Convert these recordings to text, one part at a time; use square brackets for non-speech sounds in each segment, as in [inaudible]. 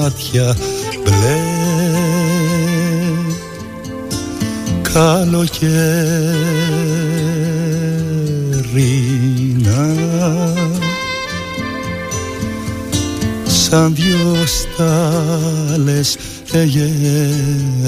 μάτια μπλε. Καλοκαίρινα σαν δυο στάλες εγέω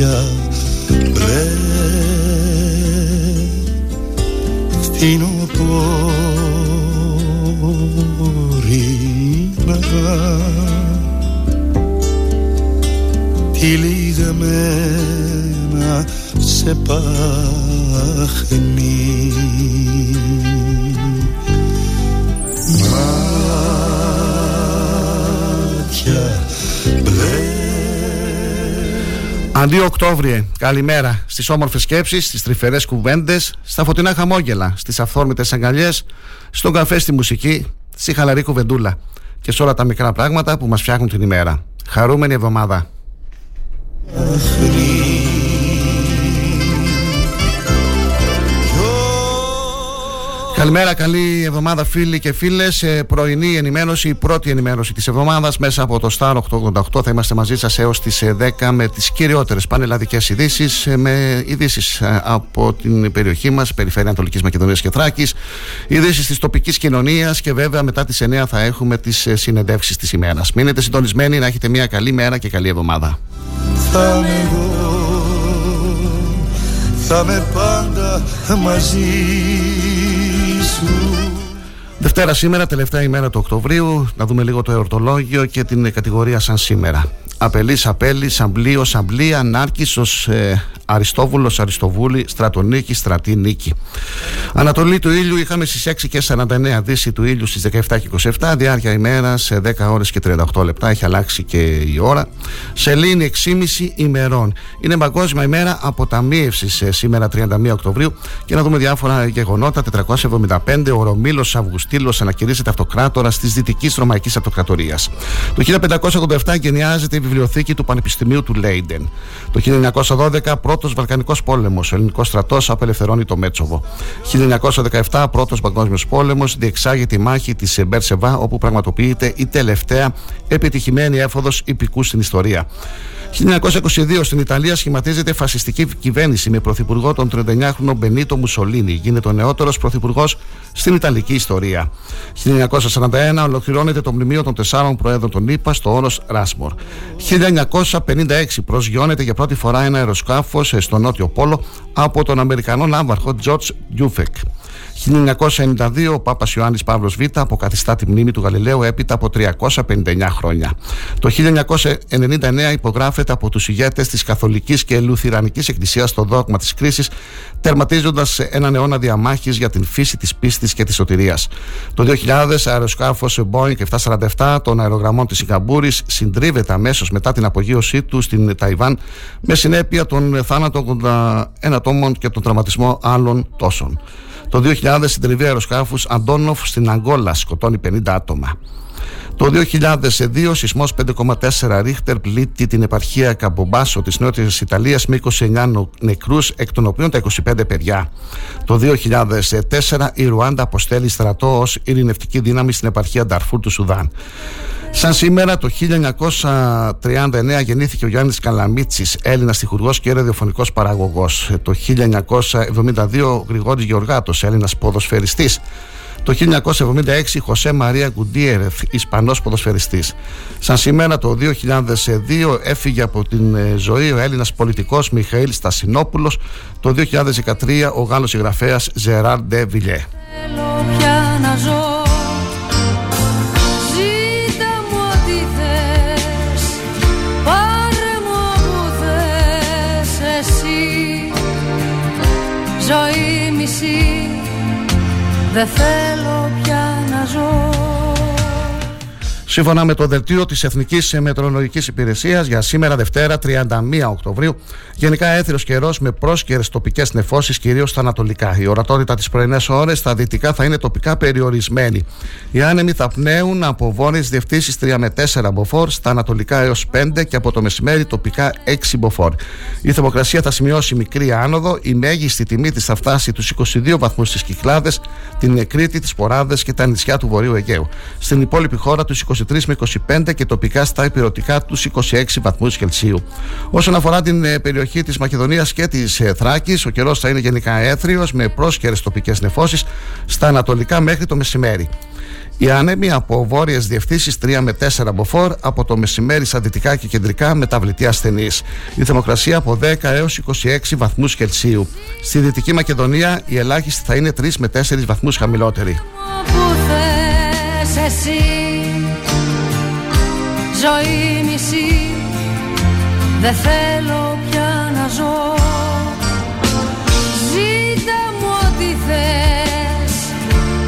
μάτια μπλε φθινοπόρημα τυλιγμένα σε πάχνη Αντί Οκτώβριε, καλημέρα στις όμορφες σκέψεις, στις τρυφερές κουβέντες, στα φωτεινά χαμόγελα, στις αυθόρμητες αγκαλιές, στον καφέ στη μουσική, στη χαλαρή κουβεντούλα και σε όλα τα μικρά πράγματα που μας φτιάχνουν την ημέρα. Χαρούμενη εβδομάδα. Καλημέρα, καλή εβδομάδα φίλοι και φίλες. Πρωινή ενημέρωση, η πρώτη ενημέρωση της εβδομάδας μέσα από το Star 888. Θα είμαστε μαζί σας έως τις 10 με τις κυριότερες πανελλαδικές ειδήσεις, με ειδήσεις από την περιοχή μας, περιφέρεια Ανατολικής Μακεδονίας και Θράκης, ειδήσεις της τοπικής κοινωνίας και βέβαια μετά τις 9 θα έχουμε τις συνεντεύξεις της ημέρας. Μείνετε συντονισμένοι να έχετε μια καλή μέρα και καλή εβδομάδα. Θα είμαι εγώ, θα είμαι πάντα μαζί sul. Δευτέρα σήμερα, τελευταία ημέρα του Οκτωβρίου, να δούμε λίγο το εορτολόγιο και την κατηγορία σαν σήμερα. Απελής, Απέλης, Σαμπλίο, Σαμπλία, Νάρκη ω ε, Αριστόβουλος, Αριστοβούλη, Στρατονίκη, Στρατή, Νίκη. Ανατολή του ήλιου είχαμε στις 6 και 49, Δύση του ήλιου στις 17 και 27, διάρκεια ημέρας σε 10 ώρες και 38 λεπτά. Έχει αλλάξει και η ώρα. Σελήνη 6,5 ημερών. Είναι παγκόσμια ημέρα αποταμίευσης σήμερα 31 Οκτωβρίου και να δούμε διάφορα γεγονότα. 475 ο Ρωμήλο Αυγουστήλο ανακηρύσσεται αυτοκράτορα τη Δυτικής Ρωμαϊκής Αυτοκρατορίας. Το 1587 γενιάζεται η βιβλιοθήκη του Πανεπιστημίου του Λέιντεν. Το 1912 πρώτος Βαλκανικός πόλεμος. Ο ελληνικός στρατός απελευθερώνει το Μέτσοβο. 1917 πρώτος Παγκόσμιος πόλεμος διεξάγεται η μάχη της Μπέρσεβα, όπου πραγματοποιείται η τελευταία επιτυχημένη έφοδος υπηκού στην ιστορία. 1922 στην Ιταλία σχηματίζεται φασιστική κυβέρνηση με πρωθυπουργό τον 39χρονο Μπενίτο Μουσολίνη. Γίνεται ο νεότερος πρωθυπουργός στην Ιταλική ιστορία. 1941 ολοκληρώνεται το μνημείο των τεσσάρων προέδρων των ΗΠΑ στο όρο Ράσμορ. 1956 προσγειώνεται για πρώτη φορά ένα αεροσκάφος στο Νότιο Πόλο από τον Αμερικανό ναύαρχο George Dufek. 1992 ο Πάπας Ιωάννης Παύλος Β αποκαθιστά τη μνήμη του Γαλιλαίου έπειτα από 359 χρόνια. Το 1999 υπογράφεται από τους ηγέτες της Καθολικής και Λουθυρανικής Εκκλησίας το δόγμα της κρίσης τερματίζοντας έναν αιώνα διαμάχης για την φύση της πίστης και της σωτηρίας. Το 2000 αεροσκάφος Boeing 747 των αερογραμμών της Σιγκαμπούρης συντρίβεται αμέσως μετά την απογείωσή του στην Ταϊβάν με συνέπεια τον θάνατο 81 ατόμων και τον τραυματισμό άλλων τόσων. Το 2000 συντριβή αεροσκάφου Αντόνοφ στην Αγγόλα σκοτώνει 50 άτομα. Το 2002 σεισμός 5,4 ρίχτερ πλήττει την επαρχία Καμπομπάσο της Νότιας Ιταλίας με 29 νεκρούς εκ των οποίων τα 25 παιδιά. Το 2004 η Ρουάντα αποστέλει στρατό ως ειρηνευτική δύναμη στην επαρχία Νταρφούρ του Σουδάν. Σαν σήμερα το 1939 γεννήθηκε ο Γιάννης Καλαμίτσης, Έλληνας τυχουργός και ραδιοφωνικός παραγωγός. Το 1972 ο Γρηγόρης Γεωργάτος, Έλληνας ποδοσφαιριστής. Το 1976 Χωσέ Μαρία Γκουντίερεθ, Ισπανός ποδοσφαιριστής. Σαν σήμερα το 2002 έφυγε από την ε, ζωή ο Έλληνας πολιτικός Μιχαήλ Στασινόπουλος. Το 2013 ο Γάλλος συγγραφέας Ζεράρ Ντε Βιλιέ. ζωή Δεν θέλω πια να ζω Σύμφωνα με το δελτίο της Εθνικής Μετρολογική Υπηρεσίας, για σήμερα Δευτέρα 31 Οκτωβρίου, γενικά έθριο καιρός με πρόσκαιρες τοπικές νεφώσεις, κυρίως στα ανατολικά. Η ορατότητα τις πρωινές ώρες στα δυτικά θα είναι τοπικά περιορισμένη. Οι άνεμοι θα πνέουν από βόρειες διευθύνσεις 3 με 4 μποφόρ, στα ανατολικά έως 5 και από το μεσημέρι τοπικά 6 μποφόρ. Η θερμοκρασία θα σημειώσει μικρή άνοδο. Η μέγιστη τιμή της θα φτάσει τους 22 βαθμούς στις Κυκλάδες, την Κρήτη, τι Ποράδες και τα νησιά του Βορείου Αιγαίου. Στην υπόλοιπη χώρα τους 23 με 25 και τοπικά στα υπηρετικά τους 26 βαθμούς Κελσίου. Όσον αφορά την ε, περιοχή της Μακεδονίας και της ε, Θράκης, ο καιρός θα είναι γενικά έθριος με πρόσκαιρες τοπικές νεφώσεις στα ανατολικά μέχρι το μεσημέρι. Οι άνεμοι από βόρειες διευθύνσεις 3 με 4 μποφόρ, από το μεσημέρι στα δυτικά και κεντρικά μεταβλητή ασθενή. Η θερμοκρασία από 10 έως 26 βαθμούς Κελσίου. Στη Δυτική Μακεδονία η ελάχιστη θα είναι 3 με 4 βαθμούς χαμηλότερη. Ζωή μισή. Δεν θέλω πια να ζω. Ζήτα μου ό,τι θες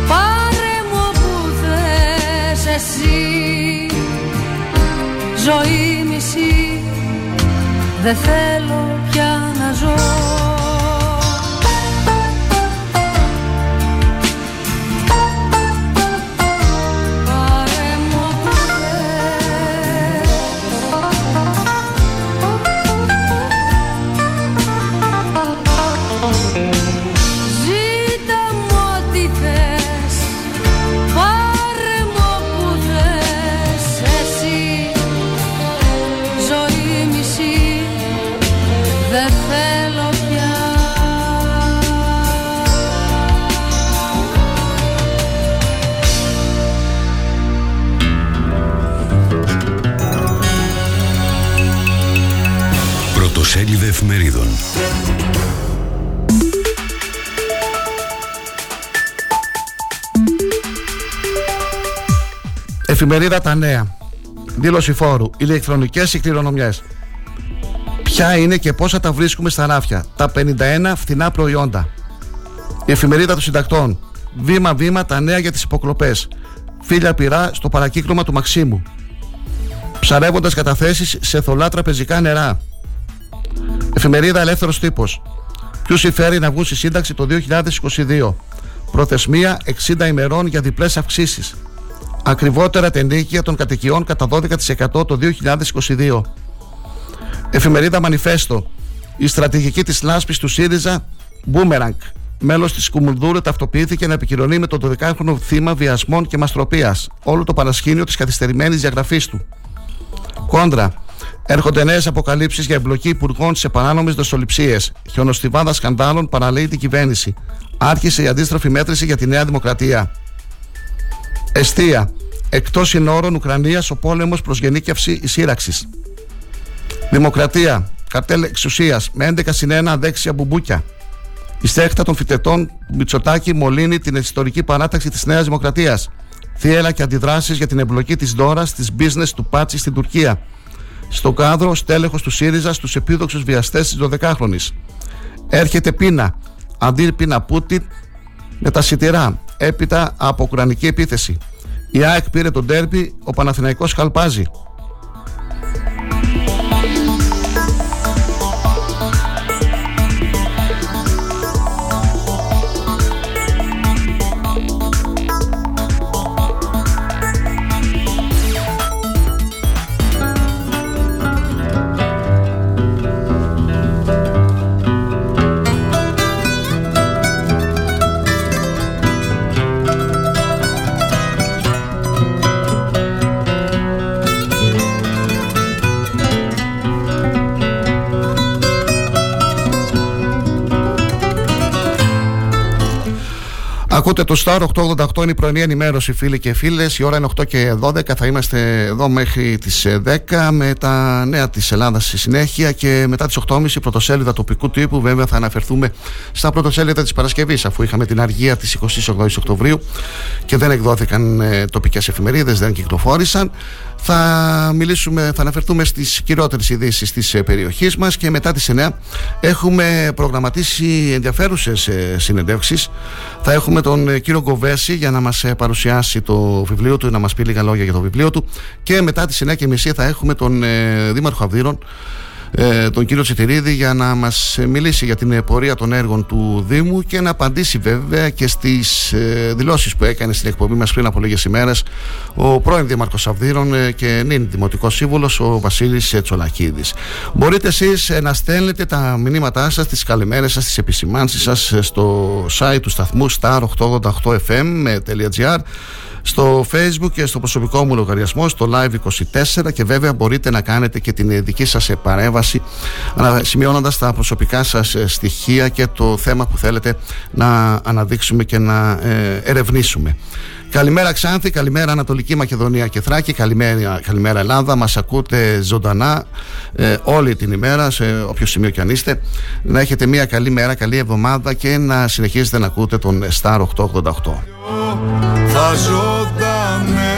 Πάρε μου όπου θες εσύ. Ζωή μισή. Δεν θέλω πια να ζω εφημερίδων. Εφημερίδα Τα Νέα. Δήλωση φόρου. Ηλεκτρονικές κληρονομιέ. Ποια είναι και πόσα τα βρίσκουμε στα ράφια. Τα 51 φθηνά προϊόντα. Η εφημερίδα των συντακτών. Βήμα-βήμα τα νέα για τις υποκλοπές. Φίλια πυρά στο παρακύκλωμα του Μαξίμου. Ψαρεύοντας καταθέσεις σε θολά τραπεζικά νερά. Εφημερίδα Ελεύθερος Τύπος. Ποιου συμφέρει να βγουν στη σύνταξη το 2022. Προθεσμία 60 ημερών για διπλές αυξήσεις. Ακριβότερα τενίκια των κατοικιών κατά 12% το 2022. Εφημερίδα Μανιφέστο. Η στρατηγική της λάσπης του ΣΥΡΙΖΑ Μπούμεραγκ. Μέλος της Κουμουνδούρου ταυτοποιήθηκε να επικοινωνεί με το 12χρονο θύμα βιασμών και μαστροπίας. Όλο το παρασκήνιο της καθυστερημένης διαγραφής του. Κόντρα. Έρχονται νέες αποκαλύψεις για εμπλοκή υπουργών σε παράνομες δοσοληψίες. Χιονοστιβάδας σκανδάλων παραλύει την κυβέρνηση. Άρχισε η αντίστροφη μέτρηση για τη Νέα Δημοκρατία. Εστία. Εκτός συνόρων Ουκρανίας ο πόλεμος προς γενίκευση σύραξης. Δημοκρατία. Καρτέλ εξουσίας με 11 συν 1 αδέξια μπουμπούκια. Η στέχτα των φοιτετών Μητσοτάκη μολύνει την ιστορική παράταξη της Νέας Δημοκρατίας. Θύελα και αντιδράσεις για την εμπλοκή της Δώρα τη business του Πάτσι στην Τουρκία. Στο κάδρο, στέλεχος του ΣΥΡΙΖΑ στους επίδοξους βιαστές της 12χρονη. Έρχεται πείνα. Αντί πείνα Πούτιν με τα σιτηρά. Έπειτα από ουκρανική επίθεση. Η ΑΕΚ πήρε τον τέρπι, ο Παναθηναϊκός χαλπάζει. Το Star 888 είναι η πρωινή ενημέρωση φίλοι και φίλες. Η ώρα είναι 8 και 12 Θα είμαστε εδώ μέχρι τις 10 Με τα νέα της Ελλάδας στη συνέχεια Και μετά τις 8.30 πρωτοσέλιδα τοπικού τύπου. Βέβαια θα αναφερθούμε στα πρωτοσέλιδα της Παρασκευής Αφού είχαμε την αργία της 28 Οκτωβρίου Και δεν εκδόθηκαν ε, τοπικές εφημερίδες Δεν κυκλοφόρησαν θα μιλήσουμε, θα αναφερθούμε στις κυριότερες ειδήσεις της ε, περιοχής μας και μετά τις 9 έχουμε προγραμματίσει ενδιαφέρουσες ε, συνεντεύξεις. Θα έχουμε τον ε, κύριο Γκοβέση για να μας παρουσιάσει το βιβλίο του, να μας πει λίγα λόγια για το βιβλίο του και μετά τις 9 και μισή θα έχουμε τον Δήμαρχο Αυδείρων ε, τον κύριο Τσιτηρίδη για να μας μιλήσει για την πορεία των έργων του Δήμου και να απαντήσει βέβαια και στις ε, δηλώσεις που έκανε στην εκπομπή μας πριν από λίγες ημέρες ο πρώην Δήμαρχος Αυδείρων ε, και νυν Δημοτικός Σύμβουλος ο Βασίλης Τσολακίδης. Μπορείτε εσείς ε, να στέλνετε τα μηνύματά σας, τις καλημέρες σας, τις επισημάνσεις σας στο site του σταθμού star888fm.gr στο facebook και στο προσωπικό μου λογαριασμό στο live24 και βέβαια μπορείτε να κάνετε και την δική σας παρέμβαση σημειώνοντας τα προσωπικά σας ε, στοιχεία και το θέμα που θέλετε να αναδείξουμε και να ε, ερευνήσουμε. Καλημέρα Ξάνθη, καλημέρα Ανατολική Μακεδονία και Θράκη, καλημέρα, καλημέρα Ελλάδα. Μας ακούτε ζωντανά ε, όλη την ημέρα, σε όποιο σημείο κι αν είστε. Να έχετε μια καλή μέρα, καλή εβδομάδα και να συνεχίσετε να ακούτε τον Star 888 θα ζωντανέψει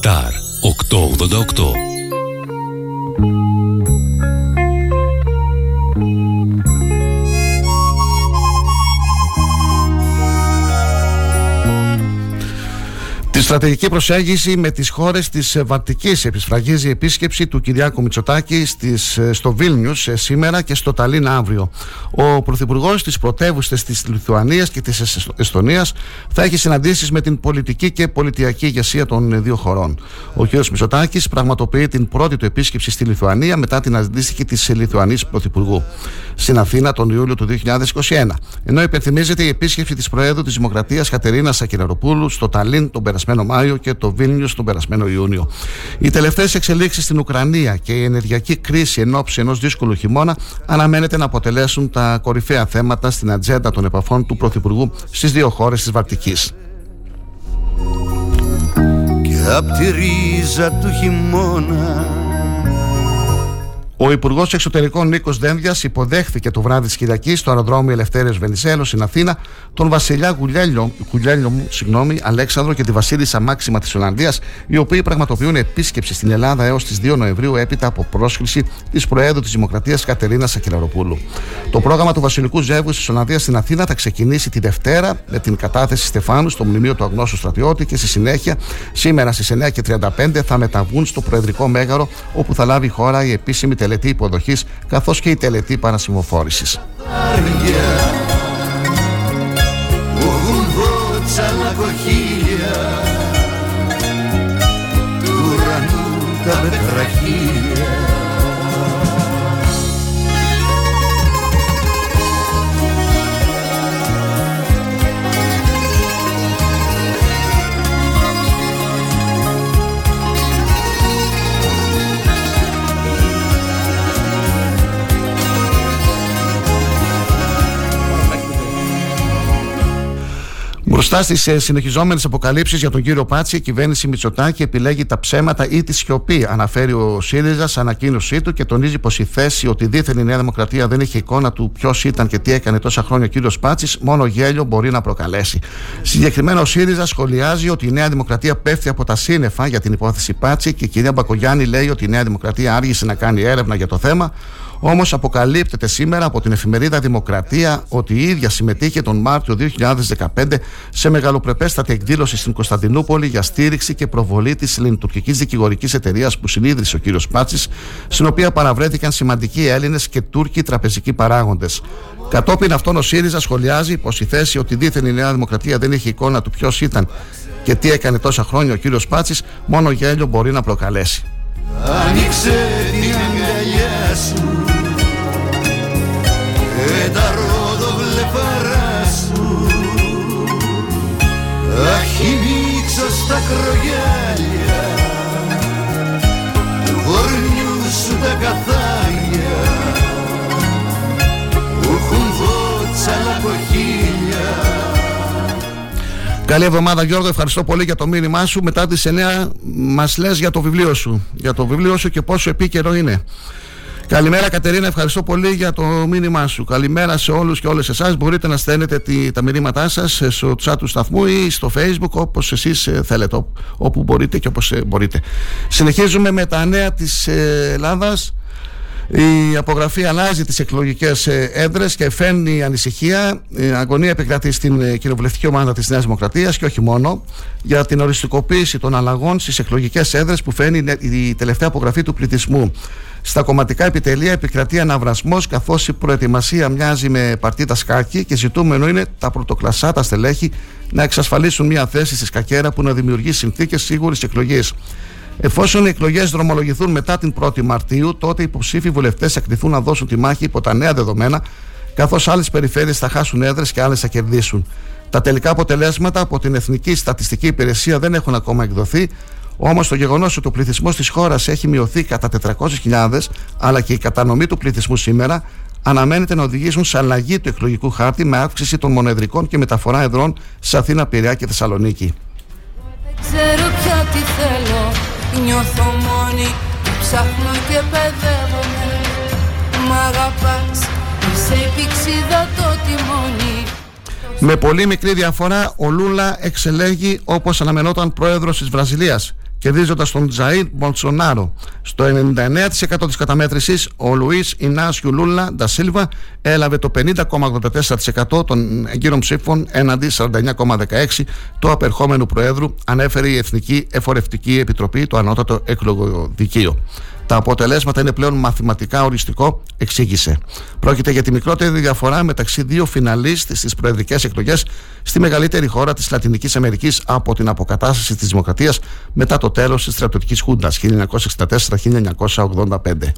Star 888 στρατηγική προσέγγιση με τις χώρες της Βαλτικής επισφραγίζει η επίσκεψη του Κυριάκου Μητσοτάκη στις, στο Βίλνιους σήμερα και στο Ταλίν αύριο. Ο Πρωθυπουργός της πρωτεύουσας της Λιθουανίας και της Εστονία θα έχει συναντήσεις με την πολιτική και πολιτιακή ηγεσία των δύο χωρών. Ο κ. Μητσοτάκης πραγματοποιεί την πρώτη του επίσκεψη στη Λιθουανία μετά την αντίστοιχη της Λιθουανής Πρωθυπουργού στην Αθήνα τον Ιούλιο του 2021. Ενώ υπενθυμίζεται η επίσκεψη της Προέδρου της Δημοκρατίας Κατερίνα Σακυραροπούλου στο Ταλίν τον περασμένο περασμένο Μάιο και το Βίλνιο τον περασμένο Ιούνιο. Οι τελευταίες εξελίξεις στην Ουκρανία και η ενεργειακή κρίση εν ώψη ενός δύσκολου χειμώνα αναμένεται να αποτελέσουν τα κορυφαία θέματα στην ατζέντα των επαφών του Πρωθυπουργού στις δύο χώρες της Βαλτικής. Και απ' τη ρίζα του χειμώνα ο Υπουργός Εξωτερικών Νίκος Δένδιας υποδέχθηκε το βράδυ της Κυριακής στο αεροδρόμιο Ελευθέρω Βενιζέλο στην Αθήνα τον Βασιλιά Γουλιέλιο, Γουλιέλιο συγγνώμη, Αλέξανδρο και τη Βασίλισσα Μάξιμα της Ολλανδίας, οι οποίοι πραγματοποιούν επίσκεψη στην Ελλάδα έως τις 2 Νοεμβρίου έπειτα από πρόσκληση της Προέδρου της Δημοκρατίας Κατερίνας Σακυραροπούλου. Το πρόγραμμα του Βασιλικού Ζεύγου της Ολλανδίας στην Αθήνα θα ξεκινήσει τη Δευτέρα με την κατάθεση Στεφάνου στο μνημείο του Αγνώσου Στρατιώτη και στη συνέχεια σήμερα στις 9.35 θα μεταβούν στο Προεδρικό Μέγαρο όπου θα λάβει η χώρα η επίσημη τελετή υποδοχής καθώς και η τελετή παρασημοφόρηση. Μπροστά στις ε, συνεχιζόμενες αποκαλύψεις για τον κύριο Πάτση, η κυβέρνηση Μητσοτάκη επιλέγει τα ψέματα ή τη σιωπή, αναφέρει ο ΣΥΡΙΖΑ σε ανακοίνωσή του και τονίζει πως η θέση ότι δίθεν η Νέα Δημοκρατία δεν έχει εικόνα του ποιος ήταν και τι έκανε τόσα χρόνια ο κύριος Πάτσης, μόνο γέλιο μπορεί να προκαλέσει. Συγκεκριμένα, ο ΣΥΡΙΖΑ σχολιάζει ότι η Νέα Δημοκρατία πέφτει από τα σύννεφα για την υπόθεση Πάτση και η κυρία Μπακογιάννη λέει ότι η Νέα Δημοκρατία άργησε να κάνει έρευνα για το θέμα. Όμως αποκαλύπτεται σήμερα από την εφημερίδα Δημοκρατία ότι η ίδια συμμετείχε τον Μάρτιο 2015 σε μεγαλοπρεπέστατη εκδήλωση στην Κωνσταντινούπολη για στήριξη και προβολή της ελληνοτουρκικής δικηγορικής εταιρείας που συνείδησε ο κ. Πάτσης, στην οποία παραβρέθηκαν σημαντικοί Έλληνες και Τούρκοι τραπεζικοί παράγοντες. Κατόπιν αυτόν ο ΣΥΡΙΖΑ σχολιάζει πως η θέση ότι δίθεν η Νέα Δημοκρατία δεν έχει εικόνα του ποιος ήταν και τι έκανε τόσα χρόνια ο κύριος Πάτσης, μόνο γέλιο μπορεί να προκαλέσει. Άνοιξε την αγκαλιά σου Αχινίξω στα κρογιάλια του γορνιού σου τα καθάλια που έχουν βότσαλα από χίλια Καλή εβδομάδα Γιώργο, ευχαριστώ πολύ για το μήνυμά σου. Μετά τις 9 μας λες για το βιβλίο σου. Για το βιβλίο σου και πόσο επίκαιρο είναι. Καλημέρα Κατερίνα, ευχαριστώ πολύ για το μήνυμά σου. Καλημέρα σε όλους και όλες εσάς. Μπορείτε να στέλνετε τη, τα μηνύματά σας στο chat του σταθμού ή στο facebook όπως εσείς ε, θέλετε, όπου μπορείτε και όπως ε, μπορείτε. Συνεχίζουμε με τα νέα της ε, Ελλάδας. Η απογραφή αλλάζει τις εκλογικές ε, έδρες και φέρνει ανησυχία. Η αγωνία επικρατεί στην ε, κοινοβουλευτική ομάδα της Νέας Δημοκρατίας και όχι μόνο για την οριστικοποίηση των αλλαγών στις εκλογικές έδρες που φέρνει η τελευταία απογραφή του πληθυσμού. Στα κομματικά επιτελεία επικρατεί αναβρασμός καθώς η προετοιμασία μοιάζει με παρτίδα σκάκι και ζητούμενο είναι τα πρωτοκλασσά, τα στελέχη να εξασφαλίσουν μια θέση στη σκακέρα που να δημιουργεί συνθήκες σίγουρης εκλογής. Εφόσον οι εκλογές δρομολογηθούν μετά την 1η Μαρτίου, τότε οι υποψήφοι βουλευτές θα κληθούν να δώσουν τη μάχη υπό τα νέα δεδομένα, καθώς άλλες περιφέρειες θα χάσουν έδρες και άλλες θα κερδίσουν. Τα τελικά αποτελέσματα από την Εθνική Στατιστική Υπηρεσία δεν έχουν ακόμα εκδοθεί, όμως το γεγονός ότι ο πληθυσμός της χώρας έχει μειωθεί κατά 400.000, αλλά και η κατανομή του πληθυσμού σήμερα, αναμένεται να οδηγήσουν σε αλλαγή του εκλογικού χάρτη με αύξηση των μονεδρικών και μεταφορά εδρών σε Αθήνα, Πειραιά και Θεσσαλονίκη. ξέρω πια τι θέλω. Νιώθω μόνη, ψάχνω και παιδεύομαι. Μ' αγαπάς, είσαι Με πολύ μικρή διαφορά ο Λούλα εξελέγει όπως αναμενόταν πρόεδρος της Βραζιλίας κερδίζοντας τον Τζαΐρ Μπολτσονάρο. Στο 99% της καταμέτρησης ο Λουίς Ινάσιου Λούλα Ντασίλβα έλαβε το 50,84% των εγκύρων ψήφων έναντι 49,16% του απερχόμενου Προέδρου, ανέφερε η Εθνική Εφορευτική Επιτροπή, το Ανώτατο Εκλογοδικείο. Τα αποτελέσματα είναι πλέον μαθηματικά οριστικό, εξήγησε. Πρόκειται για τη μικρότερη διαφορά μεταξύ δύο φιναλίστ στις προεδρικές εκλογές στη μεγαλύτερη χώρα της Λατινικής Αμερικής από την αποκατάσταση της Δημοκρατίας μετά το τέλος της στρατιωτικής Χούντας 1964-1985.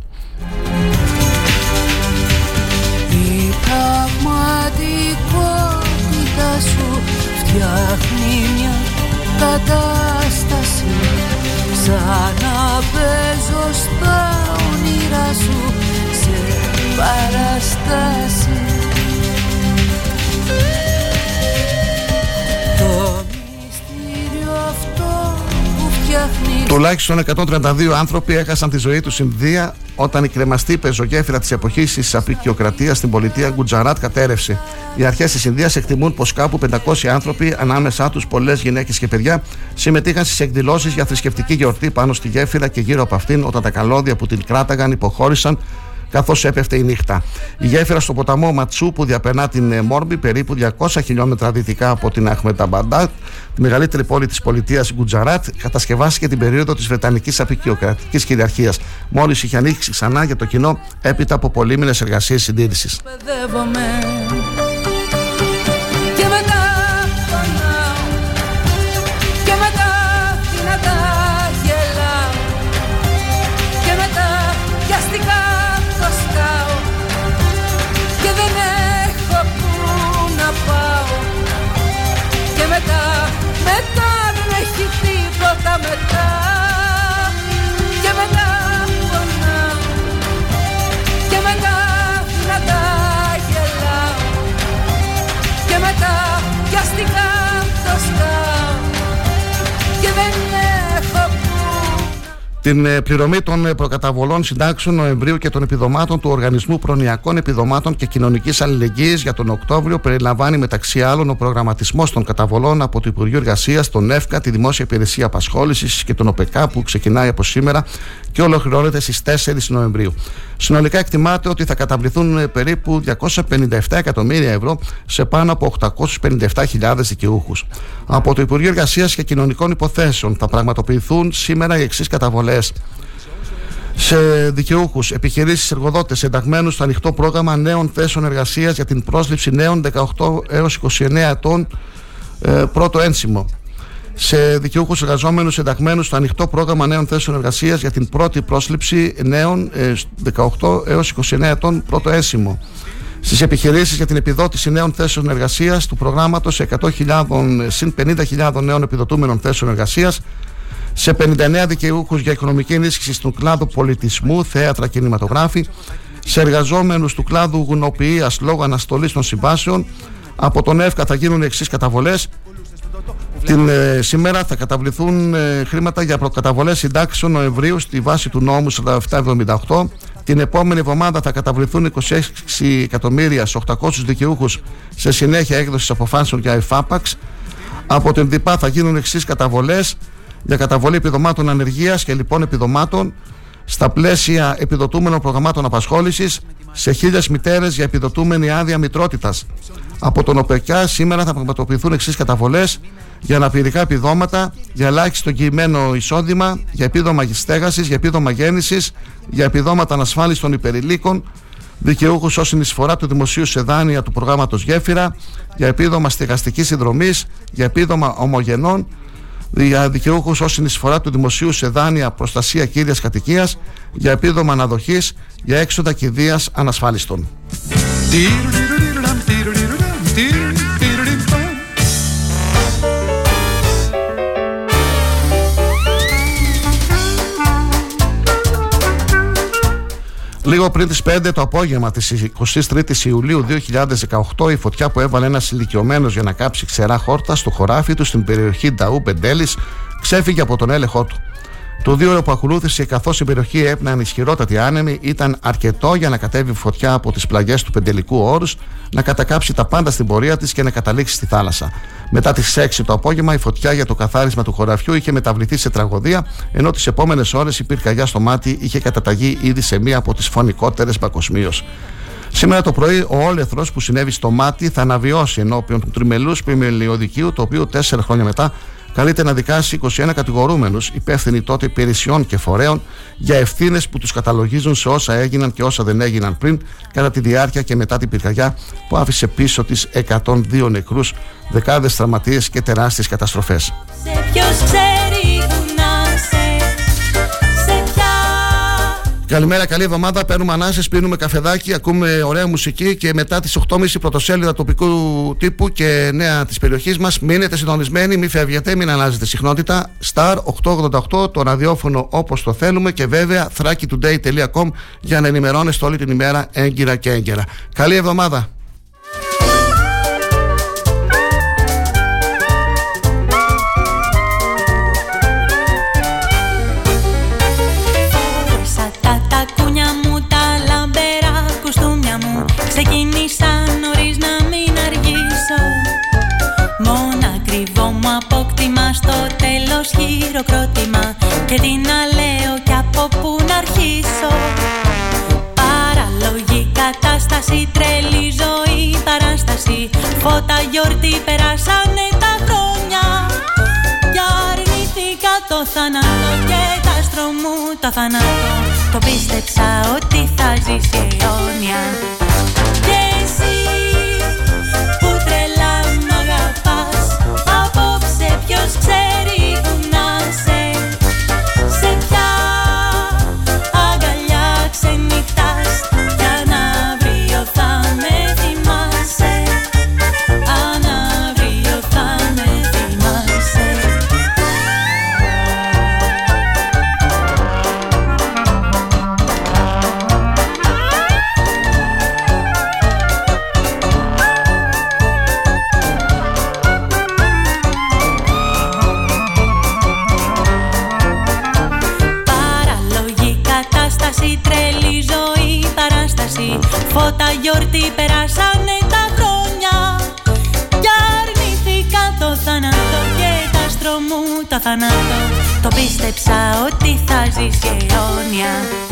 φτιάχνει μια κατάσταση Σαν να παίζω στα όνειρά σου σε παραστάση Τουλάχιστον 132 άνθρωποι έχασαν τη ζωή τους στην Δία όταν η κρεμαστή πεζογέφυρα της εποχής της απεικιοκρατίας στην πολιτεία Γκουτζαράτ κατέρευσε. Οι αρχές της Ινδίας εκτιμούν πως κάπου 500 άνθρωποι, ανάμεσά τους πολλές γυναίκες και παιδιά, συμμετείχαν στις εκδηλώσεις για θρησκευτική γιορτή πάνω στη γέφυρα και γύρω από αυτήν όταν τα καλώδια που την κράταγαν υποχώρησαν καθώς έπεφτε η νύχτα. Η γέφυρα στο ποταμό Ματσού που διαπερνά την ε, Μόρμπη, περίπου 200 χιλιόμετρα δυτικά από την Αχμεταμπαντάτ, τη μεγαλύτερη πόλη της πολιτείας Γκουτζαράτ, κατασκευάστηκε την περίοδο της Βρετανικής Απεικιοκρατικής Κυριαρχίας. Μόλις είχε ανοίξει ξανά για το κοινό έπειτα από πολύμηνε εργασίες συντήρησης. Την ε, πληρωμή των ε, προκαταβολών συντάξεων Νοεμβρίου και των επιδομάτων του Οργανισμού Προνοιακών Επιδομάτων και Κοινωνικής Αλληλεγγύης για τον Οκτώβριο περιλαμβάνει μεταξύ άλλων ο προγραμματισμός των καταβολών από το Υπουργείο Εργασίας, τον ΕΦΚΑ, τη Δημόσια Υπηρεσία Απασχόλησης και τον ΟΠΕΚΑ που ξεκινάει από σήμερα και ολοκληρώνεται στις 4 Νοεμβρίου. Συνολικά εκτιμάται ότι θα καταβληθούν ε, περίπου 257 εκατομμύρια ευρώ σε πάνω από 857.000 δικαιούχους. Από το Υπουργείο Εργασίας και Κοινωνικών Υποθέσεων θα πραγματοποιηθούν σήμερα οι εξής καταβολές σε δικαιούχους, επιχειρήσεις, εργοδότες ενταγμένους στο ανοιχτό πρόγραμμα νέων θέσεων εργασίας για την πρόσληψη νέων 18 έως 29 ετών ε, πρώτο ένσημο σε δικαιούχους εργαζόμενους ενταγμένους στο ανοιχτό πρόγραμμα νέων θέσεων εργασίας για την πρώτη πρόσληψη νέων 18 έως 29 ετών πρώτο έσημο. Στις επιχειρήσεις για την επιδότηση νέων θέσεων εργασίας του προγράμματος 100.000 συν 50.000 νέων επιδοτούμενων θέσεων εργασίας σε 59 δικαιούχους για οικονομική ενίσχυση στον κλάδο πολιτισμού, θέατρα, κινηματογράφη, σε εργαζόμενους του κλάδου γουνοποιία λόγω αναστολής των συμβάσεων. Από τον ΕΦΚΑ θα γίνουν εξής καταβολές την ε, σήμερα θα καταβληθούν ε, χρήματα για προκαταβολές συντάξεων Νοεμβρίου στη βάση του νόμου 4778. Την επόμενη εβδομάδα θα καταβληθούν 26 εκατομμύρια σε 800 δικαιούχους σε συνέχεια έκδοσης αποφάσεων για εφάπαξ. Από την ΔΙΠΑ θα γίνουν εξής καταβολές για καταβολή επιδομάτων ανεργίας και λοιπόν επιδομάτων στα πλαίσια επιδοτούμενων προγραμμάτων απασχόλησης σε χίλιες μητέρες για επιδοτούμενη άδεια μητρότητας. Από τον ΟΠΕΚΑ σήμερα θα πραγματοποιηθούν εξής καταβολές για αναπηρικά επιδόματα, για ελάχιστο εγγυημένο εισόδημα, για επίδομα στέγασης, για επίδομα γέννησης, για επιδόματα ανασφάλισης των υπερηλίκων, δικαιούχους ω συνεισφορά του δημοσίου σε δάνεια του προγράμματος Γέφυρα, για επίδομα στεγαστικής συνδρομής, για επίδομα ομογενών, για δικαιούχους ως συνεισφορά του δημοσίου σε δάνεια προστασία κύρια κατοικίας, για επίδομα αναδοχής, για έξοδα κηδείας ανασφάλιστων. Λίγο πριν τις 5 το απόγευμα της 23η Ιουλίου 2018, η φωτιά που έβαλε ένας ηλικιωμένος για να κάψει ξερά χόρτα στο χωράφι του στην περιοχή Νταού Μπεντέλη ξέφυγε από τον έλεγχό του. Το δύο ώρο που ακολούθησε, καθώς η περιοχή έπνεαν ισχυρότατη άνεμη, ήταν αρκετό για να κατέβει φωτιά από τις πλαγιές του Πεντελικού Όρους, να κατακάψει τα πάντα στην πορεία της και να καταλήξει στη θάλασσα. Μετά τις 6 το απόγευμα, η φωτιά για το καθάρισμα του χωραφιού είχε μεταβληθεί σε τραγωδία, ενώ τις επόμενες ώρες η πυρκαγιά στο μάτι είχε καταταγεί ήδη σε μία από τις φωνικότερες παγκοσμίως. Σήμερα το πρωί ο όλεθρος που συνέβη στο μάτι θα αναβιώσει ενώπιον του τριμελούς πλημελιωδικείου, το οποίο τέσσερα χρόνια μετά καλείται να δικάσει 21 κατηγορούμενους υπεύθυνοι τότε υπηρεσιών και φορέων για ευθύνες που τους καταλογίζουν σε όσα έγιναν και όσα δεν έγιναν πριν κατά τη διάρκεια και μετά την πυρκαγιά που άφησε πίσω τη 102 νεκρούς, δεκάδες τραυματίες και τεράστιες καταστροφές. Καλημέρα, καλή εβδομάδα. Παίρνουμε ανάσες, πίνουμε καφεδάκι, ακούμε ωραία μουσική και μετά τις 8.30 πρωτοσέλιδα τοπικού τύπου και νέα της περιοχής μας. Μείνετε συντονισμένοι, μην φεύγετε, μην αλλάζετε συχνότητα. Star 888, το ραδιόφωνο όπως το θέλουμε και βέβαια thrakitoday.com για να ενημερώνεστε όλη την ημέρα έγκυρα και έγκαιρα. Καλή εβδομάδα. Χειροκρότημα και τι να λέω και από πού να αρχίσω. Παραλογή κατάσταση, τρελή ζωή, παράσταση. Φώτα γιορτή περάσανε τα χρόνια. Κι αρνήθηκα το θάνατο και τα στρωμού το θάνατο. Το πίστεψα ότι θα ζήσει αιώνια στρωμού το θάνατο. Το πίστεψα ότι θα ζήσει αιώνια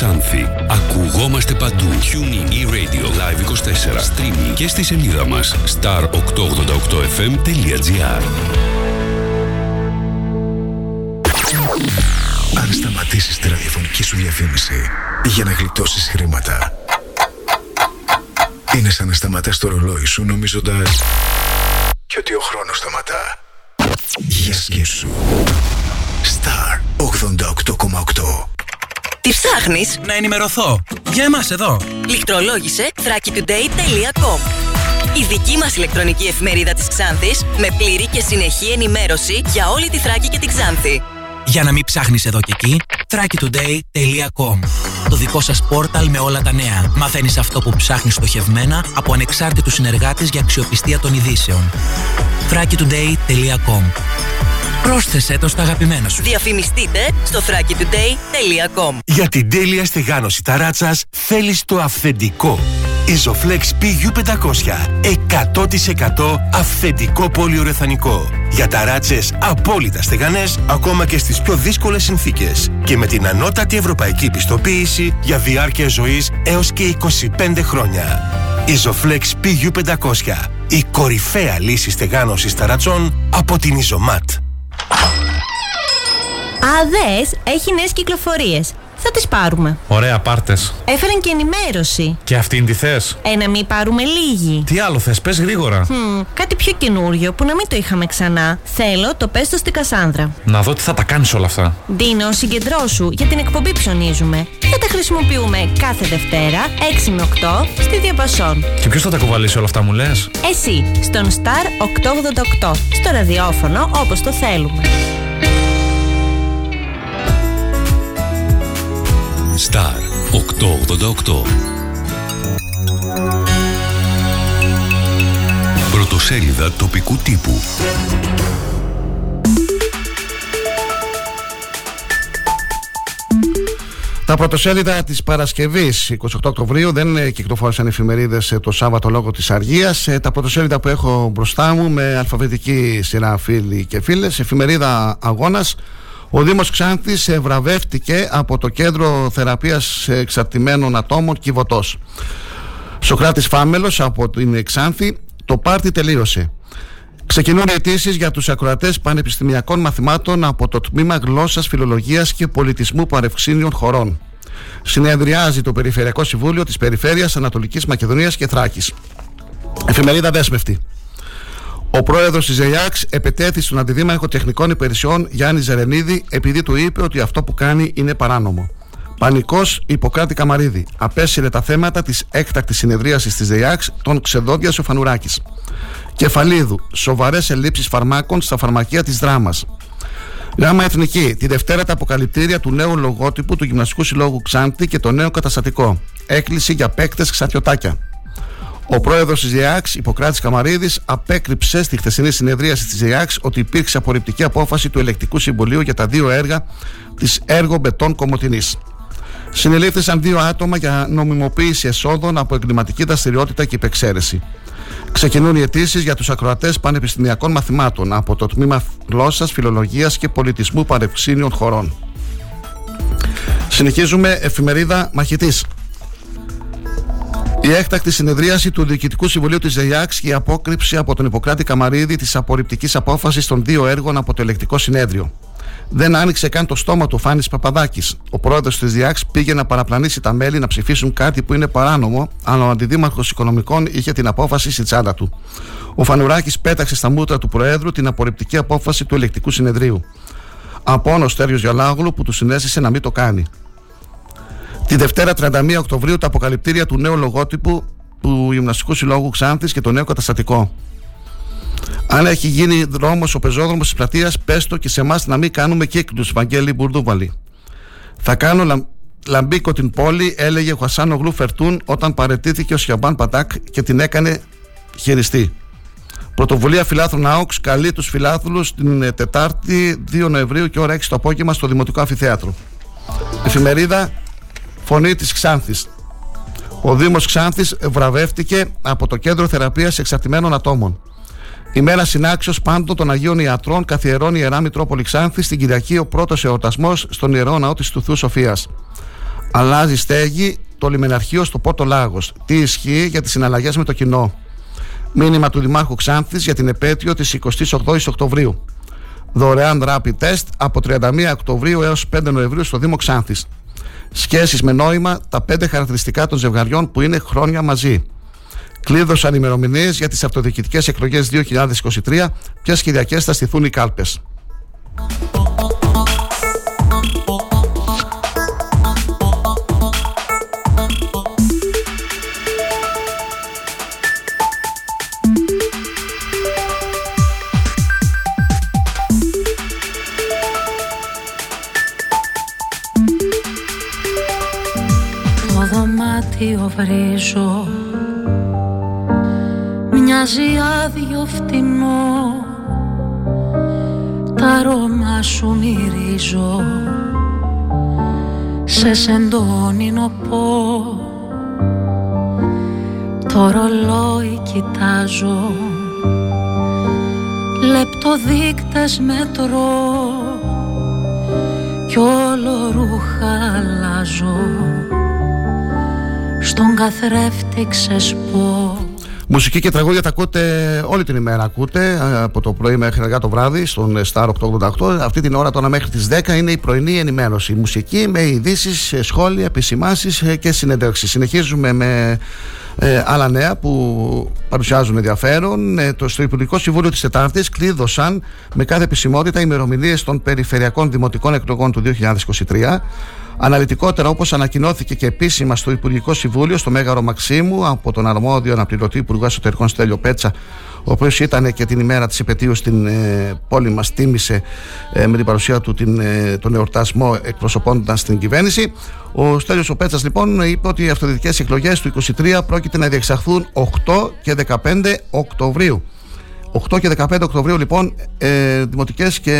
Ξάνθη. Ακουγόμαστε παντού. Tuning e-radio live 24. Streaming και στη σελίδα μας star888fm.gr Αν σταματήσεις τη ραδιοφωνική σου διαφήμιση για να γλιτώσεις χρήματα είναι σαν να σταματάς το ρολόι σου νομίζοντας και ότι ο χρόνος σταματά. Για σκέψου. Star 88,8 τι ψάχνεις; Να ενημερωθώ. Για εμάς εδώ. Λιχτρολόγησε thrakitoday.com Η δική μας ηλεκτρονική εφημερίδα της Ξάνθης με πλήρη και συνεχή ενημέρωση για όλη τη Θράκη και την Ξάνθη. Για να μην ψάχνεις εδώ και εκεί, thrakitoday.com Το δικό σας πόρταλ με όλα τα νέα. Μαθαίνεις αυτό που ψάχνεις στοχευμένα από ανεξάρτητους συνεργάτες για αξιοπιστία των ειδήσεων. thrakitoday.com Πρόσθεσέ το στα αγαπημένα σου. Διαφημιστείτε στο thrakitoday.com Για την τέλεια στεγάνωση ταράτσας θέλεις το αυθεντικό. Isoflex PU500 100% αυθεντικό πολυουρεθανικό. Για ταράτσες απόλυτα στεγανές ακόμα και στις πιο δύσκολες συνθήκες. Και με την ανώτατη ευρωπαϊκή πιστοποίηση για διάρκεια ζωής έως και 25 χρόνια. Isoflex PU500 η κορυφαία λύση στεγάνωσης ταρατσών από την Isomat. Α, έχει νέες κυκλοφορίες. Θα τις πάρουμε. Ωραία, πάρτες. Έφεραν και ενημέρωση. Και αυτήν τη θες; Ε, να μην πάρουμε λίγη. Τι άλλο θες, πες γρήγορα. Hm, κάτι πιο καινούριο που να μην το είχαμε ξανά. Θέλω το πες το στην Κασάνδρα. Να δω τι θα τα κάνεις όλα αυτά. Ντίνο, συγκεντρώσου για την εκπομπή ψωνίζουμε. Θα τα χρησιμοποιούμε κάθε Δευτέρα 6 με 8 στη Διαπασόν. Και ποιος θα τα κουβαλήσει όλα αυτά, μου λες; Εσύ, στον Star 888. Στο ραδιόφωνο όπως το θέλουμε. Star 888 Πρωτοσέλιδα τοπικού τύπου Τα πρωτοσέλιδα της Παρασκευής 28 Οκτωβρίου δεν ε, κυκλοφόρησαν εφημερίδες ε, το Σάββατο λόγω της αργίας. Ε, τα πρωτοσέλιδα που έχω μπροστά μου με αλφαβητική σειρά φίλοι και φίλες. Εφημερίδα Αγώνας ο Δήμος Ξάνθης βραβεύτηκε από το Κέντρο Θεραπείας Εξαρτημένων Ατόμων Κιβωτός. Σοκράτης Φάμελος από την Ξάνθη, το πάρτι τελείωσε. Ξεκινούν αιτήσεις για τους ακροατές πανεπιστημιακών μαθημάτων από το Τμήμα Γλώσσας, Φιλολογίας και Πολιτισμού Παρευξήνιων Χωρών. Συνεδριάζει το Περιφερειακό Συμβούλιο της Περιφέρειας Ανατολικής Μακεδονίας και Θράκης. Εφημερίδα Δέσμευτη. Ο πρόεδρος της ΖΕΙΑΞ επετέθη στον αντιδήμαρχο τεχνικών υπηρεσιών Γιάννης Ζερενίδη επειδή του είπε ότι αυτό που κάνει είναι παράνομο. Πανικός Υποκράτη Καμαρίδη. Απέσυρε τα θέματα της έκτακτης συνεδρίασης της ΔΕΙΑΞ των Ξεδόντια Σοφανουράκης. Κεφαλίδου. Σοβαρές ελλείψεις φαρμάκων στα φαρμακεία της Δράμας. Γάμα Εθνική. Τη Δευτέρα τα αποκαλυπτήρια του νέου λογότυπου του Γυμναστικού Συλλόγου Ξάντη και το νέο καταστατικό. Έκκληση για παίκτες ξαφιωτάκια. Ο πρόεδρος της ΔΕΑΞ, Υποκράτη Καμαρίδης, απέκρυψε στη χθεσινή συνεδρίαση της ΔΕΑΞ ότι υπήρξε απορριπτική απόφαση του Ελεκτικού Συμβουλίου για τα δύο έργα της έργο Μπετών Κομωτινής. Συνελήφθησαν δύο άτομα για νομιμοποίηση εσόδων από εγκληματική δραστηριότητα και υπεξαίρεση. Ξεκινούν οι αιτήσεις για τους ακροατές πανεπιστημιακών μαθημάτων από το τμήμα Γλώσσας, Φιλολογίας και Πολιτισμού Παρευξήνιων Χωρών. Συνεχίζουμε εφημερίδα Μαχητής. Η έκτακτη συνεδρίαση του Διοικητικού Συμβουλίου της ΔΕΙΑΞ και η απόκρυψη από τον Ιπποκράτη Καμαρίδη της απορριπτικής απόφασης των δύο έργων από το ελεκτικό συνέδριο. Δεν άνοιξε καν το στόμα του Φάνης Παπαδάκης. Ο πρόεδρος της ΔΙΑΞ πήγε να παραπλανήσει τα μέλη να ψηφίσουν κάτι που είναι παράνομο, αλλά ο αντιδήμαρχος οικονομικών είχε την απόφαση στη τσάντα του. Ο Φανουράκης πέταξε στα μούτρα του Προέδρου την απορριπτική απόφαση του ελεκτικού συνεδρίου. Από όνο Στέριος Γιολάγλου που του συνέστησε να μην το κάνει. Τη Δευτέρα 31 Οκτωβρίου τα αποκαλυπτήρια του νέου λογότυπου του Γυμναστικού Συλλόγου Ξάνθης και το νέο καταστατικό. Αν έχει γίνει δρόμος ο πεζόδρομος της πλατείας, πες το και σε εμάς να μην κάνουμε κύκλου. Βαγγέλη Μπουρδούβαλη. Θα κάνω λα... λαμπίκο την πόλη, έλεγε ο Χασάνο Γλου Φερτούν όταν παρετήθηκε ο Σιαμπάν Πατάκ και την έκανε χειριστή. Πρωτοβουλία Φιλάθρων ΑΟΚΣ καλεί τους φιλάθλους την ε, Τετάρτη 2 Νοεμβρίου και ώρα 6 το απόγευμα στο Δημοτικό Αφιθέατρο. Εφημερίδα Φωνή της Ξάνθης. Ο Δήμος Ξάνθης βραβεύτηκε από το Κέντρο Θεραπείας Εξαρτημένων Ατόμων. Η μέρα συνάξεως πάντων των Αγίων Ιατρών καθιερώνει η Ιερά Μητρόπολη Ξάνθη στην Κυριακή ο πρώτος εορτασμός στον ιερό ναό της του Θεού Σοφίας. Αλλάζει στέγη το λιμεναρχείο στο Πόρτο Λάγος. Τι ισχύει για τις συναλλαγές με το κοινό; Μήνυμα του Δημάρχου Ξάνθης για την επέτειο της 28η Οκτωβρίου. Δωρεάν rapid test από 31 Οκτωβρίου έως 5 Νοεμβρίου στο Δήμο Ξάνθης. Σχέσεις με νόημα τα πέντε χαρακτηριστικά των ζευγαριών που είναι χρόνια μαζί. Κλείδωσαν ημερομηνίες για τις αυτοδιοικητικές εκλογές 2023. Ποιε Κυριακέ θα στηθούν οι κάλπες. Δωμάτιο βρίζω Μοιάζει άδειο φτηνό. Τα αρώμα σου μυρίζω. Σε σεντόνι πω Το ρολόι κοιτάζω. Λεπτοδείκτες μετρώ Κι όλο ρούχα αλλάζω Στον καθρέφτη ξεσπώ Μουσική και τραγούδια τα ακούτε όλη την ημέρα. Ακούτε από το πρωί μέχρι αργά το βράδυ στον Star 888. Αυτή την ώρα τώρα μέχρι τις 10 είναι η πρωινή ενημέρωση. Μουσική με ειδήσεις, σχόλια, επισημάσεις και συνεντεύξεις. Συνεχίζουμε με ε, άλλα νέα που παρουσιάζουν ενδιαφέρον. Ε, το, στο Υπουργικό Συμβούλιο της Τετάρτης κλείδωσαν με κάθε επισημότητα ημερομηνίες των περιφερειακών δημοτικών εκλογών του 2023. Αναλυτικότερα, όπως ανακοινώθηκε και επίσημα στο Υπουργικό Συμβούλιο, στο Μέγαρο Μαξίμου, από τον αρμόδιο αναπληρωτή Υπουργό Εσωτερικών Στέλιο Πέτσα, ο οποίος ήταν και την ημέρα της επαιτίου στην ε, πόλη μας, τίμησε ε, με την παρουσία του την, ε, τον εορτασμό εκπροσωπώντας την κυβέρνηση. Ο Στέλιος ο Πέτσας, λοιπόν, είπε ότι οι αυτοδιοικητικές εκλογές του 2023 πρόκειται να διεξαχθούν 8 και 15 Οκτωβρίου. 8 και 15 Οκτωβρίου λοιπόν ε, δημοτικές και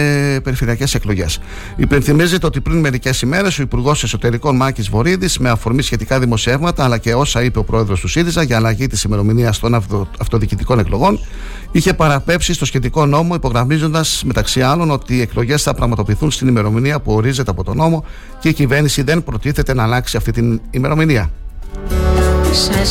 περιφερειακές εκλογές. Υπενθυμίζεται ότι πριν μερικές ημέρες ο Υπουργός Εσωτερικών Μάκης Βορύδης με αφορμή σχετικά δημοσιεύματα αλλά και όσα είπε ο πρόεδρος του ΣΥΡΙΖΑ για αλλαγή της ημερομηνίας των αυτο, αυτοδιοικητικών εκλογών είχε παραπέψει στο σχετικό νόμο υπογραμμίζοντας μεταξύ άλλων ότι οι εκλογές θα πραγματοποιηθούν στην ημερομηνία που ορίζεται από τον νόμο και η κυβέρνηση δεν προτίθεται να αλλάξει αυτή την ημερομηνία. Σε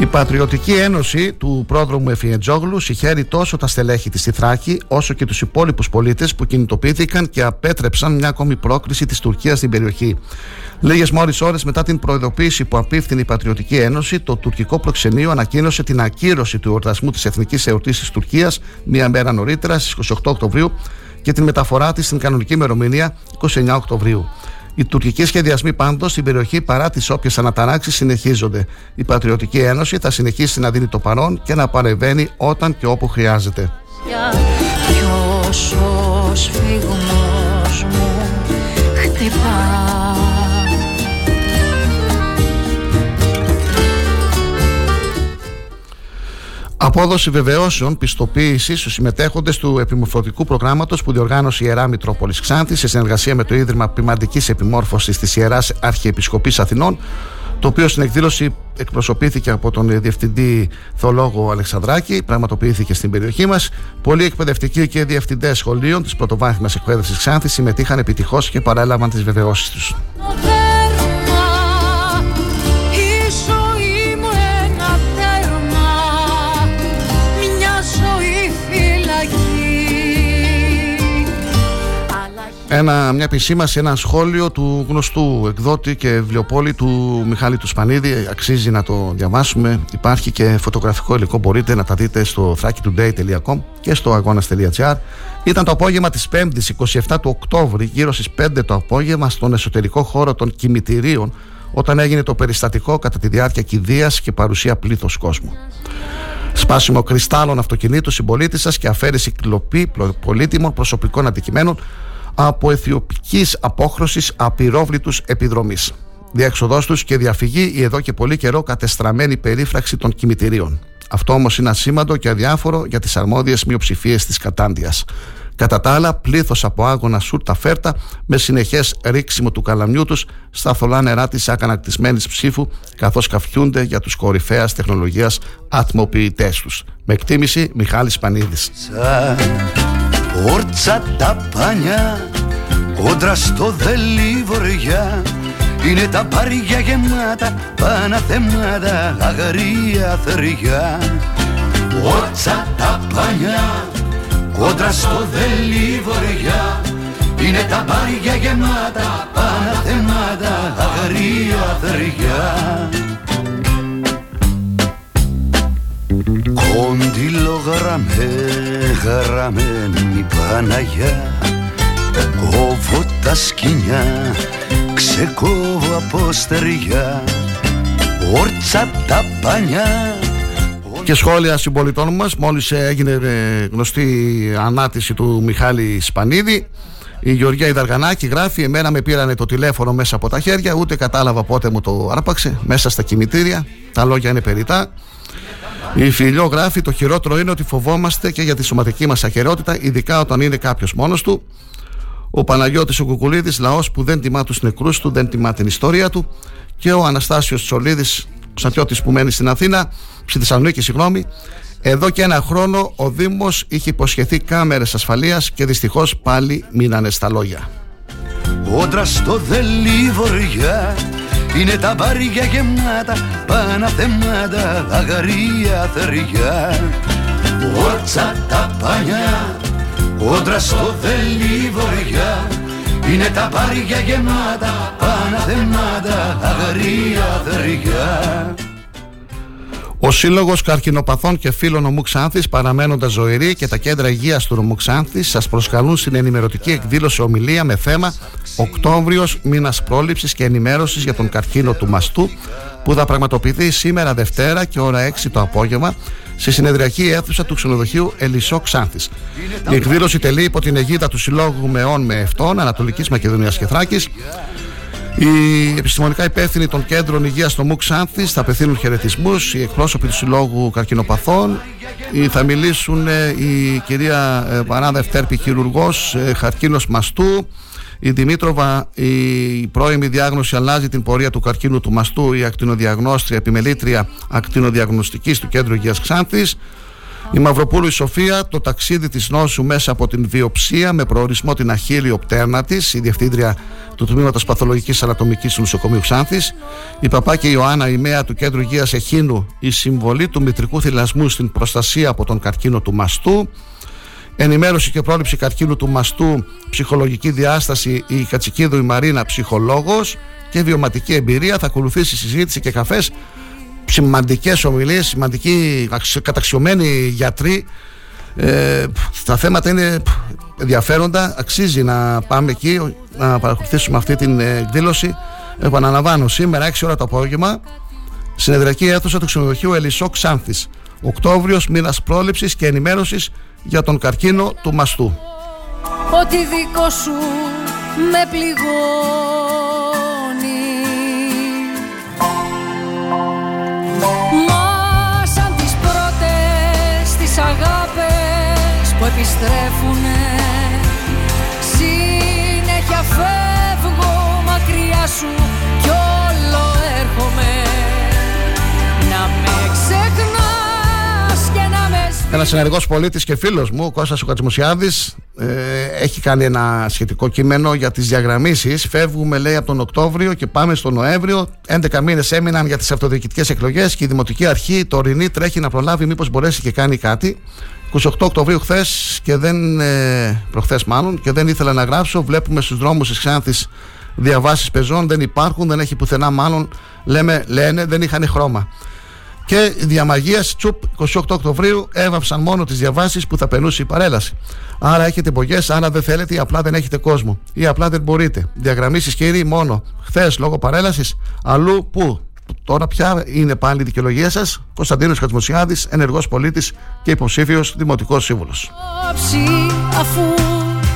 Η Πατριωτική Ένωση του πρόδρομου Εφιετζόγλου συγχαίρει τόσο τα στελέχη της στη Θράκη, όσο και τους υπόλοιπους πολίτες που κινητοποιήθηκαν και απέτρεψαν μια ακόμη πρόκριση της Τουρκίας στην περιοχή. Λίγες μόλις ώρες μετά την προειδοποίηση που απίφθηνε η Πατριωτική Ένωση, το τουρκικό προξενείο ανακοίνωσε την ακύρωση του εορτασμού της Εθνικής Εορτής της Τουρκίας μία μέρα νωρίτερα στις 28 Οκτωβρίου και την μεταφορά της στην κανονική ημερομηνία 29 Οκτωβρίου. Οι τουρκικοί σχεδιασμοί πάντως στην περιοχή παρά τις όποιες αναταράξεις συνεχίζονται. Η Πατριωτική Ένωση θα συνεχίσει να δίνει το παρόν και να παρεμβαίνει όταν και όπου χρειάζεται. Απόδοση βεβαιώσεων πιστοποίηση στους συμμετέχοντες του επιμορφωτικού προγράμματος που διοργάνωσε η Ιερά Μητρόπολης Ξάνθη σε συνεργασία με το Ίδρυμα Ποιμαντικής Επιμόρφωσης της Ιεράς Αρχιεπισκοπής Αθηνών το οποίο στην εκδήλωση εκπροσωπήθηκε από τον διευθυντή θεολόγο Αλεξανδράκη, πραγματοποιήθηκε στην περιοχή μας. Πολλοί εκπαιδευτικοί και διευθυντές σχολείων της πρωτοβάθμιας εκπαίδευσης Ξάνθης συμμετείχαν επιτυχώς και παρέλαβαν τις βεβαιώσεις τους. Ένα, μια επισήμαση, ένα σχόλιο του γνωστού εκδότη και βιβλιοπόλη του Μιχάλη του Σπανίδη. Αξίζει να το διαβάσουμε. Υπάρχει και φωτογραφικό υλικό. Μπορείτε να τα δείτε στο thrakitoday.com και στο αγώνα.gr. Ήταν το απόγευμα της 5η 27 του Οκτώβρη, γύρω στις 5 το απόγευμα, στον εσωτερικό χώρο των κημητηρίων, όταν έγινε το περιστατικό κατά τη διάρκεια κηδείας και παρουσία πλήθος κόσμου. Σπάσιμο κρυστάλλων αυτοκινήτου συμπολίτη σας και αφαίρεση κλοπή πολύτιμων προσωπικών αντικειμένων από αιθιοπικής απόχρωσης απειρόβλητους επιδρομής. Διέξοδός τους και διαφυγή η εδώ και πολύ καιρό κατεστραμμένη περίφραξη των κημητηρίων. Αυτό όμως είναι ασήμαντο και αδιάφορο για τις αρμόδιες μειοψηφίες της κατάντιας. Κατά τα άλλα, πλήθος από άγωνα σούρτα φέρτα με συνεχές ρίξιμο του καλαμιού τους στα θολά νερά της ακανακτισμένης ψήφου, καθώς καφιούνται για τους κορυφαίας τεχνολογίας ατμοποιητές τους. Με εκτίμηση Μιχάλης Πανίδης. Όρτσα τα πανιά Κόντρα στο δελή βορειά. Είναι τα πάρια γεμάτα Παναθεμάτα αγαρία θεριά. Όρτσα τα πανιά Κόντρα στο δελή βορειά. Είναι τα πάρια γεμάτα Παναθεμάτα αγαρία θεριά Κόντιλο γραμμέ, γραμμένη Παναγιά Κόβω τα σκηνιά, ξεκόβω από στεριά Όρτσα τα πανιά. Και σχόλια συμπολιτών μας μόλις έγινε ε, γνωστή ανάτηση του Μιχάλη Σπανίδη η Γεωργία Ιδαργανάκη γράφει Εμένα με πήρανε το τηλέφωνο μέσα από τα χέρια Ούτε κατάλαβα πότε μου το άρπαξε Μέσα στα κημητήρια Τα λόγια είναι περιτά η Φιλιό γράφει: Το χειρότερο είναι ότι φοβόμαστε και για τη σωματική μας ακαιρεότητα, ειδικά όταν είναι κάποιος μόνος του. Ο Παναγιώτης ο Κουκουλίδης, λαός που δεν τιμά τους νεκρούς του, δεν τιμά την ιστορία του. Και ο Αναστάσιος Τσολίδης, ξαντιώτη που μένει στην Αθήνα, στη Θεσσαλονίκη, συγγνώμη. Εδώ και ένα χρόνο ο Δήμος είχε υποσχεθεί κάμερες ασφαλείας και δυστυχώς πάλι μείνανε στα λόγια. Όντρα στο δελίβορια είναι τα μπάρια γεμάτα Παναθεμάτα αγαρία θεριά. Ότσα τα πανιά Όντρα στο βέλη βορειά Είναι τα μπάρια γεμάτα Παναθεμάτα αγαρία θεριά ο Σύλλογος Καρκινοπαθών και Φίλων Ομού Ξάνθη, παραμένοντας ζωηροί και τα κέντρα υγείας του Νομού Ξάνθη, σας προσκαλούν στην ενημερωτική εκδήλωση ομιλία με θέμα Οκτώβριος μήνας πρόληψης και ενημέρωσης για τον καρκίνο του μαστού, που θα πραγματοποιηθεί σήμερα Δευτέρα και ώρα 6 το απόγευμα στη συνεδριακή αίθουσα του ξενοδοχείου Ελισό Ξάνθης. Η εκδήλωση τελεί υπό την αιγίδα του Συλλόγου Μεών με Ευτών Ανατολικής Μακεδονίας και Θράκης οι επιστημονικά υπεύθυνοι των κέντρων υγείας στο ΜΟΚ Σάνθη θα απευθύνουν χαιρετισμούς. Οι εκπρόσωποι του Συλλόγου Καρκινοπαθών θα μιλήσουν ε, η κυρία ε, Πανάδα Ευτέρπη, χειρουργός, ε, καρκίνο μαστού. Η Δημήτροβα, η πρώιμη διάγνωση αλλάζει την πορεία του καρκίνου του μαστού. Η ακτινοδιαγνώστρια, επιμελήτρια ακτινοδιαγνωστικής του Κέντρου Υγείας Ξάνθης. Η Μαυροπούλου η Σοφία, το ταξίδι της νόσου μέσα από την βιοψία με προορισμό την αχίλιο πτέρνα της, η διευθύντρια του Τμήματος Παθολογικής Ανατομικής του Νοσοκομείου Ξάνθης, η Παπάκη Ιωάννα, η ΜΕΑ του Κέντρου Υγείας Εχίνου, η συμβολή του μητρικού θυλασμού στην προστασία από τον καρκίνο του μαστού, ενημέρωση και πρόληψη καρκίνου του μαστού, ψυχολογική διάσταση, η Κατσικίδου η Μαρίνα, ψυχολόγος και βιωματική εμπειρία. Θα ακολουθήσει συζήτηση και καφές σημαντικές ομιλίες, σημαντικοί καταξιωμένοι γιατροί. Ε, τα θέματα είναι ενδιαφέροντα. Αξίζει να πάμε εκεί να παρακολουθήσουμε αυτή την εκδήλωση. Επαναλαμβάνω, σήμερα 6 ώρα το απόγευμα, συνεδριακή αίθουσα του ξενοδοχείου Ελισό Ξάνθης. Οκτώβριος, μήνας πρόληψης και ενημέρωσης για τον καρκίνο του μαστού. Ότι δικό σου με πληγώνει Μας σαν τις πρώτες τις αγάπες που επιστρέφουνε. Συνέχεια φεύγω μακριά σου Ένας ενεργός πολίτης και φίλος μου, ο Κώστας ο Κατσιμουσιάδη, ε, έχει κάνει ένα σχετικό κείμενο για τις διαγραμμίσεις. Φεύγουμε, λέει, από τον Οκτώβριο και πάμε στον Νοέμβριο. 11 μήνες έμειναν για τις αυτοδιοικητικές εκλογές και η Δημοτική Αρχή, η τωρινή, τρέχει να προλάβει μήπως μπορέσει και κάνει κάτι. 28 Οκτωβρίου χθες και δεν. Ε, προχθές μάλλον, και δεν ήθελα να γράψω. Βλέπουμε στους δρόμους της Ξάνθης διαβάσεις πεζών, δεν υπάρχουν, δεν έχει πουθενά μάλλον. Λέμε, λένε, δεν είχαν χρώμα. Και διαμαγείας τσουπ 28 Οκτωβρίου έβαψαν μόνο τις διαβάσεις που θα περνούσε η παρέλαση. Άρα έχετε μπογιές, άρα δεν θέλετε ή απλά δεν έχετε κόσμο. Ή απλά δεν μπορείτε. Διαγραμμίσεις κύριοι μόνο χθες λόγω παρέλασης. Αλλού πού; Τώρα πια είναι πάλι η δικαιολογία σας. Κωνσταντίνος Κατσμουσιάδη, ενεργός πολίτης και υποψήφιος δημοτικός σύμβουλος. Αφού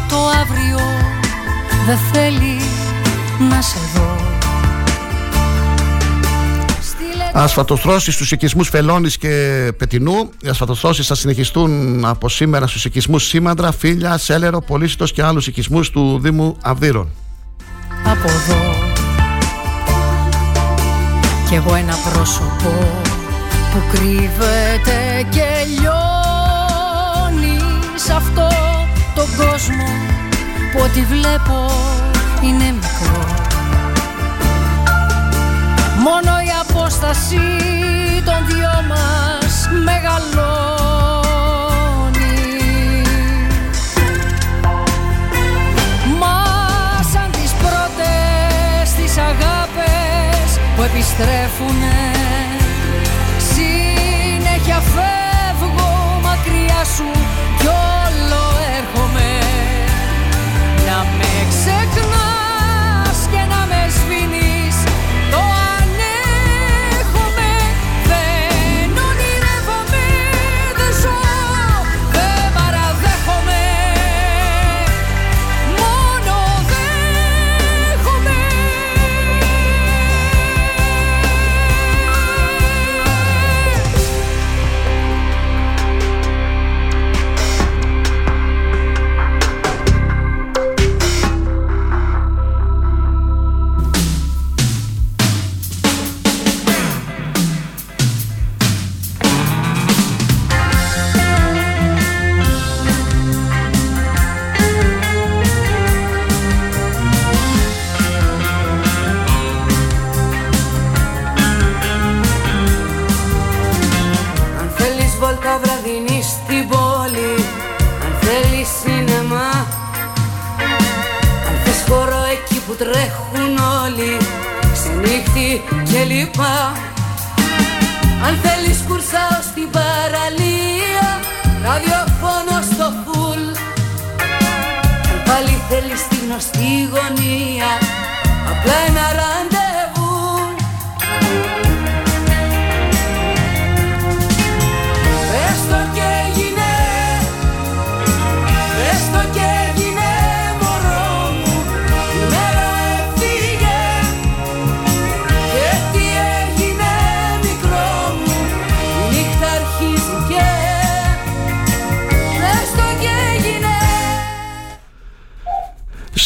το αύριο δεν θέλει να σε δω Ασφατοστρώσεις στους οικισμούς Φελώνης και Πετινού. Οι ασφατοστρώσεις θα συνεχιστούν από σήμερα στους οικισμούς Σήμαντρα, Φίλια, Σέλερο, Πολύσιτος και άλλους οικισμούς του Δήμου Αυδείρων. Από εδώ κι εγώ ένα πρόσωπο που κρύβεται και λιώνει σε αυτό τον κόσμο που ό,τι βλέπω είναι μικρό Μόνο η απόσταση των δυο μας μεγαλώνει. Μας σαν τις πρώτες τις αγάπες που επιστρέφουνε. Συνέχεια φεύγω μακριά σου κι όλο έρχομαι. Να με ξεχνάς και να με σβήνεις που τρέχουν όλοι Ξενύχτη και λοιπά. Αν θέλεις κουρσάω στην παραλία Ραδιοφόνο στο φουλ. Αν πάλι θέλεις τη γνωστή γωνία Απλά ένα ραντεβού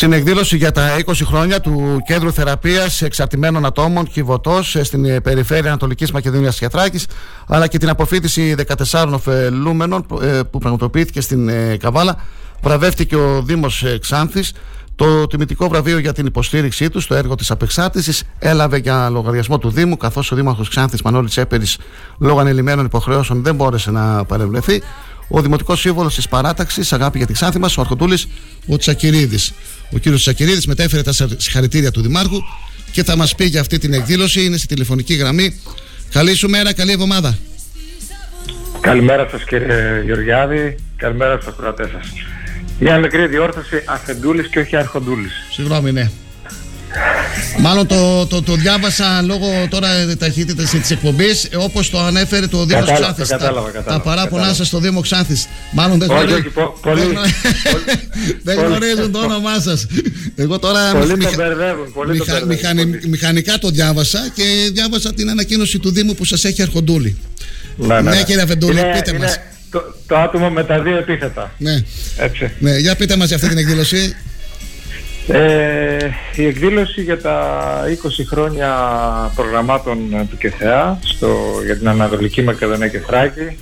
Στην εκδήλωση για τα 20 χρόνια του Κέντρου Θεραπείας Εξαρτημένων Ατόμων Κιβωτό στην ε, περιφέρεια Ανατολικής Μακεδονίας και Θράκης, αλλά και την αποφύτιση 14 ωφελούμενων ε, που πραγματοποιήθηκε στην ε, Καβάλα, βραβεύτηκε ο Δήμος Ξάνθης. Το τιμητικό βραβείο για την υποστήριξή του στο έργο της απεξάρτησης έλαβε για λογαριασμό του Δήμου, καθώς ο Δήμαρχος Ξάνθης Μανώλης Τσέπερη, λόγω ανελημμένων υποχρεώσεων, δεν μπόρεσε να παρευρεθεί. Ο Δημοτικός Σύμβολος της Παράταξης, αγάπη για τη Ξάνθη μας, ο Αρχοντούλης ο Τσακυρίδης. Ο κύριος Τσακυρίδης μετέφερε τα συγχαρητήρια του Δημάρχου και θα μας πει για αυτή την εκδήλωση. Είναι στη τηλεφωνική γραμμή. Καλή σου μέρα, καλή εβδομάδα. Καλημέρα σας κύριε Γεωργιάδη, καλημέρα στους ακροατές σας. Μια μικρή διόρθωση, Αφεντούλης και όχι Αρχοντούλης. Συγγνώμη, ναι. Μάλλον το, το, το διάβασα λόγω τώρα ταχύτητας της εκπομπής όπως το ανέφερε το Δήμος Κατάλαβα, Ξάνθης. το κατάλαβα, Τα, κατάλαβα, τα παράπονά κατάλαβα. σας στο Δήμο Ξάνθης. Μάλλον δεν Όχι, γνωρίζουν. όχι, πο- πολύ- δεν γνωρίζουν- δεν πολύ- γνωρίζουν το όνομά σας. Εγώ τώρα Πολλοί μηχα- τον μπερδεύουν, πολλοί τον μπερδεύουν, μηχανη- μηχανικά το διάβασα και διάβασα την ανακοίνωση του Δήμου που σας έχει αρχοντούλη. Ναι, Ναι, κύριε Αφεντούλη, Είναι- πείτε είναι μας. Το, το άτομο με τα δύο επίθετα. Ναι. Έτσι. ναι, για πείτε μας για αυτή την εκδήλωση. Ε, η εκδήλωση για τα 20 χρόνια προγραμμάτων ε, του ΚΕΘΕΑ στο, για την Ανατολική Μακεδονία και Θράκη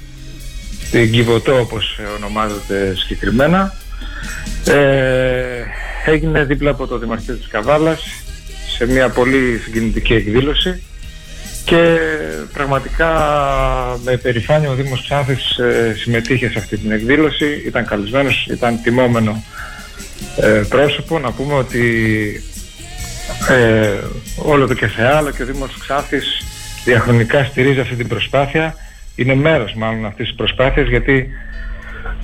στην Κιβωτό όπως ονομάζεται συγκεκριμένα. Ε, έγινε δίπλα από το Δημαρχείο της Καβάλας σε μια πολύ συγκινητική εκδήλωση και πραγματικά με περηφάνεια ο Δήμος Ξάνθης ε, συμμετείχε σε αυτή την εκδήλωση, ήταν καλεσμένος, ήταν τιμόμενο ε, πρόσωπο. Να πούμε ότι ε, όλο το ΚΕΘΕΑ αλλά και ο Δήμος Ξάνθης διαχρονικά στηρίζει αυτή την προσπάθεια. Είναι μέρος μάλλον αυτής της προσπάθειας γιατί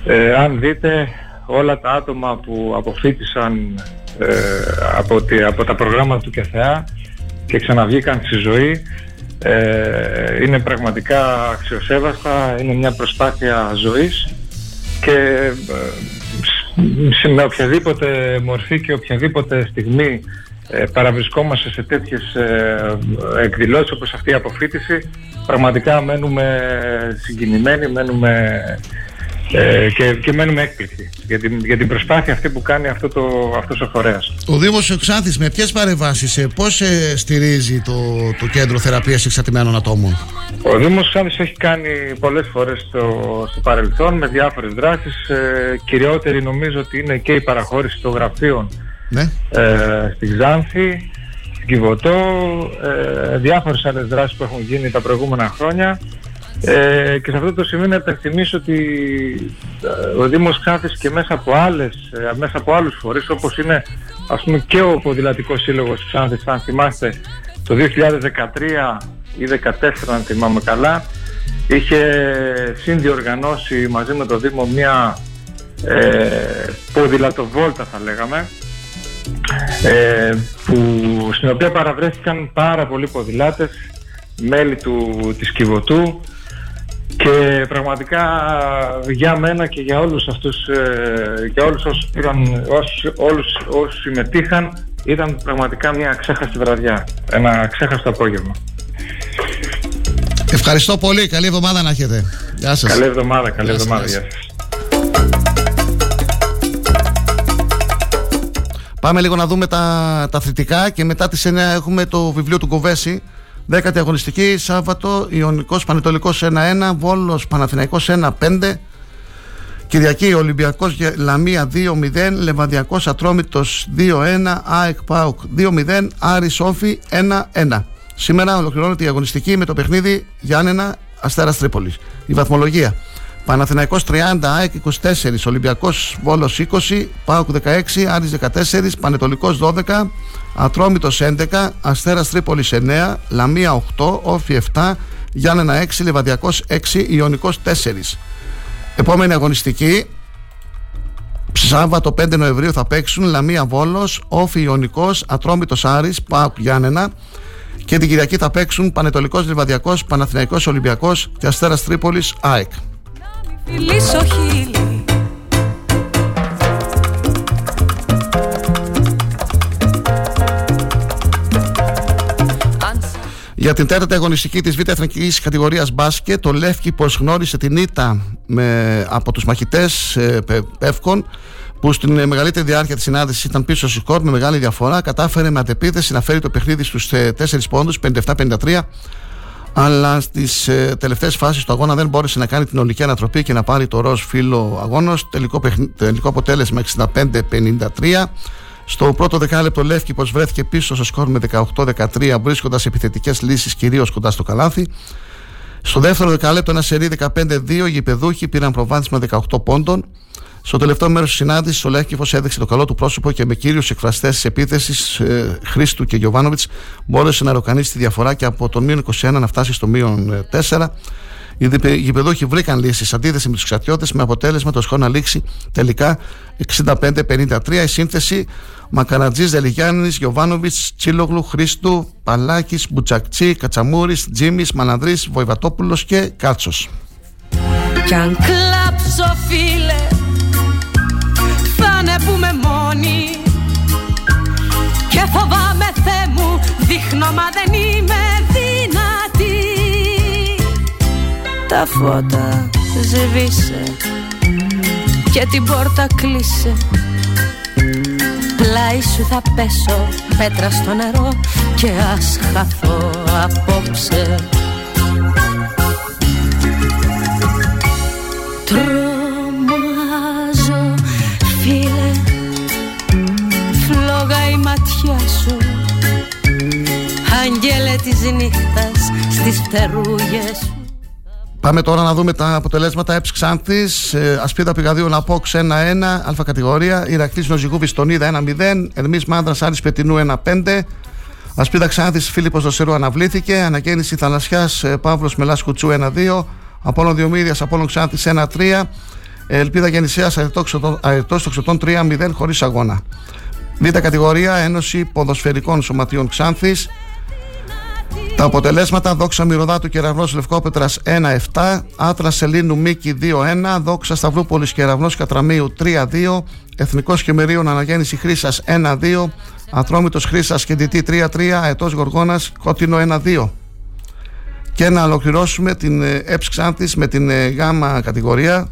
ε, αν δείτε όλα τα άτομα που αποφύτησαν ε, από, τη, από τα προγράμματα του ΚΕΘΕΑ και ξαναβγήκαν στη ζωή ε, είναι πραγματικά αξιοσέβαστα, είναι μια προσπάθεια ζωής και ε, με οποιαδήποτε μορφή και οποιαδήποτε στιγμή ε, παραβρισκόμαστε σε τέτοιες ε, εκδηλώσεις όπως αυτή η αποφύτιση πραγματικά μένουμε συγκινημένοι, μένουμε ε, και, και μένουμε έκπληκτοι για την, για την προσπάθεια αυτή που κάνει αυτό το, αυτός ο φορέας. Ο Δήμος Ξάνθης με ποιες παρεμβάσεις, ε, πώς ε, στηρίζει το, το κέντρο θεραπείας εξατημένων ατόμων; Ο Δήμος Ξάνθης έχει κάνει πολλές φορές στο, στο παρελθόν με διάφορες δράσεις. Ε, κυριότερη νομίζω ότι είναι και η παραχώρηση των γραφείων ναι. ε, στη Ξάνθη, στην Κιβωτό, ε, διάφορες άλλες δράσεις που έχουν γίνει τα προηγούμενα χρόνια. Ε, και σε αυτό το σημείο να υπενθυμίσω ότι ε, ο Δήμος Ξάνθης και μέσα από, άλλες, ε, μέσα από άλλους φορείς όπως είναι ας πούμε και ο Ποδηλατικός Σύλλογος Ξάνθης αν θυμάστε το 2013 ή 2014 αν θυμάμαι καλά είχε συνδιοργανώσει μαζί με το Δήμο μια ε, ποδηλατοβόλτα θα λέγαμε ε, που, στην οποία παραβρέθηκαν πάρα πολλοί ποδηλάτες μέλη του, της Κιβωτού και πραγματικά για μένα και για όλους αυτούς, ε, για όλους όσους, πήραν, όσους, όλους όσους συμμετείχαν ήταν πραγματικά μια ξέχαστη βραδιά, ένα ξέχαστο απόγευμα. Ευχαριστώ πολύ, καλή εβδομάδα να έχετε. Γεια σας. Καλή εβδομάδα, καλή Γεια σας, εβδομάδα, γεια γεια σας. Πάμε λίγο να δούμε τα, τα θετικά και μετά τις 9 έχουμε το βιβλίο του Κοβέση. Δέκατη αγωνιστική, Σάββατο, Ιωνικός Πανετολικός 1-1, Βόλος Παναθηναϊκός 1-5, Κυριακή Ολυμπιακός Γε- Λαμία 2-0, Λεβαδιακός Ατρόμητος 2-1, ΑΕΚ ΠΑΟΚ 2-0, Άρης Όφη 1-1. Σήμερα ολοκληρώνεται η αγωνιστική με το παιχνίδι Γιάννενα Αστέρας Τρίπολης. Η βαθμολογία. Παναθηναϊκός 30, ΑΕΚ 24, Ολυμπιακός Βόλος 20, ΠΑΟΚ 16, Άρης 14, Πανετολικός 12, Ατρόμητος 11, Αστέρας Τρίπολης 9, Λαμία 8, Όφη 7, Γιάννενα 6, Λεβαδιακός 6, Ιωνικός 4. Επόμενη αγωνιστική, Σάββατο 5 Νοεμβρίου θα παίξουν Λαμία Βόλος, Όφη Ιωνικός, Ατρόμητος Άρης, ΠΑΟΚ Γιάννενα και την Κυριακή θα παίξουν Πανετολικός Λιβαδιακός, Παναθηναϊκός Ολυμπιακός και Αστέρας Τρίπολης ΑΕΚ. Φιλήσω χείλης Για την τέταρτη αγωνιστική της Β' Εθνικής κατηγορίας μπάσκετ, το Λεύκυπος γνώρισε την ήττα με, από τους μαχητές ε, Πε- Πεύκων που στην ε, μεγαλύτερη διάρκεια της συνάντησης ήταν πίσω στο σκορ με μεγάλη διαφορά. Κατάφερε με αντεπίθεση να φέρει το παιχνίδι στους ε, 4 πόντους, 57-53. Αλλά στις ε, τελευταίες φάσεις του αγώνα δεν μπόρεσε να κάνει την ολική ανατροπή και να πάρει το ροζ φύλλο αγώνα. Τελικό, παιχν- τελικό αποτέλεσμα 65-53. Στο πρώτο δεκάλεπτο Λεύκη βρέθηκε πίσω στο σκορ με 18-13 βρίσκοντας επιθετικές λύσεις κυρίως κοντά στο καλάθι. Στο δεύτερο δεκάλεπτο ένα σερί 15-2 οι γηπεδούχοι πήραν προβάδισμα 18 πόντων. Στο τελευταίο μέρος της συνάντησης, ο Λεύκυφο έδειξε το καλό του πρόσωπο και με κύριους εκφραστές της επίθεσης ε, Χρήστου και Γιωβάνοβιτς μπόρεσε να ροκανίσει τη διαφορά και από το μείον 21 να φτάσει στο μείον ε, 4. Οι διπε- γηπεδούχοι βρήκαν λύσεις σε αντίθεση με τους ξατιώτες με αποτέλεσμα το σκορ να λήξει τελικά 65-53. Η σύνθεση Μακαρατζή Δελιγιάννης, Γιωβάνοβιτς, Τσίλογλου, Χρήστου, Παλάκης, Μπουτσακτσί, Κατσαμούρης, Τζίμι, Μανανδρή, Βοηβατόπουλος και Κάτσος. Κι αν κλάψω φίλε Θα ανεβούμε μόνοι. Και φοβάμαι Θεέ μου Δείχνω μα δεν είμαι δυνατή. Τα φώτα σβήσε Και την πόρτα κλείσε. Πλάι σου θα πέσω Πέτρα στο νερό Και ας χαθώ απόψε μάτια σου. Αγγέλε της νύχτας στις φτερούγες σου. Πάμε τώρα να δούμε τα αποτελέσματα. Έψ Ξάνθης, ε, Ασπίδα Πηγαδίου Απόξ 1-1, Α κατηγορία, Ηρακλής Νοζικού Βιστονίδα 1-0, Ερμής Μάνδρας Άρης Πετινού 1-5, Ασπίδα Ξάνθης Φίλιππος Δοσερού αναβλήθηκε, Ανακαίνιση Θαλασσιάς ε, Παύλος Μελάς Κουτσού 1-2, Απόλλων Διομήδιας Απόλλων Ξάνθης 1-3, Ελπίδα Γεννησίας Αερτός Τοξωτών 3-0 χωρίς αγώνα. Β' κατηγορία Ένωση Ποδοσφαιρικών Σωματείων Ξάνθης τα αποτελέσματα Δόξα Μυρωδάτου Κεραυνό Λευκόπετρας 1-7, Άτρα Σελήνου Μίκη 2-1, Δόξα Σταυρούπολης Κεραυνό Κατραμίου 3-2, Εθνικός Χεμερίων Αναγέννηση Χρήσας 1-2, Ατρόμητος Χρήσας Κεντητή 3-3, Αετός Γοργόνας Κότινο 1-2. Και να ολοκληρώσουμε την ΕΠΣ Ξάνθης με την ε, γάμα κατηγορία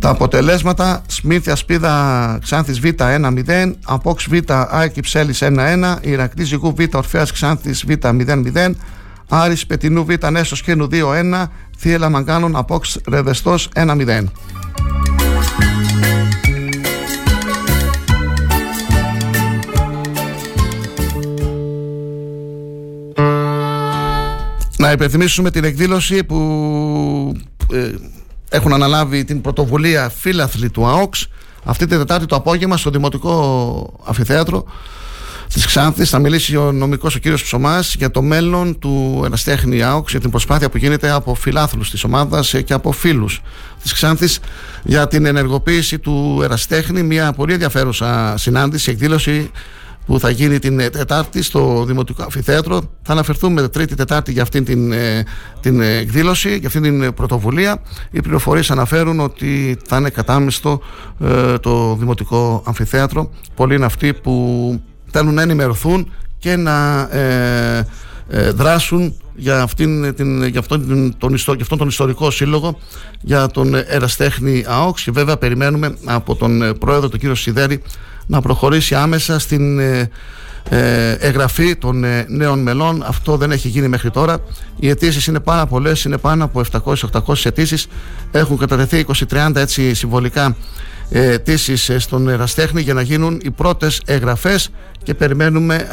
τα αποτελέσματα Σμίθια Σπίδα Ξάνθης Β 1-0 Απόξ Β Άκη Ψέλης 1-1 Ηρακλή Ζυγού Β Ορφέας Ξάνθης Β 0-0 Άρης Πετινού Β Νέσος Κένου 2-1 Θίελα Μαγκάνων Απόξ Ρεδεστός 1-0 Να υπενθυμίσουμε την εκδήλωση που ε, έχουν αναλάβει την πρωτοβουλία φίλαθλοι του ΑΟΚΣ αυτή την Τετάρτη το απόγευμα στο Δημοτικό Αφιθέατρο της Ξάνθης. Θα μιλήσει ο νομικός ο κύριος Ψωμάς για το μέλλον του Εραστέχνη ΑΟΚΣ για την προσπάθεια που γίνεται από φιλάθλους της ομάδας και από φίλους της Ξάνθης για την ενεργοποίηση του Εραστέχνη μια πολύ ενδιαφέρουσα συνάντηση, εκδήλωση που θα γίνει την Τετάρτη στο Δημοτικό Αφιθέατρο. Θα αναφερθούμε Τρίτη Τετάρτη για αυτήν την, ε, την εκδήλωση, για αυτήν την πρωτοβουλία. Οι πληροφορίες αναφέρουν ότι θα είναι κατάμεστο ε, το Δημοτικό Αμφιθέατρο. Πολλοί είναι αυτοί που θέλουν να ενημερωθούν και να ε, δράσουν για, αυτήν, την, για, αυτόν, τον, για αυτόν τον ιστορικό σύλλογο για τον Εραστέχνη ΑΟΚΣ και βέβαια περιμένουμε από τον πρόεδρο τον κύριο Σιδέρη να προχωρήσει άμεσα στην ε, ε, εγγραφή των ε, νέων μελών. Αυτό δεν έχει γίνει μέχρι τώρα. Οι αιτήσεις είναι πάρα πολλές, είναι πάνω από 700-800 αιτήσεις. Έχουν κατατεθεί 20-30 έτσι συμβολικά αιτήσεις στον Εραστέχνη για να γίνουν οι πρώτες εγγραφές και περιμένουμε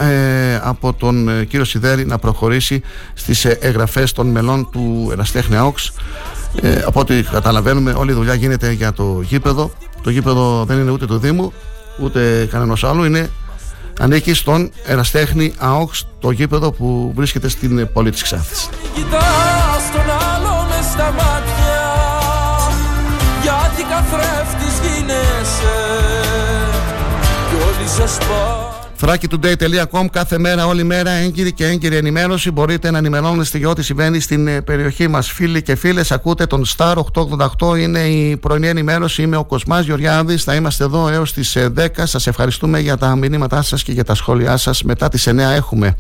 από τον κύριο Σιδέρη να προχωρήσει στις εγγραφές των μελών του Εραστέχνη ΑΟΚΣ από ό,τι καταλαβαίνουμε όλη η δουλειά γίνεται για το γήπεδο το γήπεδο δεν είναι ούτε του Δήμου ούτε κανένας άλλου. Είναι, ανήκει στον Εραστέχνη ΑΟΚΣ, το γήπεδο που βρίσκεται στην πόλη της Ξάνθης. γιατί καθρέφτης γίνεσαι κι όλοι σε thrakitoday.com κάθε μέρα, όλη μέρα, έγκυρη και έγκυρη ενημέρωση. Μπορείτε να ενημερώνεστε για ό,τι συμβαίνει στην ε, περιοχή μας. Φίλοι και φίλες, ακούτε τον Star 888. Είναι η πρωινή ενημέρωση. Είμαι ο Κοσμάς Γεωργιάδης. Θα είμαστε εδώ έως τις 10. Σας ευχαριστούμε για τα μηνύματά σας και για τα σχόλιά σας. Μετά τις 9 έχουμε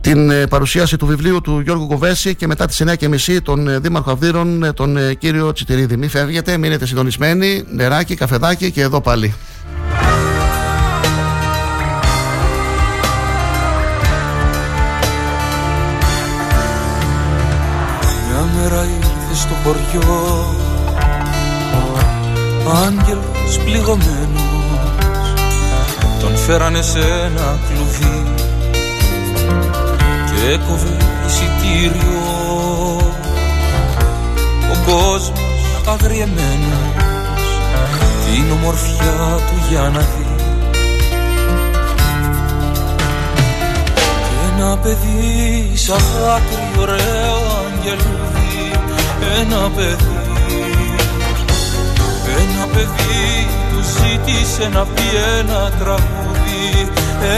την ε, παρουσίαση του βιβλίου του Γιώργου Κοβέση και μετά τις 9.30 τον ε, Δήμαρχο Αυδείρων, τον κύριο Τσιτηρίδη. Μην φεύγετε, μείνετε συντονισμένοι, νεράκι, καφεδάκι και εδώ πάλι. Στο χωριό. Άγγελος πληγωμένος Τον φέρανε σε ένα κλουβί Και έκοβε εισιτήριο. Ο κόσμος αγριεμένος Την ομορφιά του για να δει. Και ένα παιδί σαν δάκρυ ωραίο αγγελούδι ένα παιδί. Ένα παιδί του ζήτησε να πει ένα τραγούδι.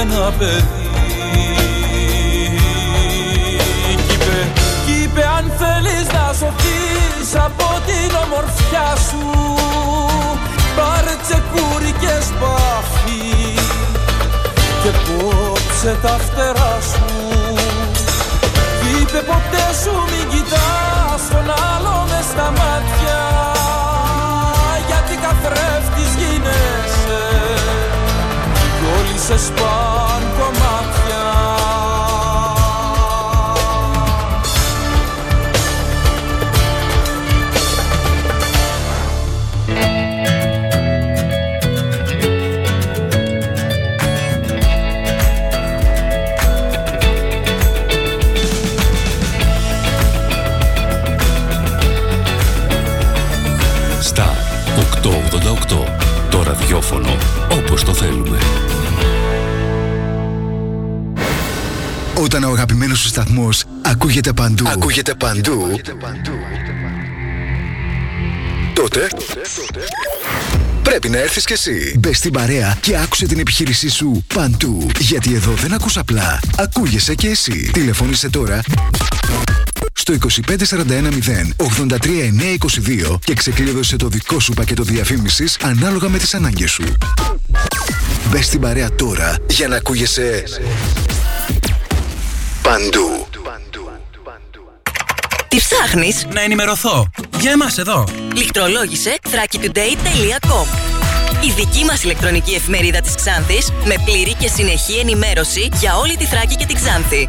Ένα παιδί. Κι είπε, κι είπε αν θέλεις να σωθείς από την ομορφιά σου Πάρε τσεκούρι και σπάφι Και κόψε τα φτερά σου Είπε ποτέ σου μην κοιτάς τον άλλο μες στα μάτια. Γιατί καθρέφτης γίνεσαι. Κι όλοι σε σπάν κομμάτια ραδιόφωνο όπως το θέλουμε. Όταν ο αγαπημένος σου σταθμός ακούγεται παντού. Ακούγεται παντού. Τότε. Πρέπει να έρθεις κι εσύ. Μπες στην παρέα και άκουσε την επιχείρησή σου παντού. Γιατί εδώ δεν ακούς απλά. Ακούγεσαι κι εσύ. Τηλεφώνησε τώρα στο 25410 83922 και ξεκλείδωσε το δικό σου πακέτο διαφήμισης ανάλογα με τις ανάγκες σου. Μπες στην παρέα τώρα για να ακούγεσαι παντού. Τι ψάχνεις; Να ενημερωθώ. Για εμάς εδώ. Λιχτρολόγησε thrakitoday.com Η δική μας ηλεκτρονική εφημερίδα της Ξάνθης με πλήρη και συνεχή ενημέρωση για όλη τη Θράκη και την Ξάνθη.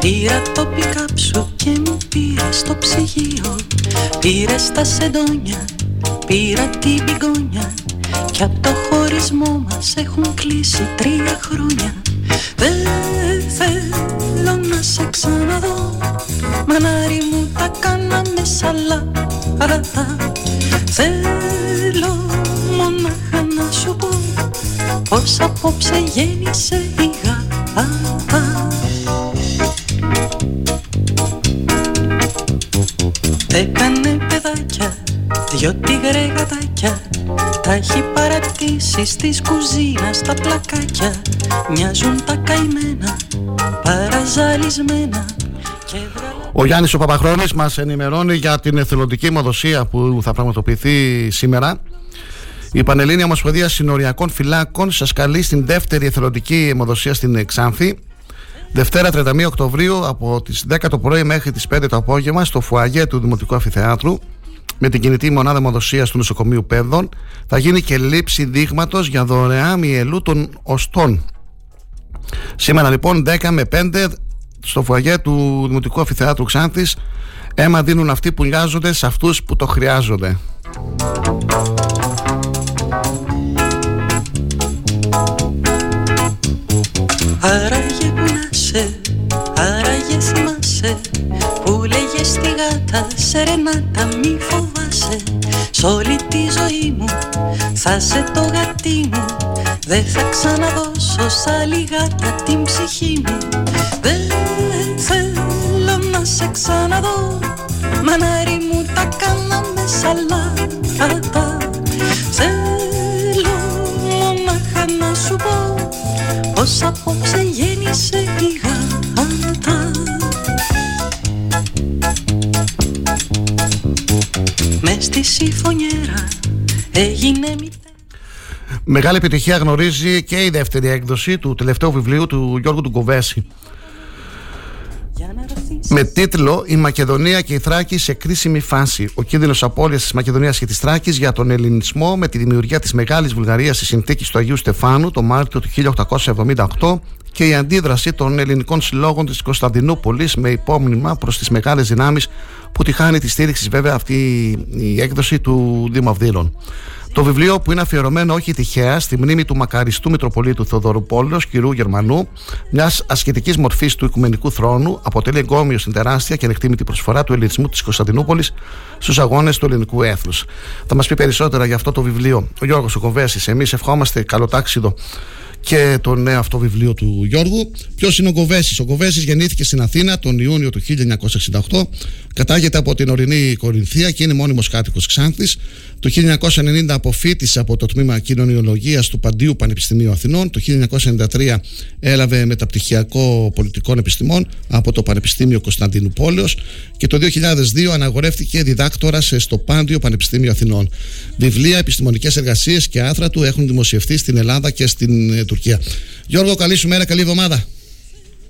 Πήρα το πικάπ σου και μου πήρα στο ψυγείο. Πήρες τα σεντόνια, πήρα την πηγόνια. Κι απ' το χωρισμό μας έχουν κλείσει τρία χρόνια. Δεν θέλω να σε ξαναδώ. Μανάρι μου τα κάναμε σαλάτα. Θέλω μονάχα να σου πω Πως απόψε γέννησε η γάτα Έκανε παιδάκια, δυο τίγρε γατάκια Τα έχει παρατήσει στις κουζίνα στα πλακάκια Μοιάζουν τα καημένα, παραζαλισμένα Ο Γιάννης ο Παπαχρόνης μας ενημερώνει για την εθελοντική αιμοδοσία που θα πραγματοποιηθεί σήμερα. Η Πανελλήνια Ομοσπονδία Συνοριακών Φυλάκων σας καλεί στην δεύτερη εθελοντική αιμοδοσία στην Ξάνθη. Δευτέρα 31 Οκτωβρίου από τις 10 το πρωί μέχρι τις 5 το απόγευμα στο φουαγέ του Δημοτικού Αφιθεάτρου με την κινητή μονάδα αιμοδοσίας του νοσοκομείου Πέδων θα γίνει και λήψη δείγματος για δωρεά μυελού των οστών. Σήμερα λοιπόν 10 με 5 στο φουαγέ του Δημοτικού Αφιθεάτρου Ξάνθης αίμα δίνουν αυτοί που νοιάζονται σε αυτούς που το χρειάζονται. Άραγε που να σε, άραγες θυμάσαι Που λέγες στη γάτα σερενάτα μη φοβάσαι. Σ' όλη τη ζωή μου θα σε το γατί μου Δεν θα ξαναδώσω σ' άλλη γάτα την ψυχή μου. Δεν θέλω να σε ξαναδώ Μανάρι μου τα κάναμε σαλάτα. Θέλω μονάχα να σου πω πως απόψε γέννησε η γάτα Μες στη συμφωνιέρα έγινε μη Μεγάλη επιτυχία γνωρίζει και η δεύτερη έκδοση του τελευταίου βιβλίου του Γιώργου του Κοβέση. Με τίτλο Η Μακεδονία και η Θράκη σε κρίσιμη φάση. Ο κίνδυνος απώλειας της Μακεδονίας και της Θράκης για τον ελληνισμό με τη δημιουργία της Μεγάλης Βουλγαρίας στη συνθήκης του Αγίου Στεφάνου το Μάρτιο του 1878 και η αντίδραση των ελληνικών συλλόγων της Κωνσταντινούπολης με υπόμνημα προς τις μεγάλες δυνάμεις που τη χάνει τη στήριξη βέβαια αυτή η έκδοση του Δήμου Αυδήλων. Το βιβλίο που είναι αφιερωμένο όχι τυχαία στη μνήμη του μακαριστού Μητροπολίτου Θοδωρού Πόλεως, κυρού Γερμανού, μιας ασχετικής μορφής του Οικουμενικού Θρόνου, αποτελεί εγκόμιο στην τεράστια και ανεκτήμητη προσφορά του ελληνισμού της Κωνσταντινούπολης στους αγώνες του ελληνικού έθνους. Θα μας πει περισσότερα για αυτό το βιβλίο ο Γιώργος Οκοβέσης. Εμείς ευχόμαστε καλοτάξιδο και το νέο αυτό βιβλίο του Γιώργου. Ποιος είναι ο Γκοβέση. Ο Γκοβέση γεννήθηκε στην Αθήνα τον Ιούνιο του 1968. Κατάγεται από την ορεινή Κορινθία και είναι μόνιμος κάτοικος Ξάνθης. Το 1990 αποφύτησε από το τμήμα Κοινωνιολογίας του Παντίου Πανεπιστημίου Αθηνών. Το 1993 έλαβε μεταπτυχιακό πολιτικών επιστημών από το Πανεπιστήμιο Κωνσταντίνου Πόλεως και το 2002 αναγορεύτηκε διδάκτορα στο Πάντιο Πανεπιστήμιο Αθηνών. Βιβλία, επιστημονικές εργασίες και άθρα του έχουν δημοσιευτεί στην Ελλάδα και στην ε, Τουρκία. Γιώργο, καλή σου μέρα, καλή εβδομάδα.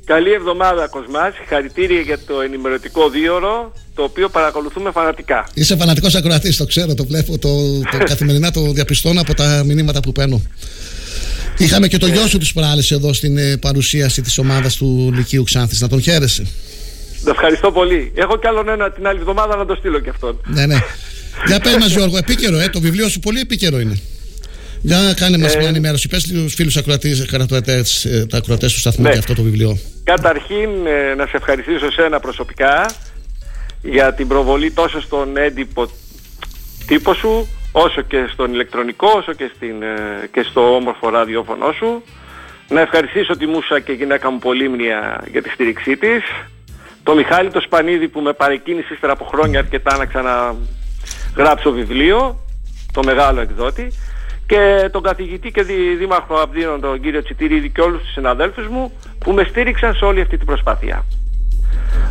Καλή εβδομάδα Κοσμάς, συγχαρητήρια για το ενημερωτικό δίωρο το οποίο παρακολουθούμε φανατικά. Είσαι φανατικός ακροατής, το ξέρω, το βλέπω, το, το [laughs] καθημερινά το διαπιστώνω από τα μηνύματα που παίρνω. Είχαμε και το γιο σου τις προάλλες εδώ στην ε, παρουσίαση της ομάδας του Λυκείου Ξάνθης, να τον χαίρεσαι. Ευχαριστώ πολύ. Έχω κι άλλον ένα την άλλη εβδομάδα να το στείλω κι αυτόν. Ναι, ναι. [laughs] Για πες μας Γιώργο, επίκαιρο, ε, το βιβλίο σου πολύ επίκαιρο είναι. Για κάνε μας Ε, μια ενημέρωση. Πες στους φίλους ακροατές, ακροατές, ε, τα ακροατές του σταθμού Ναι. και αυτό το βιβλίο. Καταρχήν ε, να σε ευχαριστήσω σένα προσωπικά για την προβολή τόσο στον έντυπο τύπο σου όσο και στον ηλεκτρονικό όσο και, στην, ε, και στο όμορφο ραδιόφωνο σου. Να ευχαριστήσω τη Μούσα και γυναίκα μου Πολύμνια για τη στήριξή της. Το Μιχάλη το Σπανίδη που με παρεκκίνησε ύστερα από χρόνια αρκετά να ξαναγράψω βιβλίο, το μεγάλο εκδότη και τον καθηγητή και δι, δήμαρχο Abdίνων τον κύριο Τσιτηρίδη και όλους τους συναδέλφους μου που με στήριξαν σε όλη αυτή την προσπάθεια.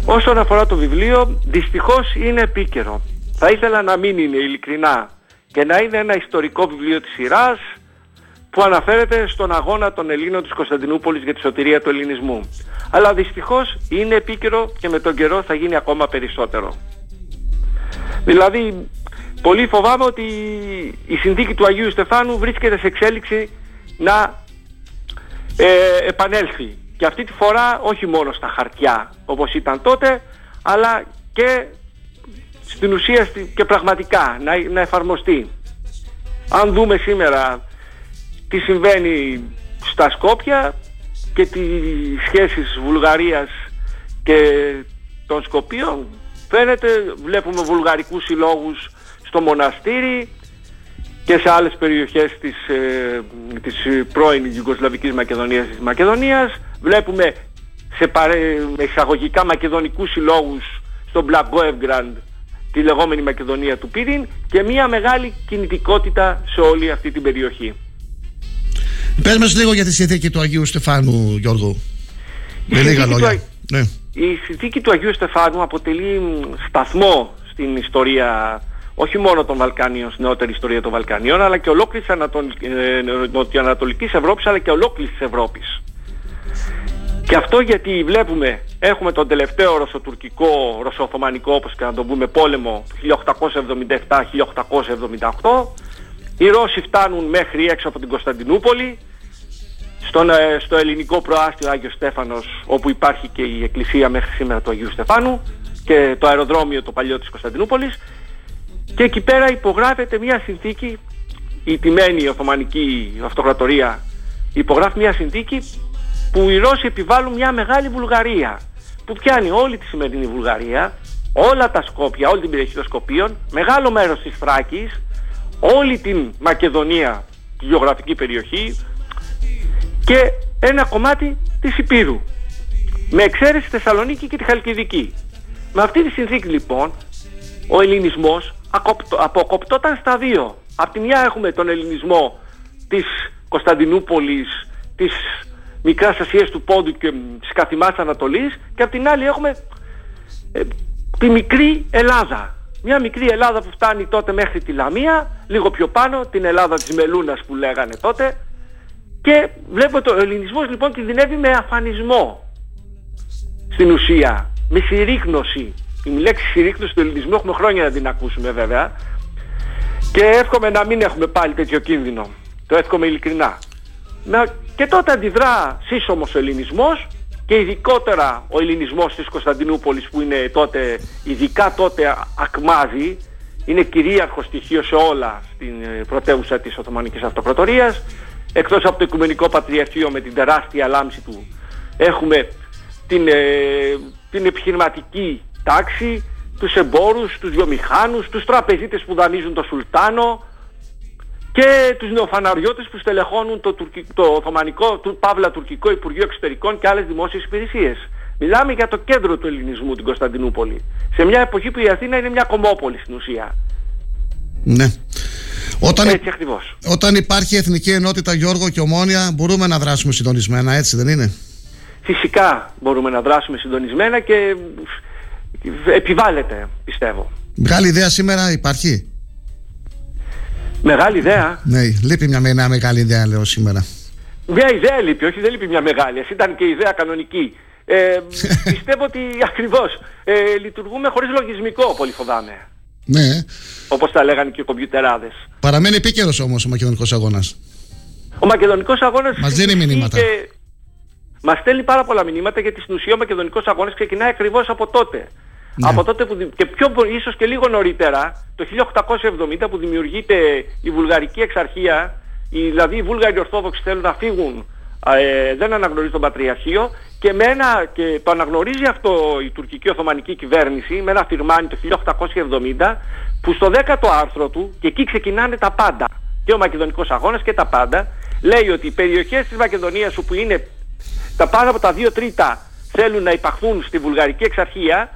Όσον αφορά το βιβλίο, δυστυχώς είναι επίκαιρο. Θα ήθελα να μην είναι ειλικρινά και να είναι ένα ιστορικό βιβλίο της σειράς που αναφέρεται στον αγώνα των Ελλήνων της Κωνσταντινούπολης για τη σωτηρία του ελληνισμού. Αλλά δυστυχώς είναι επίκαιρο και με τον καιρό θα γίνει ακόμα περισσότερο. Δηλαδή, πολύ φοβάμαι ότι η συνθήκη του Αγίου Στεφάνου βρίσκεται σε εξέλιξη να ε, επανέλθει. Και αυτή τη φορά όχι μόνο στα χαρτιά όπως ήταν τότε, αλλά και στην ουσία στη- και πραγματικά να, να εφαρμοστεί. Αν δούμε σήμερα τι συμβαίνει στα Σκόπια και τις σχέσεις Βουλγαρίας και των Σκοπίων φαίνεται βλέπουμε βουλγαρικούς συλλόγους στο μοναστήρι και σε άλλες περιοχές της, ε, της ε, πρώην Ιουγκοσλαβικής Μακεδονίας της Μακεδονίας βλέπουμε σε παρέ, με εισαγωγικά μακεδονικούς συλλόγους στο Μπλαγκόευγκραντ τη λεγόμενη Μακεδονία του Πύριν και μια μεγάλη κινητικότητα σε όλη αυτή την περιοχή. Πες μας λίγο για τη συνθήκη του Αγίου Στεφάνου, Γιώργο. Με λίγα συνθήκη λόγια. του Ναι. Η συνθήκη του Αγίου Στεφάνου αποτελεί μ, σταθμό στην ιστορία όχι μόνο των Βαλκανίων, στην νεότερη ιστορία των Βαλκανίων, αλλά και ολόκληρης Ανατολ... ε, Νοτιοανατολικής Ευρώπης, αλλά και ολόκληρης της Ευρώπης. Και αυτό γιατί βλέπουμε, έχουμε τον τελευταίο ρωσοτουρκικό, ρωσοοθωμανικό, όπως και να το πούμε, πόλεμο του 1877-1878. Οι Ρώσοι φτάνουν μέχρι έξω από την Κωνσταντινούπολη, στον, ε, στο ελληνικό προάστιο Άγιος Στέφανος όπου υπάρχει και η εκκλησία μέχρι σήμερα του Αγίου Στεφάνου και το αεροδρόμιο το παλιό της Κωνσταντινούπολης και εκεί πέρα υπογράφεται μια συνθήκη η τιμένη Οθωμανική Αυτοκρατορία υπογράφει μια συνθήκη που οι Ρώσοι επιβάλλουν μια μεγάλη Βουλγαρία που πιάνει όλη τη σημερινή Βουλγαρία όλα τα Σκόπια, όλη την περιοχή των Σκοπίων μεγάλο μέρος της Θράκης όλη την Μακεδονία τη γεωγραφική περιοχή και ένα κομμάτι της Υπήρου. Με εξαίρεση Θεσσαλονίκη και τη Χαλκιδική. Με αυτή τη συνθήκη λοιπόν ο ελληνισμός ακοπτω- αποκοπτόταν στα δύο. Απ' τη μια έχουμε τον ελληνισμό της Κωνσταντινούπολης, της Μικράς Ασίας του Πόντου και μ, της Καθημάς Ανατολής και απ' την άλλη έχουμε ε, τη μικρή Ελλάδα. Μια μικρή Ελλάδα που φτάνει τότε μέχρι τη Λαμία, λίγο πιο πάνω, την Ελλάδα της Μελούνας που λέγανε τότε, και βλέπω το ο ελληνισμός λοιπόν κινδυνεύει με αφανισμό στην ουσία, με συρρήκνωση. Η λέξη συρρήκνωση του ελληνισμού έχουμε χρόνια να την ακούσουμε βέβαια και εύχομαι να μην έχουμε πάλι τέτοιο κίνδυνο. Το εύχομαι ειλικρινά. Να- Και τότε αντιδρά σύσσωμος ο ελληνισμός και ειδικότερα ο ελληνισμός της Κωνσταντινούπολης που είναι τότε, ειδικά τότε α- ακμάζει, είναι κυρίαρχο στοιχείο σε όλα στην ε, πρωτεύουσα της Οθωμανικής Αυτοκρατορίας εκτός από το Οικουμενικό Πατριαρχείο με την τεράστια λάμψη του έχουμε την, ε, την επιχειρηματική τάξη, τους εμπόρους, τους βιομηχάνους, τους τραπεζίτες που δανείζουν το Σουλτάνο και τους νεοφαναριώτες που στελεχώνουν το, τουρκι, το Οθωμανικό, του Παύλα Τουρκικό Υπουργείο Εξωτερικών και άλλες δημόσιες υπηρεσίες. Μιλάμε για το κέντρο του ελληνισμού, την Κωνσταντινούπολη. Σε μια εποχή που η Αθήνα είναι μια κομμόπολη στην ουσία. Ναι. Όταν, Έτσι ακριβώς. όταν υπάρχει εθνική ενότητα Γιώργο και ομόνια μπορούμε να δράσουμε συντονισμένα έτσι δεν είναι; Φυσικά μπορούμε να δράσουμε συντονισμένα και επιβάλλεται πιστεύω. Μεγάλη ιδέα σήμερα υπάρχει; Μεγάλη ιδέα. Ναι, λείπει μια, μια μεγάλη ιδέα λέω σήμερα Μια ιδέα λείπει, όχι δεν λείπει μια μεγάλη. Ας ήταν και ιδέα κανονική. Ε, [laughs] πιστεύω ότι ακριβώς ε, λειτουργούμε χωρίς λογισμικό, πολύ φοβάμαι. Ναι, Όπως τα λέγανε και οι κομπιουτεράδες. παραμένει επίκαιρος όμως ο μακεδονικός αγώνας. Ο Μακεδονικός Αγώνας Μας δίνει ισχύει μηνύματα. Και... Μας στέλνει πάρα πολλά μηνύματα γιατί στην ουσία ο Μακεδονικός Αγώνας ξεκινάει ακριβώς από τότε. Ναι. Από τότε που, δη- και πιο πο- ίσως και λίγο νωρίτερα, το 1870 που δημιουργείται η Βουλγαρική Εξαρχία, οι, δηλαδή οι Βούλγαροι Ορθόδοξοι θέλουν να φύγουν, ε, δεν αναγνωρίζουν τον Πατριαρχείο και, με ένα, και το αναγνωρίζει αυτό η τουρκική Οθωμανική κυβέρνηση με ένα φιρμάνι το 1870 που στο 10ο άρθρο του, και εκεί ξεκινάνε τα πάντα, και ο Μακεδονικός Αγώνας και τα πάντα, λέει ότι οι περιοχές της Μακεδονίας όπου είναι τα πάνω από τα δύο τρίτα θέλουν να υπαχθούν στη Βουλγαρική Εξαρχία,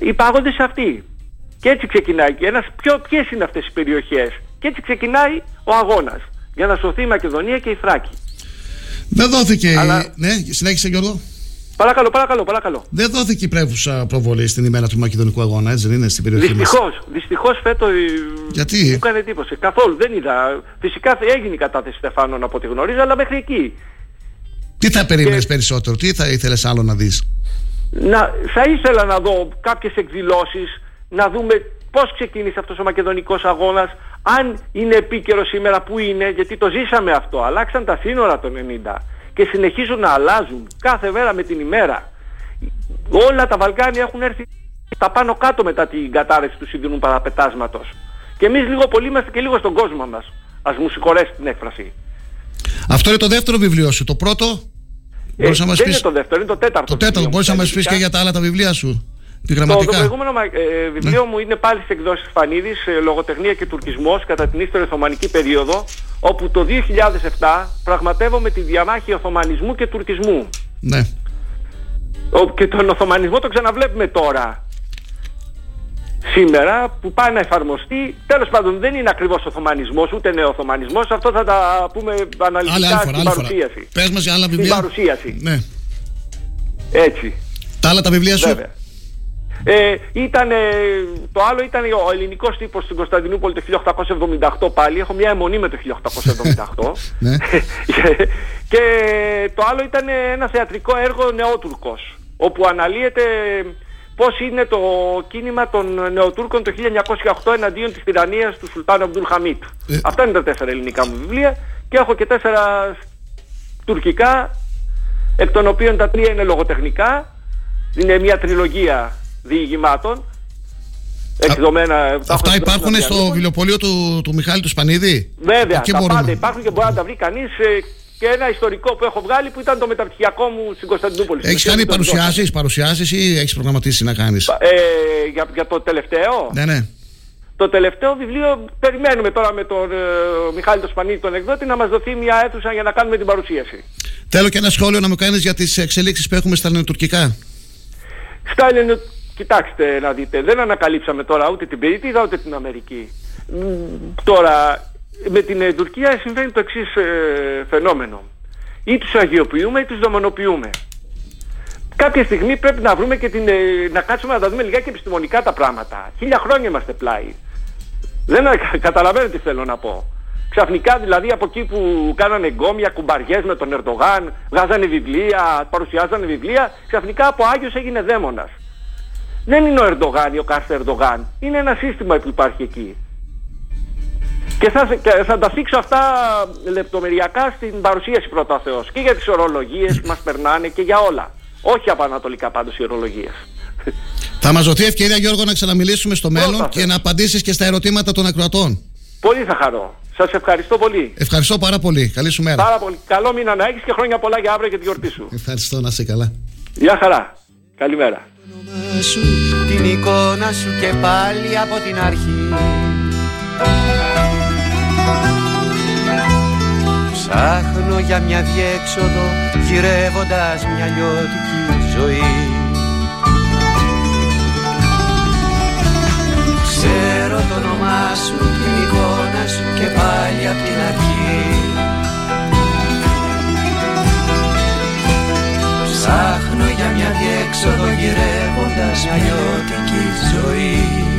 υπάγονται σε αυτή. Και έτσι ξεκινάει. Και ένας, ποιο, ποιες είναι αυτές οι περιοχές. Και έτσι ξεκινάει ο αγώνας. Για να σωθεί η Μακεδονία και η Θράκη. Δεν δόθηκε. η- Αλλά- Ναι, συνέχισε Γιώργο. Παρακαλώ, παρακαλώ, παρακαλώ. Δεν δόθηκε η πρέβουσα προβολή στην ημέρα του Μακεδονικού Αγώνα, έτσι δεν είναι στην περιοχή μας; Δυστυχώς, δυστυχώς φέτο Γιατί; μου έκανε εντύπωση. Καθόλου δεν είδα. Φυσικά έγινε η κατάθεση Στεφάνων από ό,τι γνωρίζω, αλλά μέχρι εκεί. Τι θα περίμενες περισσότερο, τι θα ήθελες άλλο να δεις; Να, θα ήθελα να δω κάποιες εκδηλώσεις, να δούμε πώς ξεκίνησε αυτός ο μακεδονικός αγώνας, αν είναι επίκαιρο σήμερα που είναι, γιατί το ζήσαμε αυτό. Αλλάξαν τα σύνορα το 90 και συνεχίζουν να αλλάζουν κάθε μέρα με την ημέρα. Όλα τα Βαλκάνια έχουν έρθει τα πάνω κάτω μετά την κατάρρευση του σιδηρού παραπετάσματος. Και εμείς λίγο πολύ είμαστε και λίγο στον κόσμο μας. Ας μου συγχωρέσει την έκφραση. Αυτό είναι το δεύτερο βιβλίο σου. Το πρώτο. Ε, Μπορείς να μας δεν πεις- είναι το δεύτερο, είναι το τέταρτο. Το τέταρτο, βιβλίο μου. μπορείς να μας πεις Φυσικά. και για τα άλλα τα βιβλία σου. Το, το Επιγραμματικά. προηγούμενο μα- ε, βιβλίο μου είναι πάλι στις εκδόσεις Φανίδης, ε, λογοτεχνία και τουρκισμός κατά την ύστερη Οθωμανική περίοδο, όπου το 2007 πραγματεύομαι τη διαμάχη Οθωμανισμού και τουρκισμού. Ναι. Ο- Και τον Οθωμανισμό το ξαναβλέπουμε τώρα. Σήμερα που πάει να εφαρμοστεί, τέλος πάντων δεν είναι ακριβώς Οθωμανισμός ούτε νεοοθωμανισμός, αυτό θα τα πούμε αναλυτικά Άλλη, άλλη φορά, στην άλλη φορά. παρουσίαση. Πες μας για άλλα Στην βιβλία. παρουσίαση. Ναι. Έτσι. Τα άλλα τα βιβλία σου. Βέβαια. Ε, ήταν, ε, το άλλο ήταν ο ελληνικός τύπος στην Κωνσταντινούπολη το 1878 πάλι. Έχω μια αιμονή με το 1878. [laughs] Ναι. [laughs] και το άλλο ήταν ένα θεατρικό έργο Νεότουρκος, όπου αναλύεται πώς είναι το κίνημα των Νεοτούρκων το 1908 εναντίον της τυραννίας του Σουλτάνου Αμπτούλ Χαμίτ; Ε. Αυτά είναι τα τέσσερα ελληνικά μου βιβλία και έχω και τέσσερα τουρκικά, εκ των οποίων τα τρία είναι λογοτεχνικά. Είναι μια τριλογία διηγημάτων. Εκδομένα, τα έχω Αυτά εκδώσει υπάρχουν στα στο διαλόγω. βιβλιοπωλείο του, του Μιχάλη του Σπανίδη; Βέβαια, Εκεί τα μπορούμε. πάντα υπάρχουν και μπορεί να τα βρει κανείς ε, και ένα ιστορικό που έχω βγάλει που ήταν το μεταπτυχιακό μου στην Κωνσταντινούπολη. Έχεις Στην κάνει ουσία, το παρουσιάσεις παρουσιάσεις ή έχεις προγραμματίσει να κάνεις; εκδόσα. Ε, για, για το τελευταίο; Ναι, ναι. Το τελευταίο βιβλίο περιμένουμε τώρα με τον ε, Μιχάλη τον Σπανίδη τον εκδότη να μας δοθεί μια αίθουσα για να κάνουμε την παρουσίαση. Θέλω και ένα σχόλιο να μου κάνεις για τις εξελίξεις που έχουμε στα ελληνοτουρκικά. Στα Ελληνο... Κοιτάξτε να δείτε, δεν ανακαλύψαμε τώρα ούτε την Περίτιδα ούτε την Αμερική. Μ, Τώρα, με την ε, Τουρκία συμβαίνει το εξής ε, φαινόμενο. Ή τους αγιοποιούμε ή τους δαιμονοποιούμε. Κάποια στιγμή πρέπει να βρούμε και την, ε, να κάτσουμε να τα δούμε λιγάκι επιστημονικά τα πράγματα. Χίλια χρόνια είμαστε πλάι. Δεν α- καταλαβαίνετε τι θέλω να πω. Ξαφνικά δηλαδή από εκεί που κάνανε γκόμια, κουμπαριές με τον Ερντογάν, βγάζανε βιβλία, παρουσιάζανε βιβλία, ξαφνικά από Άγιος έγινε δαίμονας. Δεν είναι ο Ερντογάν ή ο κάθε Ερντογάν. Είναι ένα σύστημα που υπάρχει εκεί. Και θα, και θα τα θίξω αυτά λεπτομεριακά στην παρουσίαση πρώτα ο Θεός. Και για τις ορολογίες που μας περνάνε και για όλα. Όχι από ανατολικά πάντως οι ορολογίες. Θα μας δοθεί ευκαιρία, Γιώργο, να ξαναμιλήσουμε στο μέλλον και να απαντήσεις και στα ερωτήματα των ακροατών. Πολύ θα χαρώ. Σας ευχαριστώ πολύ. Ευχαριστώ πάρα πολύ. Καλή σου μέρα. Πάρα πολύ. Καλό μήνα να έχεις και χρόνια πολλά για αύριο και τη γιορτή σου. Ευχαριστώ, να είσαι καλά. Γεια χαρά. Καλημέρα. σου, την εικόνα σου και πάλι από την αρχή Ψάχνω για μια διέξοδο γυρεύοντας μια λιώτικη ζωή. Ξέρω το όνομά σου, την εικόνα σου και πάλι απ' την αρχή. Ψάχνω για μια διέξοδο γυρεύοντας μια λιώτικη ζωή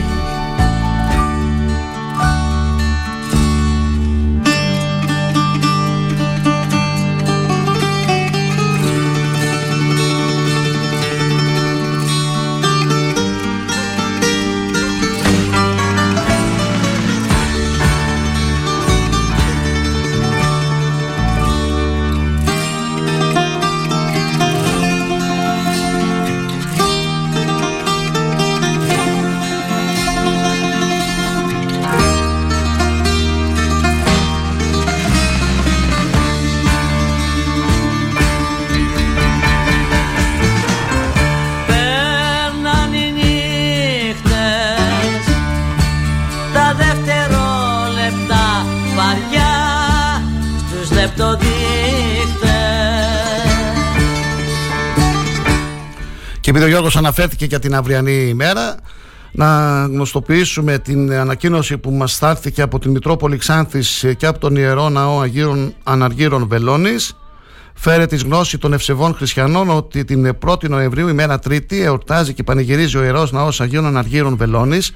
Και επειδή ο Γιώργος αναφέρθηκε για την αυριανή ημέρα, να γνωστοποιήσουμε την ανακοίνωση που μας στάθηκε από την Μητρόπολη Ξάνθης και από τον Ιερό Ναό Αγίρων Αναργύρων Βελώνης. Φέρε της γνώση των ευσεβών χριστιανών ότι την 1η Νοεμβρίου, ημέρα Τρίτη, εορτάζει και πανηγυρίζει ο Ιερός Ναός Αγίων Αναργύρων Βελώνης.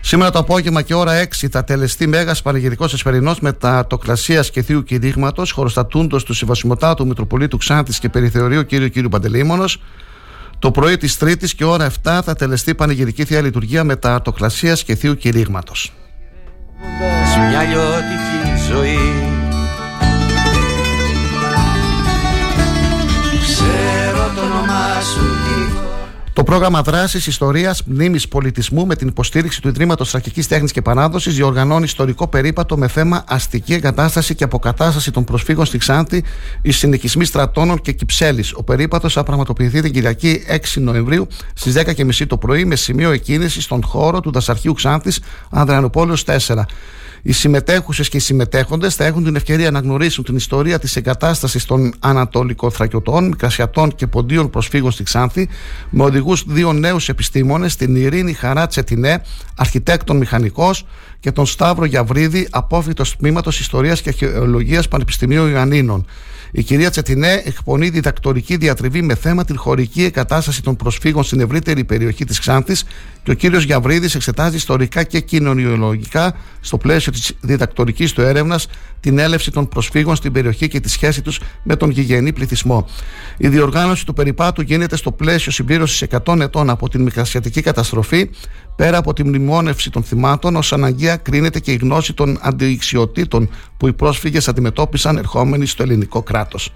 Σήμερα το απόγευμα και ώρα 6 θα τελεστεί μέγας πανηγυρικός εσπερινός με τα τοκλασία και θείου κηρύγματος, χωροστατούντος του Συμβασιμοτάτου Μητροπολίτου Ξάνθης και Περιθεωρίου κ. κ. Παντελήμονο. Το πρωί της Τρίτης και ώρα 7 θα τελεστεί πανηγυρική θεία λειτουργία με τα αρτοκλασία και θείου κηρύγματος. μια λιώτικη ζωή Το πρόγραμμα δράσης Ιστορίας Μνήμης Πολιτισμού με την υποστήριξη του Ιδρύματος Τρακική Τέχνης και Παράδοση διοργανώνει ιστορικό περίπατο με θέμα αστική εγκατάσταση και αποκατάσταση των προσφύγων στη Ξάνθη, οι συνοικισμοί στρατώνων και Κυψέλης. Ο περίπατος θα πραγματοποιηθεί την Κυριακή 6 Νοεμβρίου στις 10.30 το πρωί με σημείο εκκίνησης στον χώρο του Δασαρχείου Ξάνθης Ανδριανοπόλεω 4. Οι συμμετέχουσες και οι συμμετέχοντες θα έχουν την ευκαιρία να γνωρίσουν την ιστορία της εγκατάστασης των Ανατολικοθρακιωτών, Μικρασιατών και Ποντίων προσφύγων στη Ξάνθη, με οδηγούς δύο νέους επιστήμονες, την Ειρήνη Χαρά Τσετινέ, αρχιτέκτον μηχανικός, και τον Σταύρο Γιαβρίδη, απόφυτο τμήματος Ιστορίας και Αρχαιολογίας Πανεπιστημίου Ιωαννίνων. Η κυρία Τσετινέ εκπονεί διδακτορική διατριβή με θέμα την χωρική εγκατάσταση των προσφύγων στην ευρύτερη περιοχή της Ξάνθης και ο κύριος Γιαβρίδη εξετάζει ιστορικά και κοινωνιολογικά στο πλαίσιο της διδακτορικής του έρευνας την έλευση των προσφύγων στην περιοχή και τη σχέση τους με τον γηγενή πληθυσμό. Η διοργάνωση του περιπάτου γίνεται στο πλαίσιο συμπλήρωσης 100 ετών από την μικρασιατική καταστροφή, πέρα από τη μνημόνευση των θυμάτων, ως αναγκαία κρίνεται και η γνώση των αντιξιοτήτων που οι πρόσφυγες αντιμετώπισαν ερχόμενοι στο ελληνικό κράτος.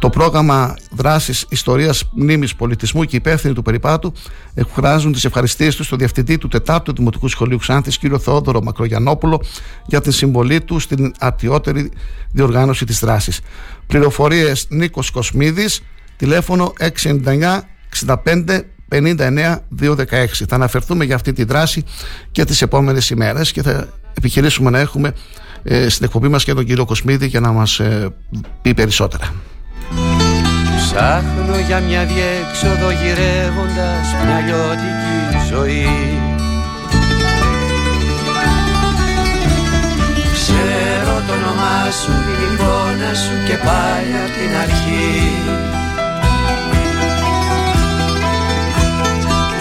Το πρόγραμμα δράσης Ιστορίας Μνήμης Πολιτισμού και οι υπεύθυνοι του περιπάτου εκφράζουν τις ευχαριστίες τους στο διευθυντή του 4ου Δημοτικού Σχολείου Ξάνθης, κ. Θεόδωρο Μακρογιανόπουλο, για την συμβολή του στην αρτιότερη διοργάνωση της δράσης. Πληροφορίες Νίκος Κοσμίδης, τηλέφωνο 699 65 59 216. Θα αναφερθούμε για αυτή τη δράση και τις επόμενες ημέρες και θα επιχειρήσουμε να έχουμε ε, στην εκπομπή μας και τον κύριο Κοσμίδη για να μας ε, πει περισσότερα. Ψάχνω για μια διέξοδο γυρεύοντας μια λιώτικη ζωή. Ξέρω το όνομά σου, την εικόνα σου και πάλι απ' την αρχή.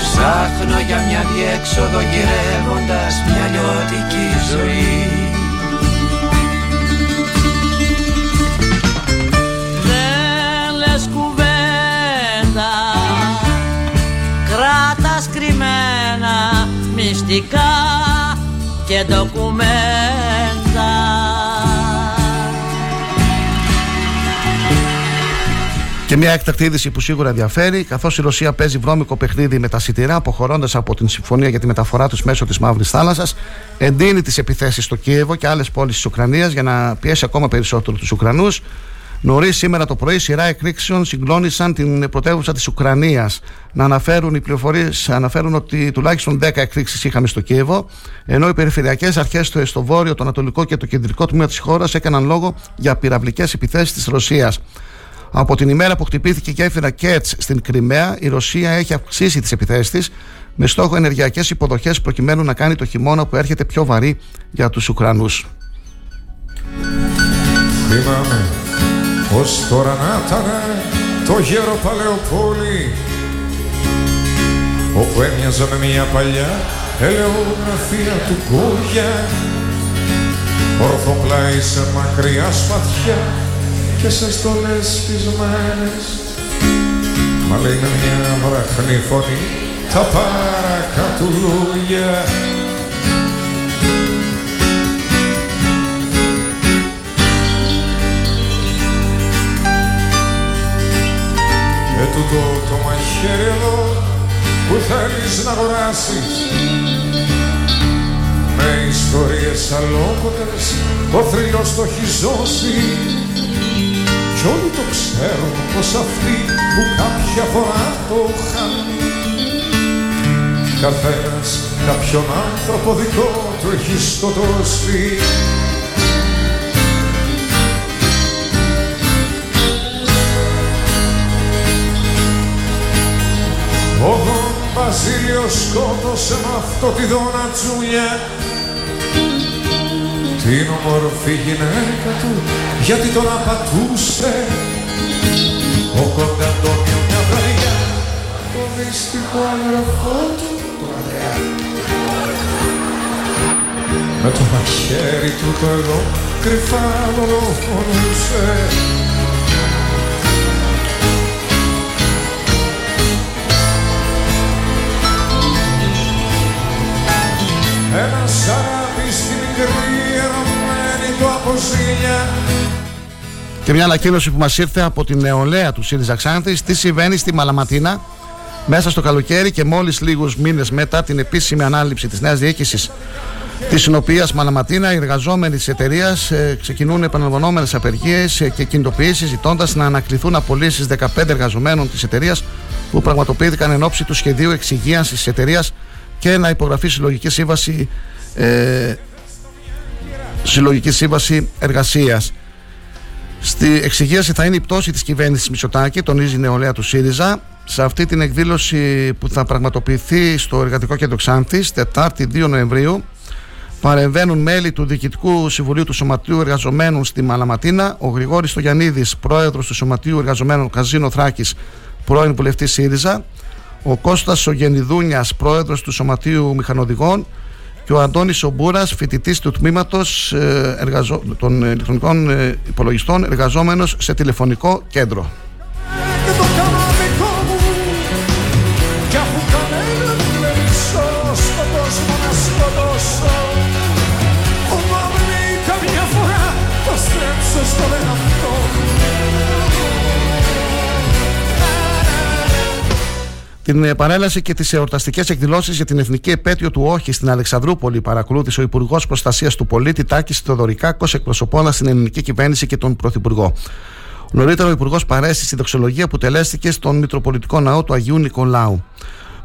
Ψάχνω για μια διέξοδο γυρεύοντας μια λιώτικη ζωή μυστικά και ντοκουμέντα. Και μια έκτακτη είδηση που σίγουρα ενδιαφέρει, καθώς η Ρωσία παίζει βρώμικο παιχνίδι με τα σιτηρά, αποχωρώντας από την συμφωνία για τη μεταφορά τους μέσω της Μαύρης Θάλασσας, εντείνει τις επιθέσεις στο Κίεβο και άλλες πόλεις της Ουκρανίας για να πιέσει ακόμα περισσότερο τους Ουκρανούς Νωρίς σήμερα το πρωί, σειρά εκρήξεων συγκλώνησαν την πρωτεύουσα της Ουκρανίας. Να αναφέρουν οι πληροφορίες, αναφέρουν ότι τουλάχιστον 10 εκρήξεις είχαμε στο Κίεβο, ενώ οι περιφερειακές αρχές στο, στο βόρειο, το ανατολικό και το κεντρικό τμήμα της χώρας έκαναν λόγο για πυραυλικές επιθέσεις της Ρωσίας. Από την ημέρα που χτυπήθηκε η γέφυρα Κέτ στην Κρυμαία, η Ρωσία έχει αυξήσει τις επιθέσεις της με στόχο ενεργειακές υποδοχές προκειμένου να κάνει το χειμώνα που έρχεται πιο βαρύ για τους Ουκρανούς. Θυμάμαι πως τώρα να ήταν το γέρο Παλαιοπόλη. Όπου έμοιαζα με μια παλιά ελαιογραφία του Κούγια ορθοπλάι σε μακριά σπαθιά και σε στολές σπισμένες μα λέει με μια βραχνή φωνή τα παρακατουλούγια τούτο το μαχαίρι εδώ που θέλεις να αγοράσεις. Με ιστορίες αλόκοτες ο θρύλος το έχει ζώσει. Κι όλοι το ξέρουν πως αυτοί που κάποια φορά το είχαν καθένας κάποιον άνθρωπο δικό του έχεις σκοτώσει Δον Βασίλειος σκότωσε με αυτό τη δόνα τσουλιά την όμορφη γυναίκα του γιατί τον απατούσε. Ο Κονταντώνιο μια βραδιά το μυστικό αδερφό του τον Ανδρέα με το μαχαίρι του το εδώ κρυφά δολοφονούσε μικρή ερωμένη του από ζήλια Και μια ανακοίνωση που μας ήρθε από την νεολαία του ΣΥΡΙΖΑ Ξάνθης, τι συμβαίνει στη Μαλαματίνα μέσα στο καλοκαίρι και μόλις λίγους μήνες μετά την επίσημη ανάληψη της νέας διοίκησης της οποία Μαλαματίνα οι εργαζόμενοι της εταιρείας ε, ξεκινούν επαναλαμβανόμενες απεργίες ε, και κινητοποιήσεις ζητώντας να ανακληθούν απολύσεις 15 εργαζομένων της εταιρείας που πραγματοποιήθηκαν εν ώψη του σχεδίου εξυγίανσης της εταιρείας και να υπογραφεί συλλογική σύμβαση, ε, συλλογική σύμβαση εργασίας. Στη εξηγίαση θα είναι η πτώση της κυβέρνησης Μητσοτάκη, τονίζει η νεολαία του ΣΥΡΙΖΑ. Σε αυτή την εκδήλωση που θα πραγματοποιηθεί στο Εργατικό Κέντρο Ξάνθης, Τετάρτη 2 Νοεμβρίου, παρεμβαίνουν μέλη του Διοικητικού Συμβουλίου του Σωματείου Εργαζομένων στη Μαλαματίνα, ο Γρηγόρης Στογιαννίδης, πρόεδρος του Σωματείου Εργαζομένων Καζίνο Θράκης, πρώην βουλευτής ΣΥΡΙΖΑ, ο Κώστας Σογενιδούνιας, πρόεδρος του Σωματείου Μηχανοδηγών και ο Αντώνης Ομπούρας, φοιτητής του τμήματος ε, εργαζο... των ηλεκτρονικών ε, υπολογιστών, εργαζόμενος σε τηλεφωνικό κέντρο. Την ε, παρέλαση και τις εορταστικές εκδηλώσεις για την εθνική επέτειο του Όχι στην Αλεξανδρούπολη παρακολούθησε ο Υπουργός Προστασίας του Πολίτη Τάκης Θεοδωρικάκος, εκπροσωπώντας την ελληνική κυβέρνηση και τον Πρωθυπουργό. Νωρίτερα, ο Υπουργός παρέστη στη δοξολογία που τελέστηκε στον Μητροπολιτικό Ναό του Αγίου Νικολάου.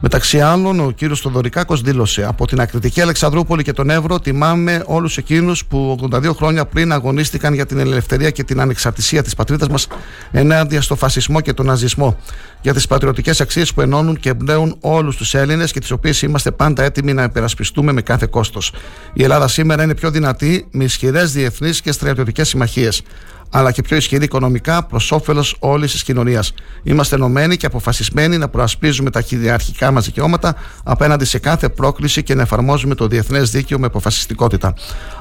Μεταξύ άλλων, ο κύριος Θοδωρικάκο δήλωσε: Από την ακριτική Αλεξανδρούπολη και τον Εύρο, τιμάμε όλους εκείνους που 82 χρόνια πριν αγωνίστηκαν για την ελευθερία και την ανεξαρτησία της πατρίδας μας ενάντια στο φασισμό και τον ναζισμό. Για τις πατριωτικές αξίες που ενώνουν και εμπνέουν όλους τους Έλληνες και τις οποίες είμαστε πάντα έτοιμοι να υπερασπιστούμε με κάθε κόστος. Η Ελλάδα σήμερα είναι πιο δυνατή με ισχυρές διεθνείς και στρατιωτικές συμμαχίες αλλά και πιο ισχυρή οικονομικά προς όφελος όλης της κοινωνίας. Είμαστε ενωμένοι και αποφασισμένοι να προασπίζουμε τα κυριαρχικά μας δικαιώματα απέναντι σε κάθε πρόκληση και να εφαρμόζουμε το διεθνές δίκαιο με αποφασιστικότητα.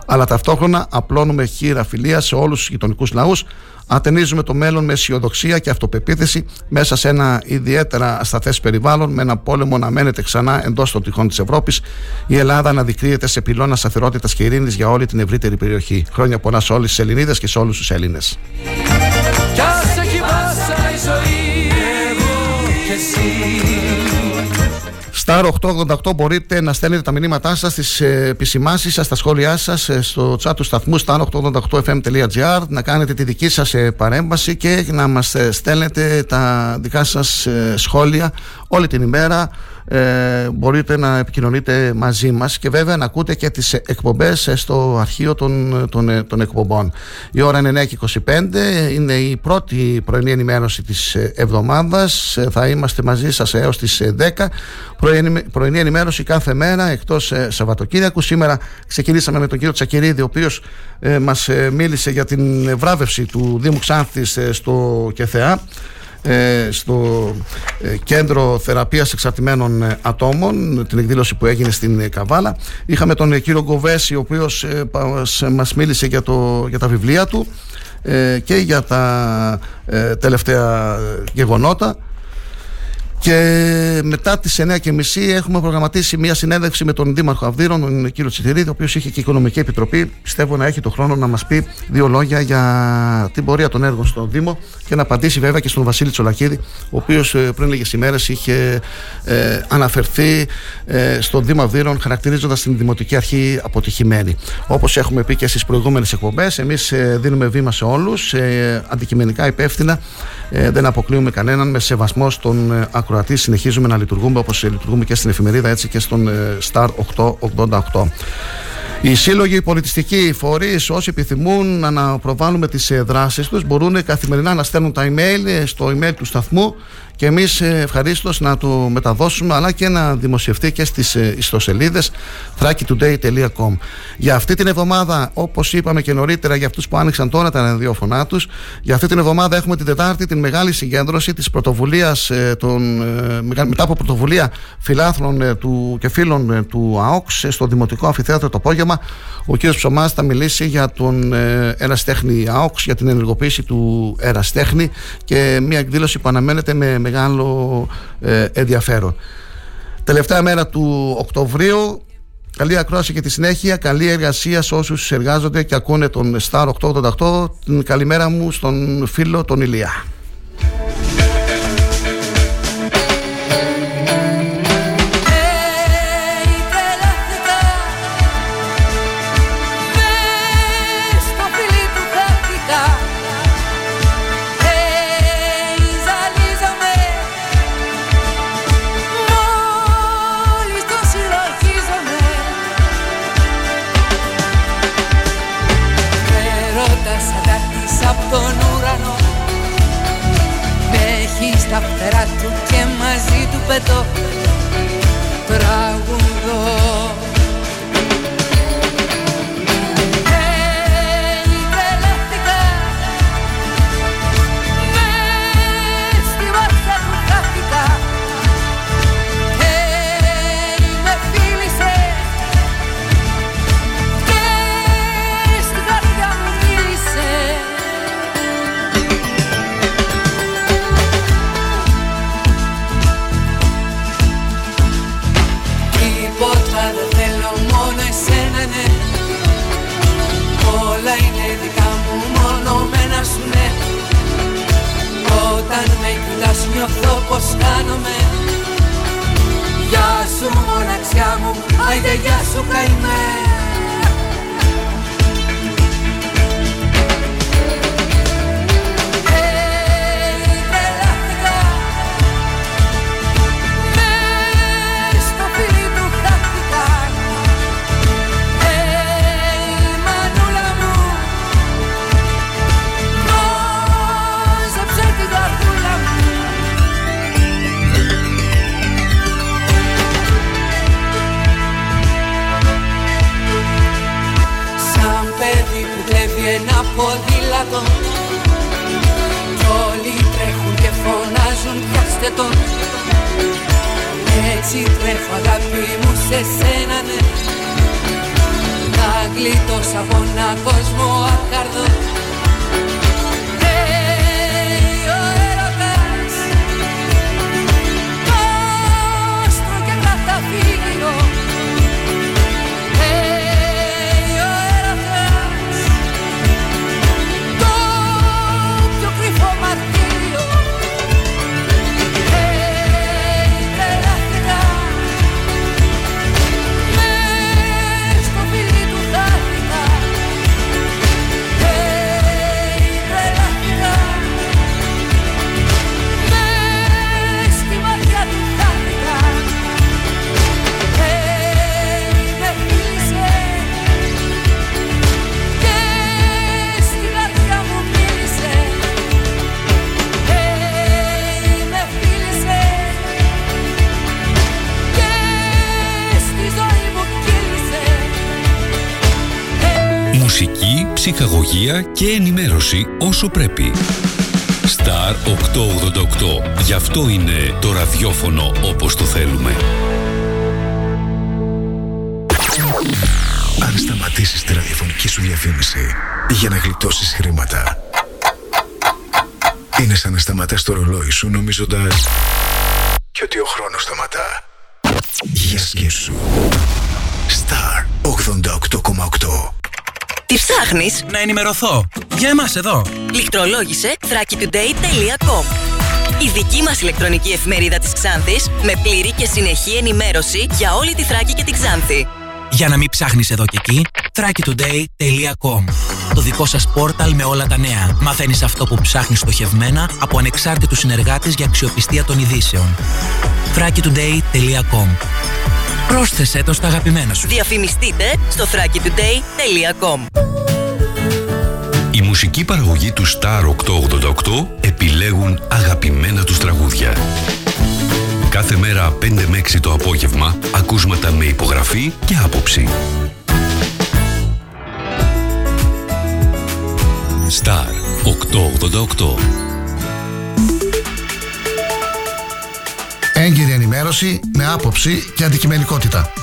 Αλλά ταυτόχρονα απλώνουμε χείρα φιλία σε όλους τους γειτονικούς λαούς, ατενίζουμε το μέλλον με αισιοδοξία και αυτοπεποίθηση μέσα σε ένα ιδιαίτερα ασταθές περιβάλλον, με ένα πόλεμο να μένεται ξανά εντός των τυχών της Ευρώπης. Η Ελλάδα αναδεικνύεται σε πυλώνα σταθερότητας και ειρήνης για όλη την ευρύτερη περιοχή. Χρόνια πολλά σε όλες τις Ελληνίδες και σε όλους τους Έλληνες. Κι ας έχει πάσα η ζωή εγώ και εσύ Star 888 μπορείτε να στέλνετε τα μηνύματά σας στις ε, επισημάνσεις σας, στα σχόλιά σας ε, στο chat του σταθμού star888fm.gr να κάνετε τη δική σας ε, παρέμβαση και να μας ε, στέλνετε τα δικά σας ε, σχόλια όλη την ημέρα ε, μπορείτε να επικοινωνείτε μαζί μας και βέβαια να ακούτε και τις εκπομπές ε, στο αρχείο των, των, ε, των εκπομπών. Η ώρα είναι 9.25, είναι η πρώτη πρωινή ενημέρωση της ε, εβδομάδας. Ε, Θα είμαστε μαζί σας έως τις ε, 10. Πρωινή, πρωινή ενημέρωση κάθε μέρα εκτός ε, Σαββατοκύριακου. Σήμερα ξεκινήσαμε με τον κύριο Τσακυρίδη, ο οποίος ε, μας ε, μίλησε για την βράβευση του Δήμου Ξάνθης ε, στο ΚΕΘΕΑ ε, στο ε, κέντρο θεραπείας εξαρτημένων ε, ατόμων την εκδήλωση που έγινε στην ε, Καβάλα είχαμε τον ε, κύριο Γκοβέση ο οποίος ε, πας- ε, μας μίλησε για, το, για τα βιβλία του ε, και για τα ε, τελευταία ε, γεγονότα και μετά τις 9.30 έχουμε προγραμματίσει μια συνέντευξη με τον Δήμαρχο Αυδείρων, τον κύριο Τσιτηρίδη, ο οποίος είχε και οικονομική επιτροπή. Πιστεύω να έχει το χρόνο να μας πει δύο λόγια για την πορεία των έργων στον Δήμο και να απαντήσει βέβαια και στον Βασίλη Τσολακίδη, ο οποίος πριν λίγες ημέρες είχε ε, αναφερθεί ε, στον Δήμο Αυδείρων, χαρακτηρίζοντας την Δημοτική Αρχή αποτυχημένη. Όπως έχουμε πει και στις προηγούμενες εκπομπές, εμείς ε, δίνουμε βήμα σε όλους, ε, αντικειμενικά υπεύθυνα, ε, δεν αποκλείουμε κανέναν με σεβασμό στον ε, ακροατή. Συνεχίζουμε να λειτουργούμε όπως λειτουργούμε και στην εφημερίδα έτσι και στον ε, Star 888. Οι σύλλογοι, οι πολιτιστικοί φορείς, όσοι επιθυμούν να προβάλλουμε τις δράσεις τους, μπορούν καθημερινά να στέλνουν τα email ε, στο email του σταθμού και εμείς ευχαρίστως να το μεταδώσουμε αλλά και να δημοσιευτεί και στις ιστοσελίδες thrakitoday.com. Για αυτή την εβδομάδα, όπως είπαμε και νωρίτερα, για αυτούς που άνοιξαν τώρα τα ραδιόφωνά τους, για αυτή την εβδομάδα έχουμε την Τετάρτη την μεγάλη συγκέντρωση της πρωτοβουλίας, μετά από πρωτοβουλία φιλάθλων ε, του, και φίλων ε, του ΑΟΚΣ ε, στο Δημοτικό Αμφιθέατρο το απόγευμα. Ο κ. Ψωμάς θα μιλήσει για τον ε, Εραστέχνη ΑΟΚΣ, για την ενεργοποίηση του Εραστέχνη και μια εκδήλωση που αναμένεται με μεγάλο ε, ενδιαφέρον. Τελευταία μέρα του Οκτωβρίου. Καλή ακρόαση και τη συνέχεια. Καλή εργασία σε όσους εργάζονται και ακούνε τον Star 888. Την καλημέρα μου στον φίλο τον Ηλία. Άιντε γεια σου καημέ ψυχαγωγία και ενημέρωση όσο πρέπει. Star 888. Γι' αυτό είναι το ραδιόφωνο όπως το θέλουμε. Αν σταματήσεις τη ραδιοφωνική σου διαφήμιση για να γλιτώσεις χρήματα, είναι σαν να σταματάς το ρολόι σου νομίζοντας και ότι ο χρόνος σταματά. Για σκέψου. Star 88,8 Τι ψάχνεις; Να ενημερωθώ. Για εμάς εδώ. Λιχτρολόγησε thrakitoday.com Η δική μας ηλεκτρονική εφημερίδα της Ξάνθης με πλήρη και συνεχή ενημέρωση για όλη τη Θράκη και την Ξάνθη. Για να μην ψάχνεις εδώ και εκεί, thrakitoday.com Το δικό σας πόρταλ με όλα τα νέα. Μαθαίνεις αυτό που ψάχνεις στοχευμένα από ανεξάρτητους συνεργάτες για αξιοπιστία των ειδήσεων. thrakitoday.com Πρόσθεσέ το στα αγαπημένα σου. Διαφημιστείτε στο thrakitoday.com Η μουσική παραγωγή του Star 888 επιλέγουν αγαπημένα τους τραγούδια. Κάθε μέρα 5 με 6 το απόγευμα ακούσματα με υπογραφή και άποψη. Star 888 Έγκυρη ενημέρωση με άποψη και αντικειμενικότητα.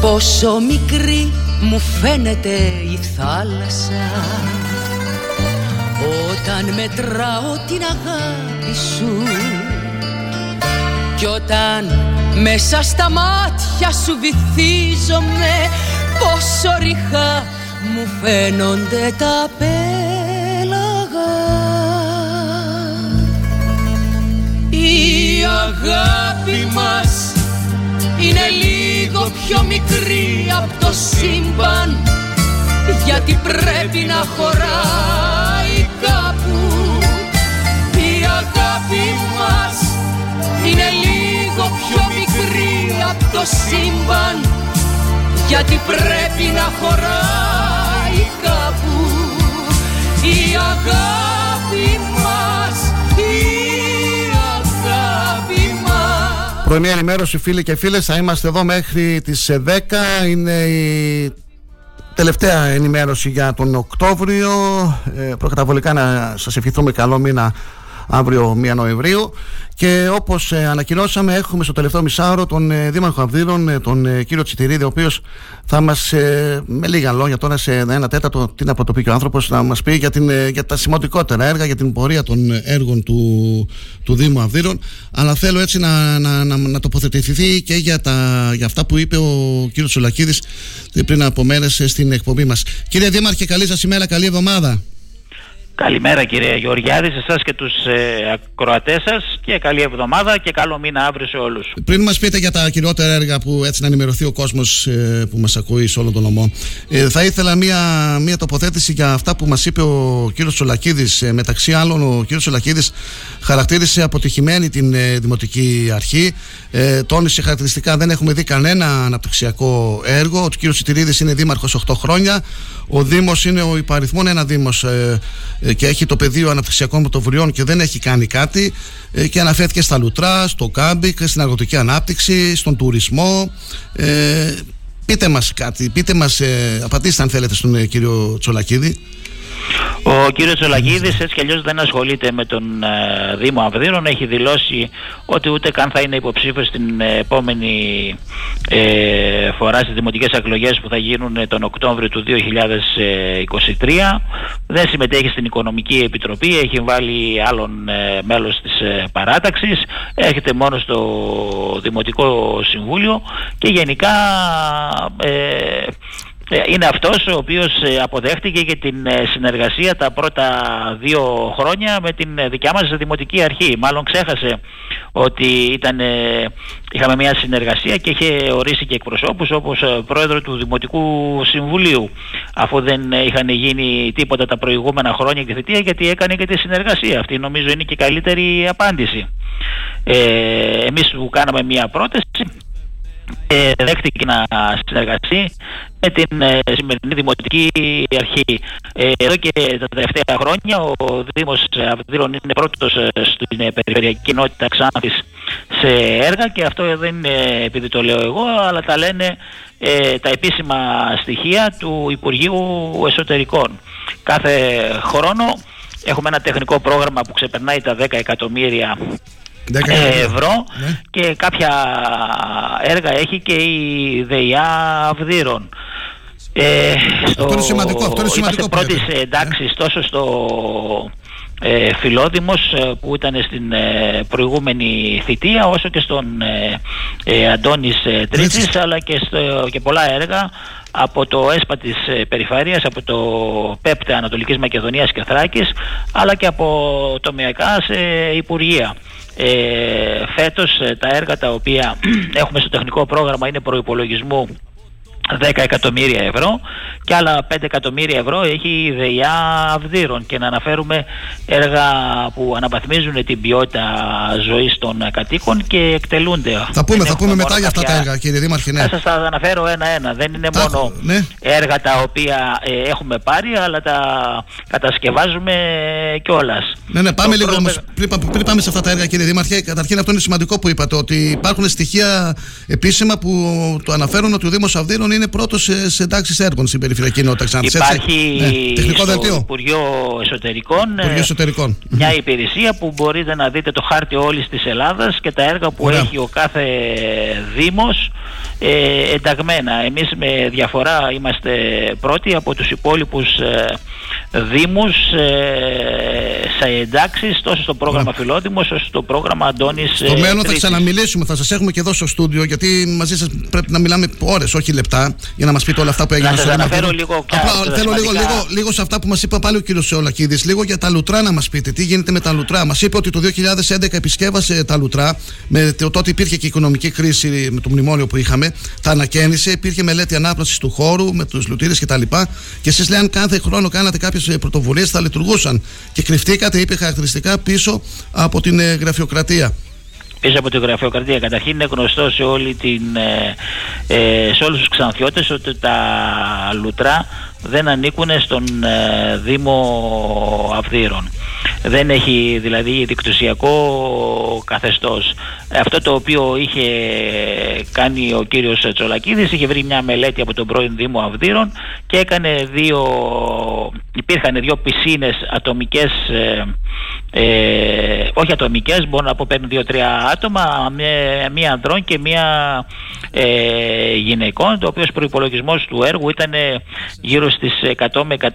Πόσο μικρή μου φαίνεται η θάλασσα. Όταν μετράω την αγάπη σου Κι όταν μέσα στα μάτια σου βυθίζομαι Πόσο ρηχά μου φαίνονται τα πέλαγα. Η αγάπη μας είναι λίγο πιο μικρή από το σύμπαν γιατί πρέπει να χωράει κάπου. Η αγάπη μας είναι λίγο πιο μικρή από το σύμπαν γιατί πρέπει να χωράει κάπου. Η αγάπη μας Πρωινή ενημέρωση φίλοι και φίλες. Θα είμαστε εδώ μέχρι τις 10 είναι η τελευταία ενημέρωση για τον Οκτώβριο. Ε, προκαταβολικά να σας ευχηθούμε καλό μήνα αύριο 1 Νοεμβρίου. Και όπως ε, ανακοινώσαμε έχουμε στο τελευταίο μισάωρο τον ε, Δήμαρχο Αυδείρων ε, τον ε, κύριο Τσιτηρίδη ο οποίος θα μας ε, με λίγα λόγια τώρα σε ένα τέταρτο τι να πρωτοπεί και ο άνθρωπος να μας πει για, την, ε, για τα σημαντικότερα έργα για την πορεία των έργων του, του Δήμου Αυδείρων αλλά θέλω έτσι να, να, να, να τοποθετηθεί και για, τα, για αυτά που είπε ο κύριος Σουλακίδης πριν από μέρες ε, στην εκπομπή μας. Κύριε Δήμαρχε καλή σας ημέρα, καλή εβδομάδα Καλημέρα κύριε Γεωργιάδη, σε εσάς και τους ε, ακροατές σας και καλή εβδομάδα και καλό μήνα αύριο σε όλους. Πριν μας πείτε για τα κυριότερα έργα που έτσι να ενημερωθεί ο κόσμος ε, που μας ακούει σε όλο τον νομό ε, θα ήθελα μία, μία τοποθέτηση για αυτά που μας είπε ο κύριος Τσολακίδης. Ε, μεταξύ άλλων ο κύριος Τσολακίδης χαρακτήρισε αποτυχημένη την ε, Δημοτική Αρχή. Ε, τόνισε χαρακτηριστικά δεν έχουμε δει κανένα αναπτυξιακό έργο. Ο κύριος Τσιτηρίδης είναι δήμαρχος 8 χρόνια. Ο Δήμος είναι ο υπαριθμόν ένα Δήμος. Ε, ε, και έχει το πεδίο αναπτυξιακών πρωτοβουλειών και δεν έχει κάνει κάτι ε, και αναφέρθηκε στα λουτρά, στο κάμπικ, στην αγροτική ανάπτυξη, στον τουρισμό. Ε, πείτε μας κάτι, πείτε μας, ε, απαντήστε αν θέλετε στον ε, κύριο Τσολακίδη. Ο κύριος Τσολακίδης έτσι κι αλλιώς δεν ασχολείται με τον ε, Δήμο Αυδείρων. Έχει δηλώσει ότι ούτε καν θα είναι υποψήφιος στην ε, επόμενη ε, φορά στις δημοτικές εκλογές που θα γίνουν ε, τον Οκτώβριο του 2023. Δεν συμμετέχει στην Οικονομική Επιτροπή, έχει βάλει άλλον ε, μέλος της ε, παράταξης. Έρχεται μόνο στο Δημοτικό Συμβούλιο και γενικά... Ε, ε, είναι αυτός ο οποίος ε, αποδέχτηκε και την ε, συνεργασία τα πρώτα δύο χρόνια με την δικιά μας Δημοτική Αρχή. Μάλλον ξέχασε ότι ήταν, ε, είχαμε μια συνεργασία και είχε ορίσει και εκπροσώπους όπως ε, πρόεδρο του Δημοτικού Συμβουλίου αφού δεν ε, είχαν γίνει τίποτα τα προηγούμενα χρόνια και θητεία γιατί έκανε και τη συνεργασία. Αυτή νομίζω είναι και η καλύτερη απάντηση. Ε, εμείς του κάναμε μια πρόταση ε, δέχτηκε να συνεργαστεί με την ε, σημερινή Δημοτική Αρχή. Ε, εδώ και τα τελευταία χρόνια ο Δήμος Αυδείρων είναι πρώτος ε, στην ε, περιφερειακή κοινότητα Ξάνθης σε έργα και αυτό δεν είναι επειδή το λέω εγώ αλλά τα λένε ε, τα επίσημα στοιχεία του Υπουργείου Εσωτερικών. Κάθε χρόνο έχουμε ένα τεχνικό πρόγραμμα που ξεπερνάει τα 10 εκατομμύρια ευρώ και κάποια έργα έχει και η ΔΕΙΑ Αυδείρων. Ε, στο, αυτό είναι σημαντικό, αυτό είναι σημαντικό. Είμαστε πρώτης εντάξεις τόσο στο ε, Φιλόδημος ε, που ήταν στην ε, προηγούμενη θητεία όσο και στον ε, ε, Αντώνης ε, Τρίτσης αλλά και, στο, και πολλά έργα από το ΕΣΠΑ της ε, Περιφέρειας, από το ΠΕΠΤΕ Ανατολικής Μακεδονίας και Θράκης αλλά και από τομεακά σε Υπουργεία. Ε, φέτος ε, τα έργα τα οποία [clears throat] έχουμε στο τεχνικό πρόγραμμα είναι προϋπολογισμού 10 εκατομμύρια ευρώ και άλλα 5 εκατομμύρια ευρώ έχει η ΔΕΙΑ Αυδείρων και να αναφέρουμε έργα που αναβαθμίζουν την ποιότητα ζωής των κατοίκων και εκτελούνται. Θα πούμε, Δεν θα έχουμε πούμε μετά μόνο για αυτά κάποια- τα έργα, κύριε Δήμαρχε. Ναι. θα σας τα αναφέρω ένα-ένα. Δεν είναι Τα- μόνο ναι. έργα τα οποία ε, έχουμε πάρει, αλλά τα κατασκευάζουμε κιόλας. Ναι, ναι, πάμε λίγο όμως, πριν, πα- πριν πάμε σε αυτά τα έργα, κύριε Δήμαρχε. Καταρχήν, αυτό είναι σημαντικό που είπατε, ότι υπάρχουν στοιχεία επίσημα που το αναφέρουν ότι ο Δήμος Αυδείρων είναι πρώτος σε, σε εντάξει έργων στην περιφερειακή κοινότητα Ξάνθης, έτσι. Υπάρχει Ναι, τεχνικό στο δελτίο. Υπουργείο Εσωτερικών, ε, Υπουργείο Εσωτερικών. μια υπηρεσία που μπορείτε να δείτε το χάρτη όλης της Ελλάδας και τα έργα που Ωραία. έχει ο κάθε Δήμος ε, ενταγμένα. Εμείς με διαφορά είμαστε πρώτοι από τους υπόλοιπους ε, Δήμους ε, σε εντάξεις τόσο στο πρόγραμμα Φιλόδημος όσο στο πρόγραμμα Αντώνης Στο ε, μέλλον θα Τρίτης. ξαναμιλήσουμε, θα σας έχουμε και εδώ στο στούντιο, γιατί μαζί σας πρέπει να μιλάμε ώρες, όχι λεπτά, για να μας πείτε όλα αυτά που έγιναν σας στο αναφέρω Δήμαρχο. λίγο ποια Απλά από τα θέλω λίγο, σημαντικά- λίγο, λίγο σε αυτά που μας είπε πάλι ο κύριος Σεολακίδη, λίγο για τα λουτρά να μας πείτε. Τι γίνεται με τα λουτρά; Μας είπε ότι το 2011 επισκέβασε τα λουτρά, με το τότε υπήρχε και η οικονομική κρίση με το μνημόνιο που είχαμε. Τα ανακαίνισε, υπήρχε μελέτη ανάπλαση του χώρου με τους λουτήρες κτλ. Και εσείς λέει αν κάθε χρόνο κάνατε κάποιες πρωτοβουλίες θα λειτουργούσαν. Και κρυφτήκατε, είπε χαρακτηριστικά, πίσω από την ε, γραφειοκρατία. πίσω από την γραφειοκρατία. Καταρχήν είναι γνωστό σε, όλη την, ε, ε, σε όλους τους ξανθιώτες ότι τα λουτρά δεν ανήκουν στον ε, Δήμο Αυδείρων. Δεν έχει δηλαδή δικτυσιακό καθεστώς. Αυτό το οποίο είχε κάνει ο κύριος Τσολακίδης είχε βρει μια μελέτη από τον πρώην Δήμο Αυδείρων και έκανε δύο, υπήρχαν δύο πισίνες ατομικές ε, ε, όχι ατομικές, μπορώ να πω παίρνουν δύο-τρία άτομα, με- μία ανδρών και μία ε, γυναικών, το οποίος προϋπολογισμός του έργου ήταν ε, γύρω στις 100 με 130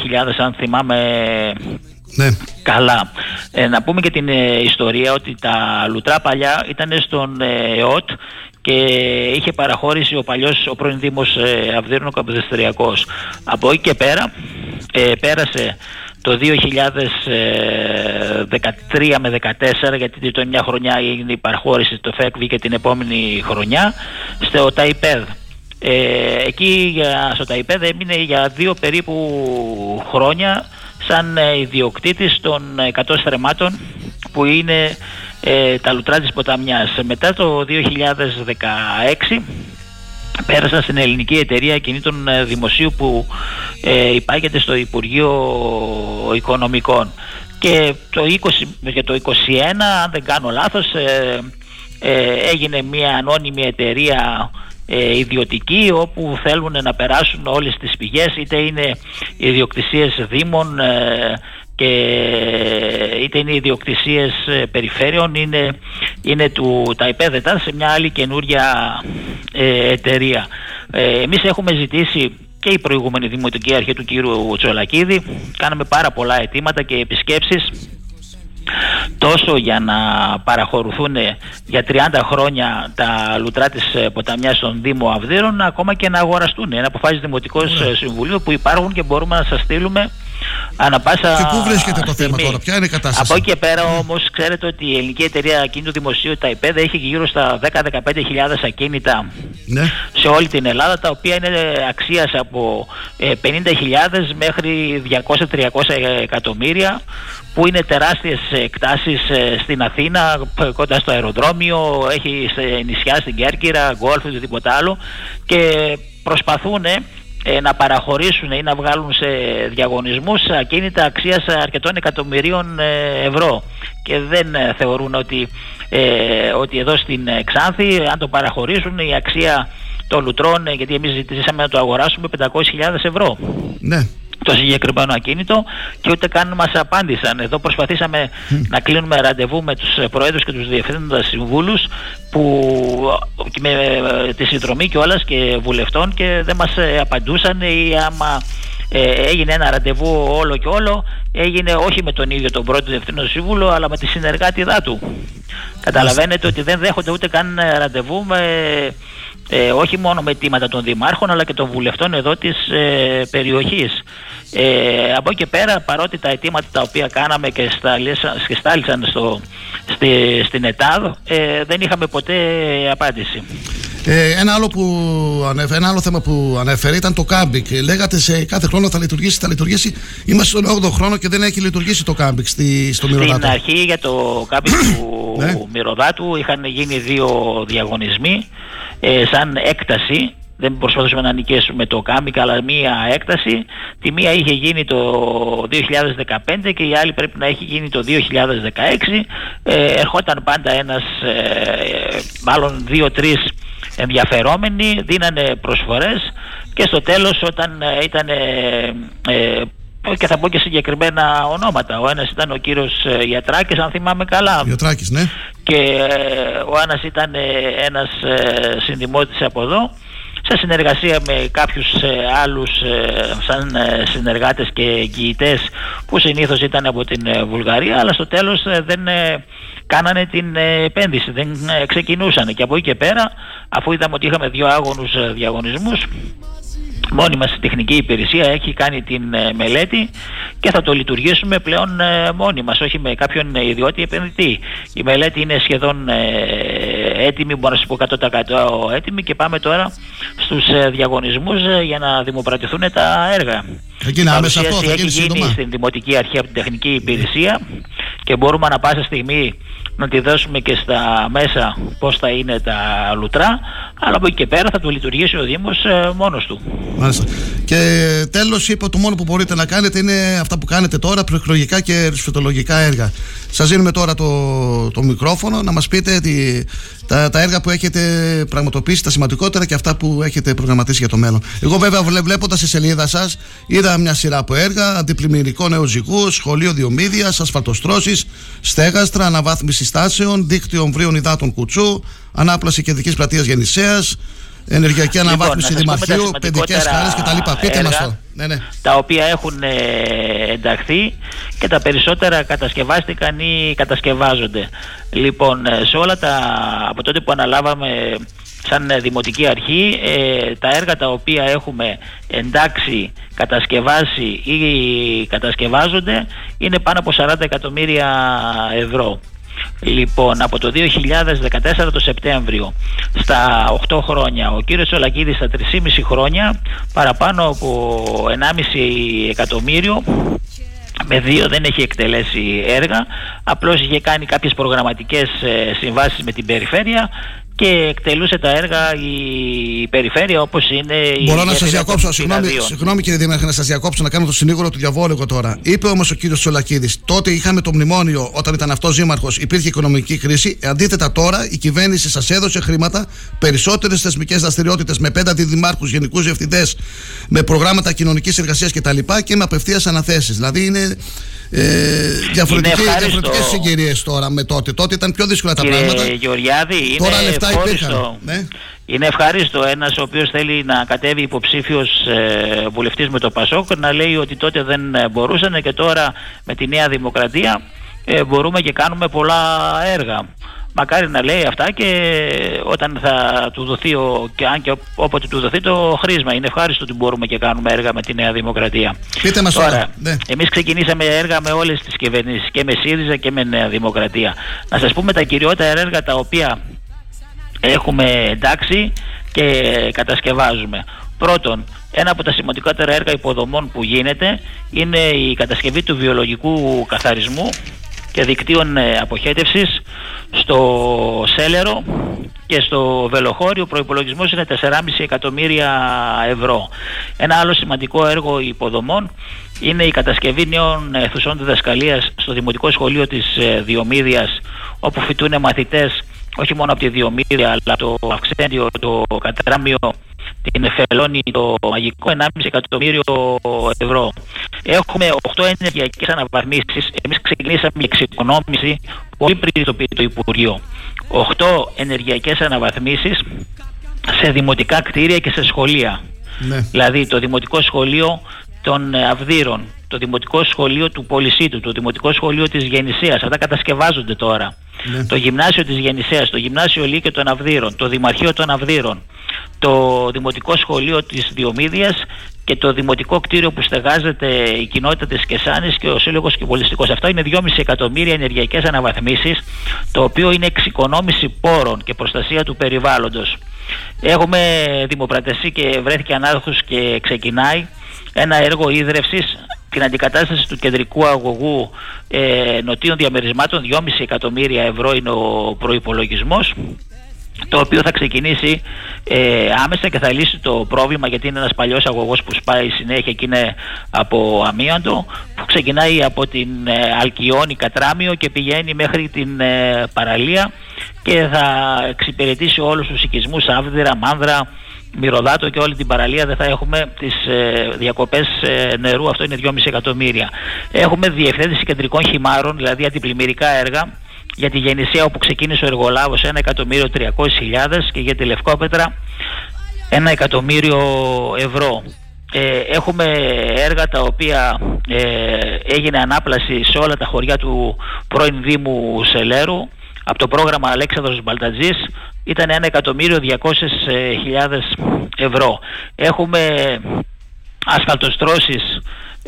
χιλιάδες αν θυμάμαι Ναι. καλά. Ε, να πούμε και την ε, ιστορία ότι τα λουτρά παλιά ήταν στον ε, ΕΟΤ και είχε παραχώρηση ο παλιός ο πρώην Δήμος ε, Αυδείρων ο Καποδιστριακός. Από εκεί και πέρα ε, πέρασε το 2013 με 2014 γιατί το μια χρονιά έγινε η παραχώρηση το ΦΕΚ και την επόμενη χρονιά στο ΤΑΙΠΕΔ. Ε, εκεί για, στο ΤΑΙΠΕΔ έμεινε για δύο περίπου χρόνια σαν ε, ιδιοκτήτης των 100 στρεμμάτων που είναι ε, τα λουτρά της ποταμιάς. Μετά το 2016 πέρασαν στην ελληνική εταιρεία κινήτων ε, δημοσίου που ε, υπάγεται στο Υπουργείο Οικονομικών. Και το 20, για το 21 αν δεν κάνω λάθος ε, ε, έγινε μια ανώνυμη εταιρεία ε, ιδιωτική όπου θέλουν να περάσουν όλες τις πηγές είτε είναι ιδιοκτησίες δήμων ε, και είτε είναι ιδιοκτησίες ε, περιφέρειων είναι, είναι του τα υπέδετα σε μια άλλη καινούρια ε, εταιρεία. Ε, εμείς έχουμε ζητήσει και η προηγούμενη Δημοτική Αρχή του κύριου Τσολακίδη κάναμε πάρα πολλά αιτήματα και επισκέψεις τόσο για να παραχωρηθούν για 30 χρόνια τα λουτρά της ε, ποταμιάς στον Δήμο Αυδείρων ακόμα και να αγοραστούν. Είναι αποφάσεις Δημοτικός ε, Συμβουλίου που υπάρχουν και μπορούμε να σας στείλουμε Ανά πάσα Και πού βρίσκεται το στιγμή. θέμα τώρα, ποια είναι η κατάσταση; Από εκεί και πέρα όμως, ξέρετε ότι η ελληνική εταιρεία ακίνητου δημοσίου, τα ΙΠΕΔ, έχει γύρω στα 10-15 χιλιάδες ακίνητα Ναι. σε όλη την Ελλάδα, τα οποία είναι αξίας από ε, 50.000 μέχρι 200-300 εκατομμύρια που είναι τεράστιες εκτάσεις ε, στην Αθήνα, π- κοντά στο αεροδρόμιο, έχει σε νησιά στην Κέρκυρα, γκολφ ή οτιδήποτε άλλο και προσπαθούν ε, να παραχωρήσουν ή να βγάλουν σε διαγωνισμούς ακίνητα αξίας αρκετών εκατομμυρίων ε, ευρώ και δεν ε, θεωρούν ότι, ε, ότι εδώ στην ε, Ξάνθη αν το παραχωρήσουν η αξία των λουτρών ε, γιατί εμείς ζητήσαμε να το αγοράσουμε 500.000 ευρώ Ναι. Το συγκεκριμένο ακίνητο και ούτε καν μας απάντησαν. Εδώ προσπαθήσαμε να κλείνουμε ραντεβού με τους ε, προέδρους και τους διευθύνοντας συμβούλους που ε, και με ε, τη συνδρομή και όλας και βουλευτών και δεν μας ε, απαντούσαν ή άμα ε, έγινε ένα ραντεβού όλο και όλο έγινε όχι με τον ίδιο τον πρώτο διευθύνοντα σύμβουλο αλλά με τη συνεργάτηδά του. Καταλαβαίνετε ότι δεν δέχονται ούτε καν ε, ραντεβού με, ε, όχι μόνο με αιτήματα των δημάρχων αλλά και των βουλευτών εδώ της ε, περιοχής. Ε, από εκεί και πέρα παρότι τα αιτήματα τα οποία κάναμε και, στάλησαν, και στάλησαν στο, στη, στην ΕΤΑΔ ε, δεν είχαμε ποτέ απάντηση. Ε, ένα, άλλο που ανέφερε, ένα άλλο θέμα που ανέφερε ήταν το κάμπινγκ. Λέγατε σε κάθε χρόνο θα λειτουργήσει, θα λειτουργήσει. Είμαστε στον 8ο χρόνο και δεν έχει λειτουργήσει το κάμπινγκ στη, στο Στην Μυρωδάτο. αρχή για το κάμπινγκ [coughs] του Ναι. Μυρωδάτου είχαν γίνει δύο διαγωνισμοί ε, σαν έκταση. Δεν προσπαθούσαμε να νικήσουμε το κάμπινγκ αλλά μία έκταση. Τη μία είχε γίνει το 2015 και η άλλη πρέπει να έχει γίνει το 2016. Ε, ερχόταν πάντα ένας, ε, μάλλον δύο-τρεις ενδιαφερόμενοι, δίνανε προσφορές και στο τέλος όταν ε, ήταν ε, ε, και θα πω και συγκεκριμένα ονόματα. Ο ένας ήταν ο κύριος ε, Γιατράκης, αν θυμάμαι καλά. Γιατράκης, ναι. Και ε, ο ένας ήταν ε, ένας ε, συνδημότης από εδώ σε συνεργασία με κάποιους ε, άλλους ε, σαν ε, συνεργάτες και εγγυητές που συνήθως ήταν από την ε, Βουλγαρία αλλά στο τέλος ε, δεν ε, κάνανε την ε, επένδυση, δεν ε, ξεκινούσαν. Και από εκεί και πέρα αφού είδαμε ότι είχαμε δύο άγωνους ε, διαγωνισμούς μόνη μας η τεχνική υπηρεσία έχει κάνει την ε, μελέτη και θα το λειτουργήσουμε πλέον ε, μόνοι μας, όχι με κάποιον ε, ιδιώτη επενδυτή. Η μελέτη είναι σχεδόν ε, έτοιμη, μπορώ να σας πω 100% έτοιμη και πάμε τώρα στους ε, διαγωνισμούς ε, για να δημοπρατηθούν τα έργα. Θα γίνει Η άμεσα αυτό, παρουσίαση θα γίνει έχει γίνει σύντομα. στην Δημοτική Αρχή από την Τεχνική Υπηρεσία και μπορούμε ανα πάσα στιγμή να τη δώσουμε και στα μέσα πώς θα είναι τα λουτρά αλλά από εκεί και πέρα θα το λειτουργήσει ο Δήμος ε, μόνος του. Μάλιστα. Και τέλος, είπα το μόνο που μπορείτε να κάνετε είναι αυτά που κάνετε τώρα, προεκλογικά και ρησφετολογικά έργα. Σας δίνουμε τώρα το, το μικρόφωνο να μας πείτε τι, τα, τα έργα που έχετε πραγματοποιήσει, τα σημαντικότερα και αυτά που έχετε προγραμματίσει για το μέλλον. Εγώ, βέβαια, βλέποντας τη σελίδα σας, είδα μια σειρά από έργα: αντιπλημμυρικό νέο ζυγού, σχολείο διομήδιας, ασφαλτοστρώσεις, στέγαστρα, αναβάθμιση στάσεων, δίκτυο ομβρίων υδάτων κουτσού, ανάπλαση κεντρικής πλατείας Γεννησέα, ενεργειακή Λοιπόν, αναβάθμιση να σας πούμε τα δημαρχείου, παιδικές σημαντικότερα χάρε κτλ. Πείτε μας έργα. το. Ναι, ναι. τα οποία έχουν ε, ενταχθεί και τα περισσότερα κατασκευάστηκαν ή κατασκευάζονται. Λοιπόν, ε, σε όλα τα, από τότε που αναλάβαμε σαν ε, δημοτική αρχή, ε, τα έργα τα οποία έχουμε εντάξει, κατασκευάσει ή κατασκευάζονται είναι πάνω από 40 εκατομμύρια ευρώ. Λοιπόν, από το 2014 το Σεπτέμβριο στα 8 χρόνια, ο κύριος Σολακίδης στα 3,5 χρόνια παραπάνω από 1,5 εκατομμύριο με δύο δεν έχει εκτελέσει έργα απλώς είχε κάνει κάποιες προγραμματικές ε, συμβάσεις με την περιφέρεια και εκτελούσε τα έργα η περιφέρεια όπως είναι η Μπορώ να σας γέφυρα διακόψω. των Συγγνώμη, Πιναδίων. συγγνώμη κύριε Δήμαρχε, να σας διακόψω να κάνω το συνήγορο του διαβόλου εγώ τώρα. Είπε όμως ο κύριος Σολακίδη, τότε είχαμε το μνημόνιο όταν ήταν αυτός δήμαρχος, υπήρχε οικονομική κρίση. Αντίθετα τώρα η κυβέρνηση σας έδωσε χρήματα, περισσότερες θεσμικές δραστηριότητες με πέντε αντιδημάρχους, γενικούς διευθυντές, με προγράμματα κοινωνικής εργασίας κτλ. Και, και με απευθείας αναθέσεις. Δηλαδή είναι ε, διαφορετικές, ευχάριστο. διαφορετικές συγκυρίες τώρα με τότε. Τότε ήταν πιο δύσκολα τα Κύριε πράγματα. Γεωργιάδη, είναι Τώρα λεφτά ευχάριστο. υπήρχαν. Ναι. Είναι ευχάριστο ένας ο οποίος θέλει να κατέβει υποψήφιος ε, βουλευτής με το Πασόκ να λέει ότι τότε δεν ε, μπορούσαν και τώρα με τη Νέα Δημοκρατία ε, μπορούμε και κάνουμε πολλά έργα. Μακάρι να λέει αυτά και όταν θα του δοθεί, ο, και αν και όποτε του δοθεί το χρήσμα. Είναι ευχάριστο ότι μπορούμε και κάνουμε έργα με τη Νέα Δημοκρατία. Πείτε μας τώρα. Ναι. Εμείς ξεκινήσαμε έργα με όλες τις κυβερνήσεις και με ΣΥΡΙΖΑ και με Νέα Δημοκρατία. Να σας πούμε τα κυριότερα έργα τα οποία έχουμε εντάξει και κατασκευάζουμε. Πρώτον, ένα από τα σημαντικότερα έργα υποδομών που γίνεται είναι η κατασκευή του βιολογικού καθαρισμού και δικτύων ε, αποχέτευσης στο Σέλερο και στο Βελοχώριο ο προϋπολογισμός είναι 4,5 εκατομμύρια ευρώ. Ένα άλλο σημαντικό έργο υποδομών είναι η κατασκευή νέων αιθουσών διδασκαλίας στο Δημοτικό Σχολείο της ε, Διομήδιας όπου φοιτούν μαθητές όχι μόνο από τη Διομήδια αλλά το Αυξέντιο, το Κατράμιο την Εφελώνη το μαγικό 1,5 εκατομμύριο ευρώ. Έχουμε 8 ενεργειακές αναβαθμίσεις. Εμείς ξεκινήσαμε η εξοικονόμηση πολύ πριν το, το Υπουργείο. 8 ενεργειακές αναβαθμίσεις σε δημοτικά κτίρια και σε σχολεία. Ναι. Δηλαδή το δημοτικό σχολείο των ε, Αυδείρων, το δημοτικό σχολείο του Πολυσίτου, το δημοτικό σχολείο της Γεννησίας, αυτά κατασκευάζονται τώρα. Ναι. Το γυμνάσιο της Γεννησίας, το γυμνάσιο Λύκειο των Αυδείρων, το δημαρχείο των Αυδείρων, το δημοτικό σχολείο της Διομήδιας και το δημοτικό κτίριο που στεγάζεται η κοινότητα της Κεσάνης και ο Σύλλογος Κυπολιστικός. Αυτό είναι 2,5 εκατομμύρια ενεργειακές αναβαθμίσεις, το οποίο είναι εξοικονόμηση πόρων και προστασία του περιβάλλοντος. Έχουμε δημοπρατεσί και βρέθηκε ανάδοχος και ξεκινάει ένα έργο ίδρευσης την αντικατάσταση του κεντρικού αγωγού ε, νοτίων διαμερισμάτων. 2,5 εκατομμύρια ευρώ είναι ο προϋπολογισμός το οποίο θα ξεκινήσει ε, άμεσα και θα λύσει το πρόβλημα γιατί είναι ένας παλιός αγωγός που σπάει συνέχεια και είναι από αμίαντο που ξεκινάει από την ε, Αλκιόνη Κατράμιο και πηγαίνει μέχρι την ε, παραλία και θα εξυπηρετήσει όλους τους οικισμούς Άβδηρα, Μάνδρα, Μυρωδάτο και όλη την παραλία δεν θα έχουμε τις ε, διακοπές ε, νερού, αυτό είναι 2,5 εκατομμύρια. Έχουμε διευθέτηση κεντρικών χυμάρων, δηλαδή αντιπλημμυρικά έργα, για τη Γεννησία όπου ξεκίνησε ο εργολάβος 1.300.000 και για τη Λευκόπετρα 1 εκατομμύριο ευρώ. Ε, έχουμε έργα τα οποία ε, έγινε ανάπλαση σε όλα τα χωριά του πρώην Δήμου Σελέρου από το πρόγραμμα Αλέξανδρος Μπαλτατζής ήταν 1 εκατομμύριο 200.000 ευρώ. Έχουμε ασφαλτοστρώσεις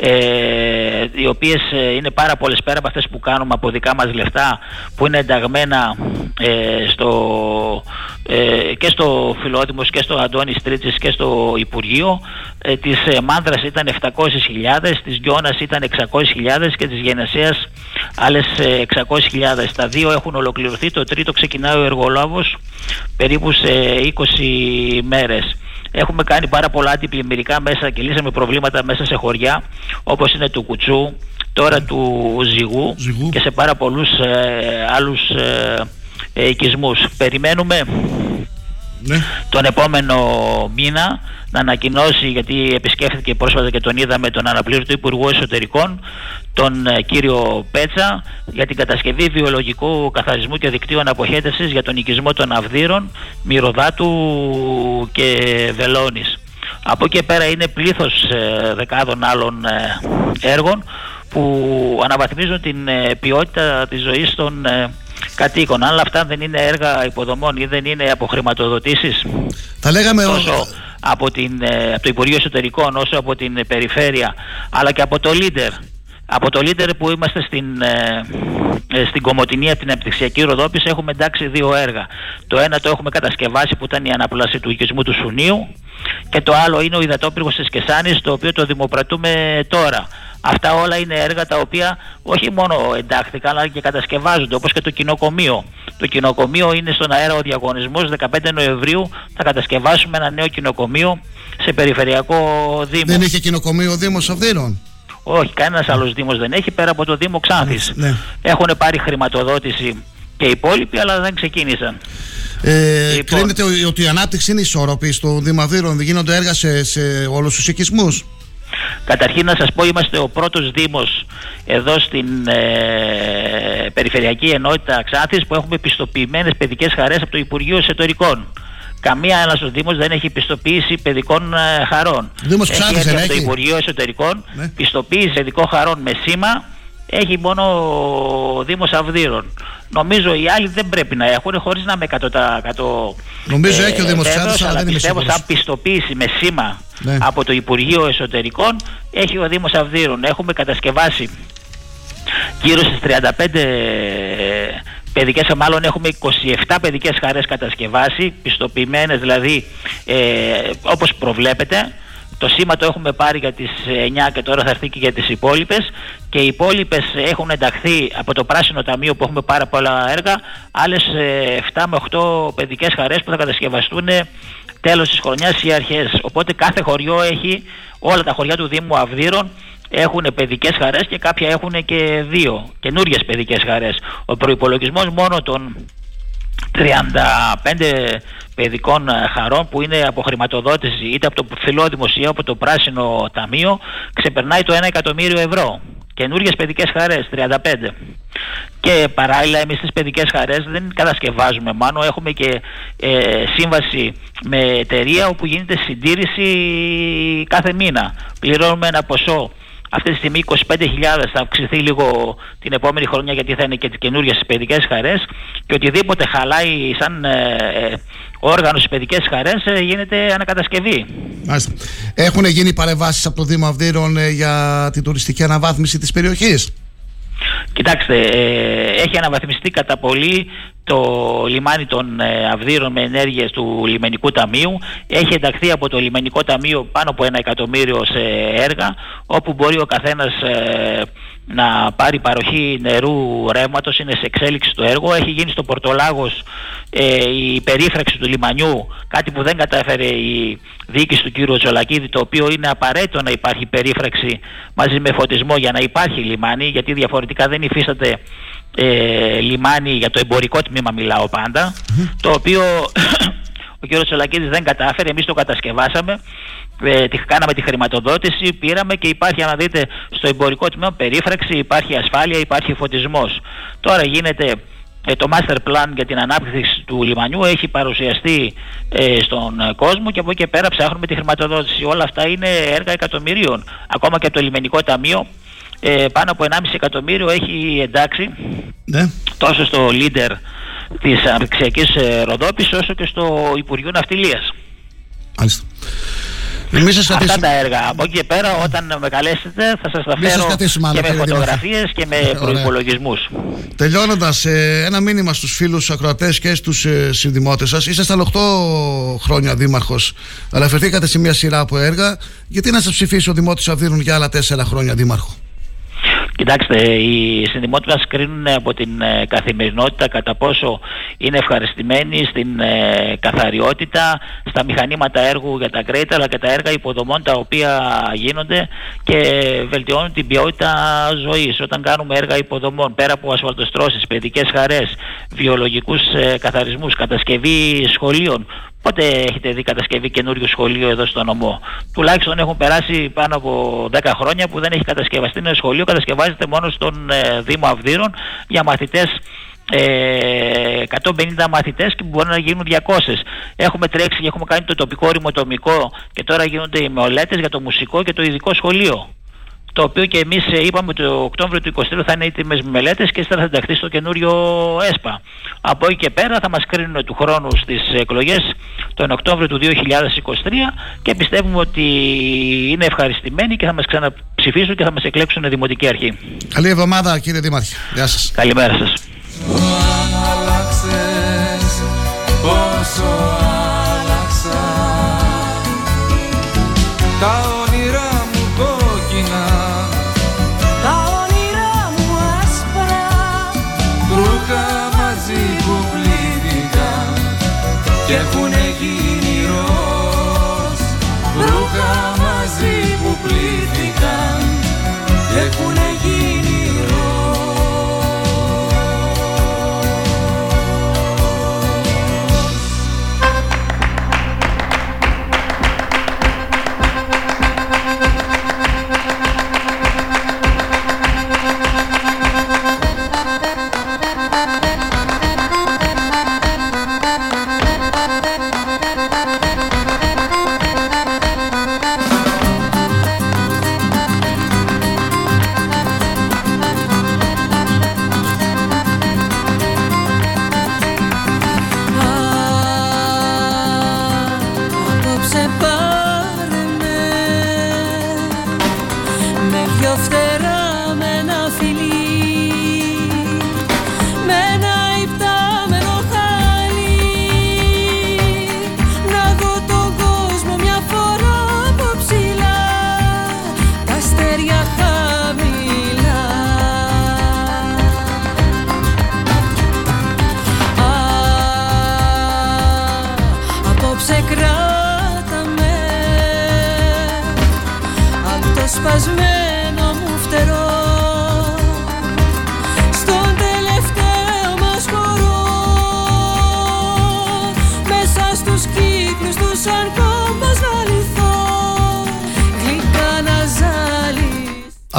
ε, οι οποίες ε, είναι πάρα πολλές πέρα από αυτές που κάνουμε από δικά μας λεφτά που είναι ενταγμένα ε, στο, ε, και στο Φιλότιμος και στο Αντώνης Στρίτσης και στο Υπουργείο. Ε, της ε, Μάνδρας ήταν 700.000 της Γιώνας ήταν 600.000 και της Γενεσίας άλλες 600.000 τα δύο έχουν ολοκληρωθεί το τρίτο ξεκινάει ο εργολάβος περίπου σε 20 μέρες Έχουμε κάνει πάρα πολλά αντιπλημμυρικά μέσα και λύσαμε προβλήματα μέσα σε χωριά όπως είναι του Κουτσού, τώρα του Ζυγού, και σε πάρα πολλούς ε, άλλους ε, ε, οικισμούς. Περιμένουμε Ναι. τον επόμενο μήνα να ανακοινώσει, γιατί επισκέφθηκε πρόσφατα και τον είδαμε τον αναπλήρωτο Υπουργό Εσωτερικών, τον ε, κύριο Πέτσα, για την κατασκευή βιολογικού καθαρισμού και δικτύων αποχέτευσης για τον οικισμό των Αυδείρων, Μυρωδάτου και Βελώνης. Από εκεί και πέρα είναι πλήθος ε, δεκάδων άλλων ε, έργων που αναβαθμίζουν την ε, ποιότητα της ζωής των ε, κατοίκων. Αλλά αυτά δεν είναι έργα υποδομών ή δεν είναι αποχρηματοδοτήσεις Θα λέγαμε τόσο από, την, ε, από το Υπουργείο Εσωτερικών όσο από την ε, Περιφέρεια αλλά και από το Λίντερ. Από το Λίντερ που είμαστε στην, ε, ε, στην Κομωτινή από την Επιτυξιακή Ροδόπης έχουμε εντάξει δύο έργα. Το ένα το έχουμε κατασκευάσει που ήταν η αναπλάση του οικισμού του Σουνίου και το άλλο είναι ο υδατόπυργος της Κεσάνης το οποίο το δημοπρατούμε τώρα. Αυτά όλα είναι έργα τα οποία όχι μόνο εντάχθηκαν αλλά και κατασκευάζονται όπως και το κοινοκομείο. Το κοινοκομείο είναι στον αέρα ο διαγωνισμός 15 Νοεμβρίου θα κατασκευάσουμε ένα νέο κοινοκομείο σε περιφερειακό δήμο. Δεν είχε κοινοκομείο ο Δήμος Αυδείρων. Όχι, κανένας άλλος Δήμος δεν έχει πέρα από το Δήμο Ξάνθης. Ναι. Έχουν πάρει χρηματοδότηση και οι υπόλοιποι, αλλά δεν ξεκίνησαν. Ε, Λοιπόν. Κρίνεται ο- ότι η ανάπτυξη είναι ισόρροπη στο Δήμο Αυδείρων. Δεν γίνονται έργα σε, σε όλους τους οικισμούς; Καταρχήν να σας πω είμαστε ο πρώτος Δήμος εδώ στην ε, Περιφερειακή Ενότητα Ξάνθης που έχουμε πιστοποιημένες παιδικές χαρές από το Υπουργείο Εσωτερικών. Καμία ένας Δήμος δεν έχει πιστοποίηση παιδικών ε, χαρών. Δήμος έχει Ξάνθης έρθει δεν από το έχει; Υπουργείο Εσωτερικών Ναι. πιστοποίηση παιδικών χαρών με σήμα έχει μόνο ο Δήμος Αυδείρων. Νομίζω οι άλλοι δεν πρέπει να έχουν χωρίς να είμαι 100% Νομίζω έχει ο Δήμος βέβαιος, Ξάνθης, αλλά αλλά δεν είμαι πιστεύω σίγουρος. σαν πιστοποίηση με σήμα Ναι. από το Υπουργείο Εσωτερικών έχει ο Δήμος Αυδείρων. Έχουμε κατασκευάσει γύρω στις 35 παιδικές, μάλλον έχουμε 27 παιδικές χαρές κατασκευάσει, πιστοποιημένες δηλαδή ε, όπως προβλέπετε. Το σήμα το έχουμε πάρει για τις 9 και τώρα θα έρθει και για τις υπόλοιπες και οι υπόλοιπες έχουν ενταχθεί από το Πράσινο Ταμείο που έχουμε πάρα πολλά έργα άλλες ε, 7 με 8 παιδικές χαρές που θα κατασκευαστούν τέλος της χρονιάς ή αρχές. Οπότε κάθε χωριό έχει, όλα τα χωριά του Δήμου Αυδείρων έχουν παιδικές χαρές και κάποια έχουν και δύο καινούριες παιδικές χαρές. Ο προϋπολογισμός μόνο των 35 παιδικών ε, χαρών που είναι από χρηματοδότηση είτε από το φιλόδημο ή από το πράσινο ταμείο ξεπερνάει το 1 εκατομμύριο ευρώ. Καινούριες παιδικές χαρές, 35. Και παράλληλα εμείς τις παιδικές χαρές δεν κατασκευάζουμε μάνο, έχουμε και ε, σύμβαση με εταιρεία όπου γίνεται συντήρηση κάθε μήνα. Πληρώνουμε ένα ποσό αυτή τη στιγμή 25.000 θα αυξηθεί λίγο την επόμενη χρονιά γιατί θα είναι και τις καινούριες παιδικές χαρές και οτιδήποτε χαλάει σαν ε, ε, όργανος στις παιδικές χαρές ε, γίνεται ανακατασκευή. Μάλιστα. Έχουν γίνει παρεμβάσεις από το Δήμο Αυδείρων ε, για την τουριστική αναβάθμιση της περιοχής; Κοιτάξτε, ε, έχει αναβαθμιστεί κατά πολύ το λιμάνι των ε, Αυδείρων με ενέργειες του Λιμενικού Ταμείου. Έχει ενταχθεί από το Λιμενικό Ταμείο πάνω από ένα εκατομμύριο σε έργα, όπου μπορεί ο καθένας ε, να πάρει παροχή νερού ρεύματος, είναι σε εξέλιξη το έργο. Έχει γίνει στο Πορτολάγος ε, η περίφραξη του λιμανιού, κάτι που δεν κατάφερε η διοίκηση του κ. Τζολακίδη, το οποίο είναι απαραίτητο να υπάρχει περίφραξη μαζί με φωτισμό για να υπάρχει λιμάνι, γιατί διαφορετικά δεν υφίσταται ε, λιμάνι για το εμπορικό τμήμα μιλάω πάντα, το οποίο [coughs] ο κ. Τσολακίδης δεν κατάφερε, εμείς το κατασκευάσαμε, ε, τη, κάναμε τη χρηματοδότηση, πήραμε και υπάρχει, αν δείτε, στο εμπορικό τμήμα περίφραξη, υπάρχει ασφάλεια, υπάρχει φωτισμός. Τώρα γίνεται ε, το master plan για την ανάπτυξη του λιμανιού έχει παρουσιαστεί ε, στον ε, κόσμο και από εκεί και πέρα ψάχνουμε τη χρηματοδότηση. Όλα αυτά είναι έργα εκατομμυρίων. Ακόμα και από το λιμενικό ταμείο ε, πάνω από 1,5 εκατομμύριο έχει εντάξει Ναι. τόσο στο leader της αναπτυξιακής ε, Ροδόπης όσο και στο Υπουργείο Ναυτιλίας. Μάλιστα. Εμείς σας Αυτά κρατήσουμε- τα έργα. Από εκεί και πέρα όταν με καλέσετε θα σας τα Μην σας φέρω κρατήσουμε άλλο, και με κύριε Δήμαρχε. φωτογραφίες και με Ωραία. προϋπολογισμούς. Τελειώνοντας, ένα μήνυμα στους φίλους ακροατές και στους ε, συνδημότες σας. Ήσασταν 8 χρόνια δήμαρχος, αλλά φερθήκατε σε μια σειρά από έργα. Γιατί να σας ψηφίσει ο Δημότης Αυδείρων για άλλα 4 χρόνια δήμαρχο; Κοιτάξτε, οι συνδημότες μας κρίνουν από την ε, καθημερινότητα κατά πόσο είναι ευχαριστημένοι στην ε, καθαριότητα, στα μηχανήματα έργου για τα κρέτα, αλλά και τα έργα υποδομών τα οποία γίνονται και βελτιώνουν την ποιότητα ζωής. Όταν κάνουμε έργα υποδομών, πέρα από ασφαλτοστρώσεις, παιδικές χαρές, βιολογικούς ε, καθαρισμούς, κατασκευή σχολείων, Πότε έχετε δει κατασκευή καινούριου σχολείου εδώ στο νομό; Τουλάχιστον έχουν περάσει πάνω από 10 χρόνια που δεν έχει κατασκευαστεί ένα σχολείο. Κατασκευάζεται μόνο στον ε, Δήμο Αυδείρων για μαθητές ε, 150 μαθητές και μπορεί να γίνουν 200. Έχουμε τρέξει και έχουμε κάνει το τοπικό ρημοτομικό και τώρα γίνονται οι μεολέτες για το μουσικό και το ειδικό σχολείο. Το οποίο και εμείς ε, είπαμε ότι το Οκτώβριο του 2023 θα είναι έτοιμες μελέτες και ύστερα θα ενταχθεί στο καινούριο ΕΣΠΑ. Από εκεί και πέρα θα μας κρίνουν του χρόνου στις εκλογές τον Οκτώβριο του 2023 και πιστεύουμε ότι είναι ευχαριστημένοι και θα μας ξαναψηφίσουν και θα μας εκλέξουν Δημοτική Αρχή. Καλή εβδομάδα, κύριε Δήμαρχε. Γεια σας. Καλημέρα σας. άλλαξες, πόσο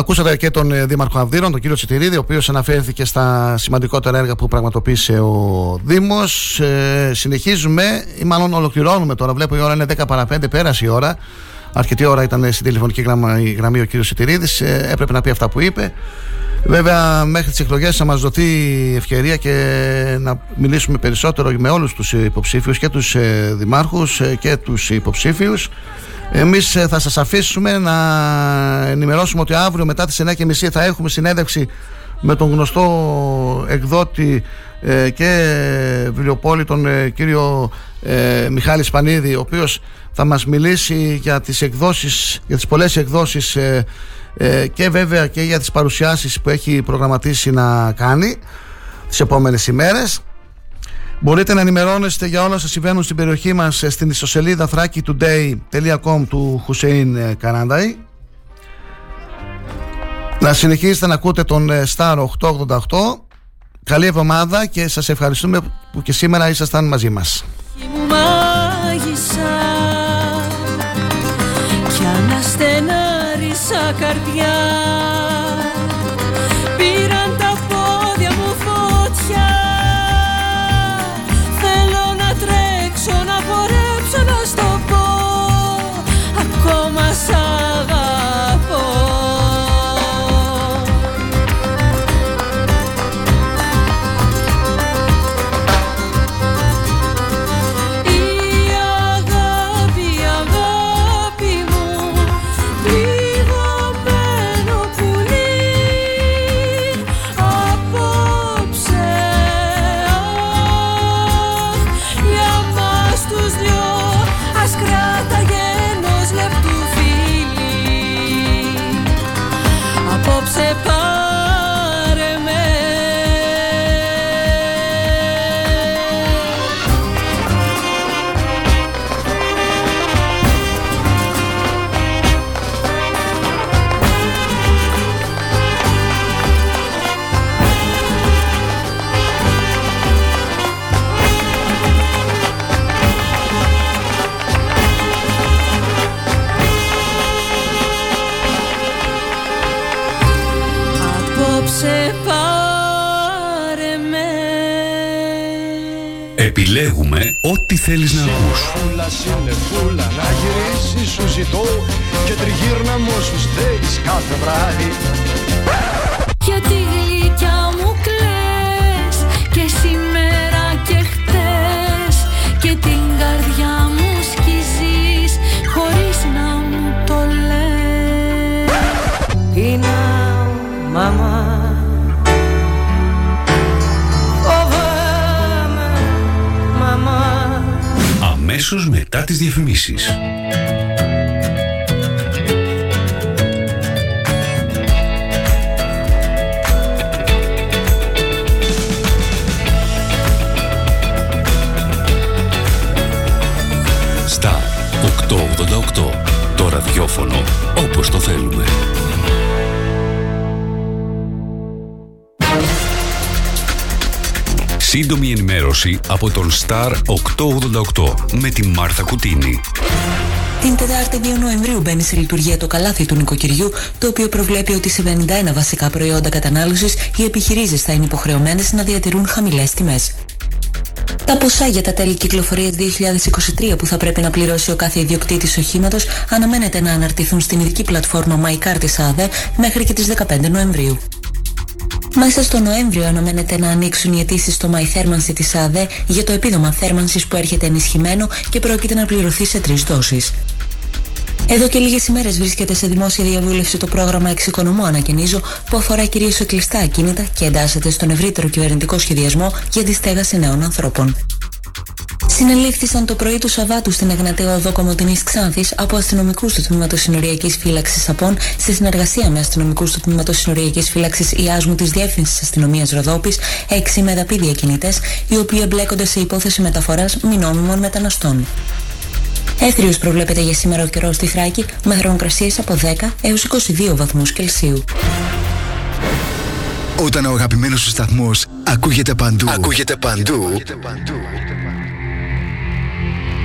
Ακούσατε και τον ε, Δήμαρχο Αυδείρων, τον κύριο Τσιτηρίδη, ο οποίος αναφέρθηκε στα σημαντικότερα έργα που πραγματοποίησε ο Δήμος. Ε, συνεχίζουμε, ή μάλλον ολοκληρώνουμε τώρα. Βλέπω η ώρα είναι 10 παρα 5, πέρασε η ώρα. Αρκετή ώρα ήταν στην τηλεφωνική γραμμή, γραμμή ο κύριος Τσιτηρίδης. Ε, έπρεπε να πει αυτά που είπε. Βέβαια, μέχρι τις εκλογές θα μας δοθεί η ευκαιρία και να μιλήσουμε περισσότερο με όλους τους υποψήφιους και τους δημάρχους και τους υποψήφιους. Εμείς ε, θα σας αφήσουμε να ενημερώσουμε ότι αύριο μετά τις 9.30 θα έχουμε συνέντευξη με τον γνωστό εκδότη ε, και βιβλιοπόλη τον ε, κύριο ε, Μιχάλη Σπανίδη ο οποίος θα μας μιλήσει για τις εκδόσεις, για τις πολλές εκδόσεις ε, ε, και βέβαια και για τις παρουσιάσεις που έχει προγραμματίσει να κάνει τις επόμενες ημέρες Μπορείτε να ενημερώνεστε για όλα όσα συμβαίνουν στην περιοχή μας στην ιστοσελίδα thrakitoday.com του Χουσέιν Καράνταϊ. Να συνεχίσετε να ακούτε τον ε, Star 888. Καλή εβδομάδα και σας ευχαριστούμε που και σήμερα ήσασταν μαζί μας. μου μάγισσα Κι αναστενάρισα καρδιά Πήραν τα θέλεις να ακούς. Φούλα, συννεφούλα, να γυρίσεις σου ζητώ Και τριγύρνα μου όσους θέλεις κάθε βράδυ. Γιατί γλυκιά μου κλαις Και σήμερα και χτες Και την καρδιά μου σκίζεις Χωρίς να μου το λες. Είναι μαμά Αμέσως μετά τις διαφημίσεις. Στα 888. Το ραδιόφωνο όπως το θέλουμε. Σύντομη ενημέρωση από τον Star 888 με τη Μάρθα Κουτίνη. Την Τετάρτη 2 Νοεμβρίου μπαίνει σε λειτουργία το καλάθι του νοικοκυριού, το οποίο προβλέπει ότι σε 51 βασικά προϊόντα κατανάλωσης οι επιχειρήσεις θα είναι υποχρεωμένες να διατηρούν χαμηλές τιμές. Τα ποσά για τα τέλη κυκλοφορίας 2023 που θα πρέπει να πληρώσει ο κάθε ιδιοκτήτης οχήματος αναμένεται να αναρτηθούν στην ειδική πλατφόρμα MyCar της ΑΔΕ μέχρι και τις 15 Νοεμβρίου. Μέσα στο Νοέμβριο αναμένεται να ανοίξουν οι αιτήσεις στο μαϊθέρμανση της ΑΔΕ για το επίδομα θέρμανσης που έρχεται ενισχυμένο και πρόκειται να πληρωθεί σε τρεις δόσεις. Εδώ και λίγες ημέρες βρίσκεται σε δημόσια διαβούλευση το πρόγραμμα Εξοικονομώ Ανακαινίζω που αφορά κυρίως σε κλειστά ακίνητα και εντάσσεται στον ευρύτερο κυβερνητικό σχεδιασμό για τη στέγαση νέων ανθρώπων. Συνελήφθησαν το πρωί του Σαββάτου στην Εγνατέα Οδό Κομωτινής Ξάνθης από αστυνομικούς του Τμήματος Συνοριακής Φύλαξης Απών σε συνεργασία με αστυνομικούς του Τμήματος Συνοριακής Φύλαξης Ιάσμου της Διεύθυνσης Αστυνομίας Ροδόπης, έξι μεταπή διακινητέ, οι οποίοι εμπλέκονται σε υπόθεση μεταφοράς μη νόμιμων μεταναστών. Έθριος προβλέπεται για σήμερα ο καιρός στη Θράκη με θερμοκρασίες από 10 έως 22 βαθμούς Κελσίου. Όταν ο αγαπημένος σου σταθμός ακούγεται παντού, ακούγεται παντού,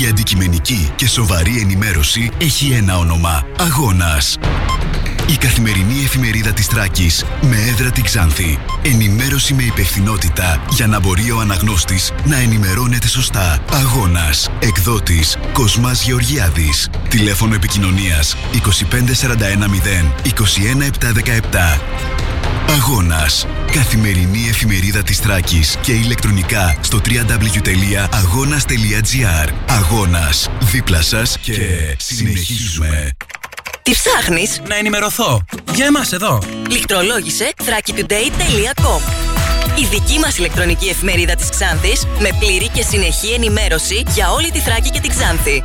Η αντικειμενική και σοβαρή ενημέρωση έχει ένα όνομα. Αγώνας. Η καθημερινή εφημερίδα της Τράκης με έδρα την Ξάνθη. Ενημέρωση με υπευθυνότητα για να μπορεί ο αναγνώστης να ενημερώνεται σωστά. Αγώνας. Εκδότης Κοσμάς Γεωργιάδης. Τηλέφωνο επικοινωνίας 25410 21717. Αγώνας. Καθημερινή εφημερίδα της Τράκης και ηλεκτρονικά στο www.agonas.gr Αγώνας. Δίπλα σας και συνεχίζουμε. Τι ψάχνεις; Να ενημερωθώ. Για εμάς εδώ. Λιχτρολόγησε thrakitoday.com Η δική μας ηλεκτρονική εφημερίδα της Ξάνθης με πλήρη και συνεχή ενημέρωση για όλη τη Θράκη και την Ξάνθη.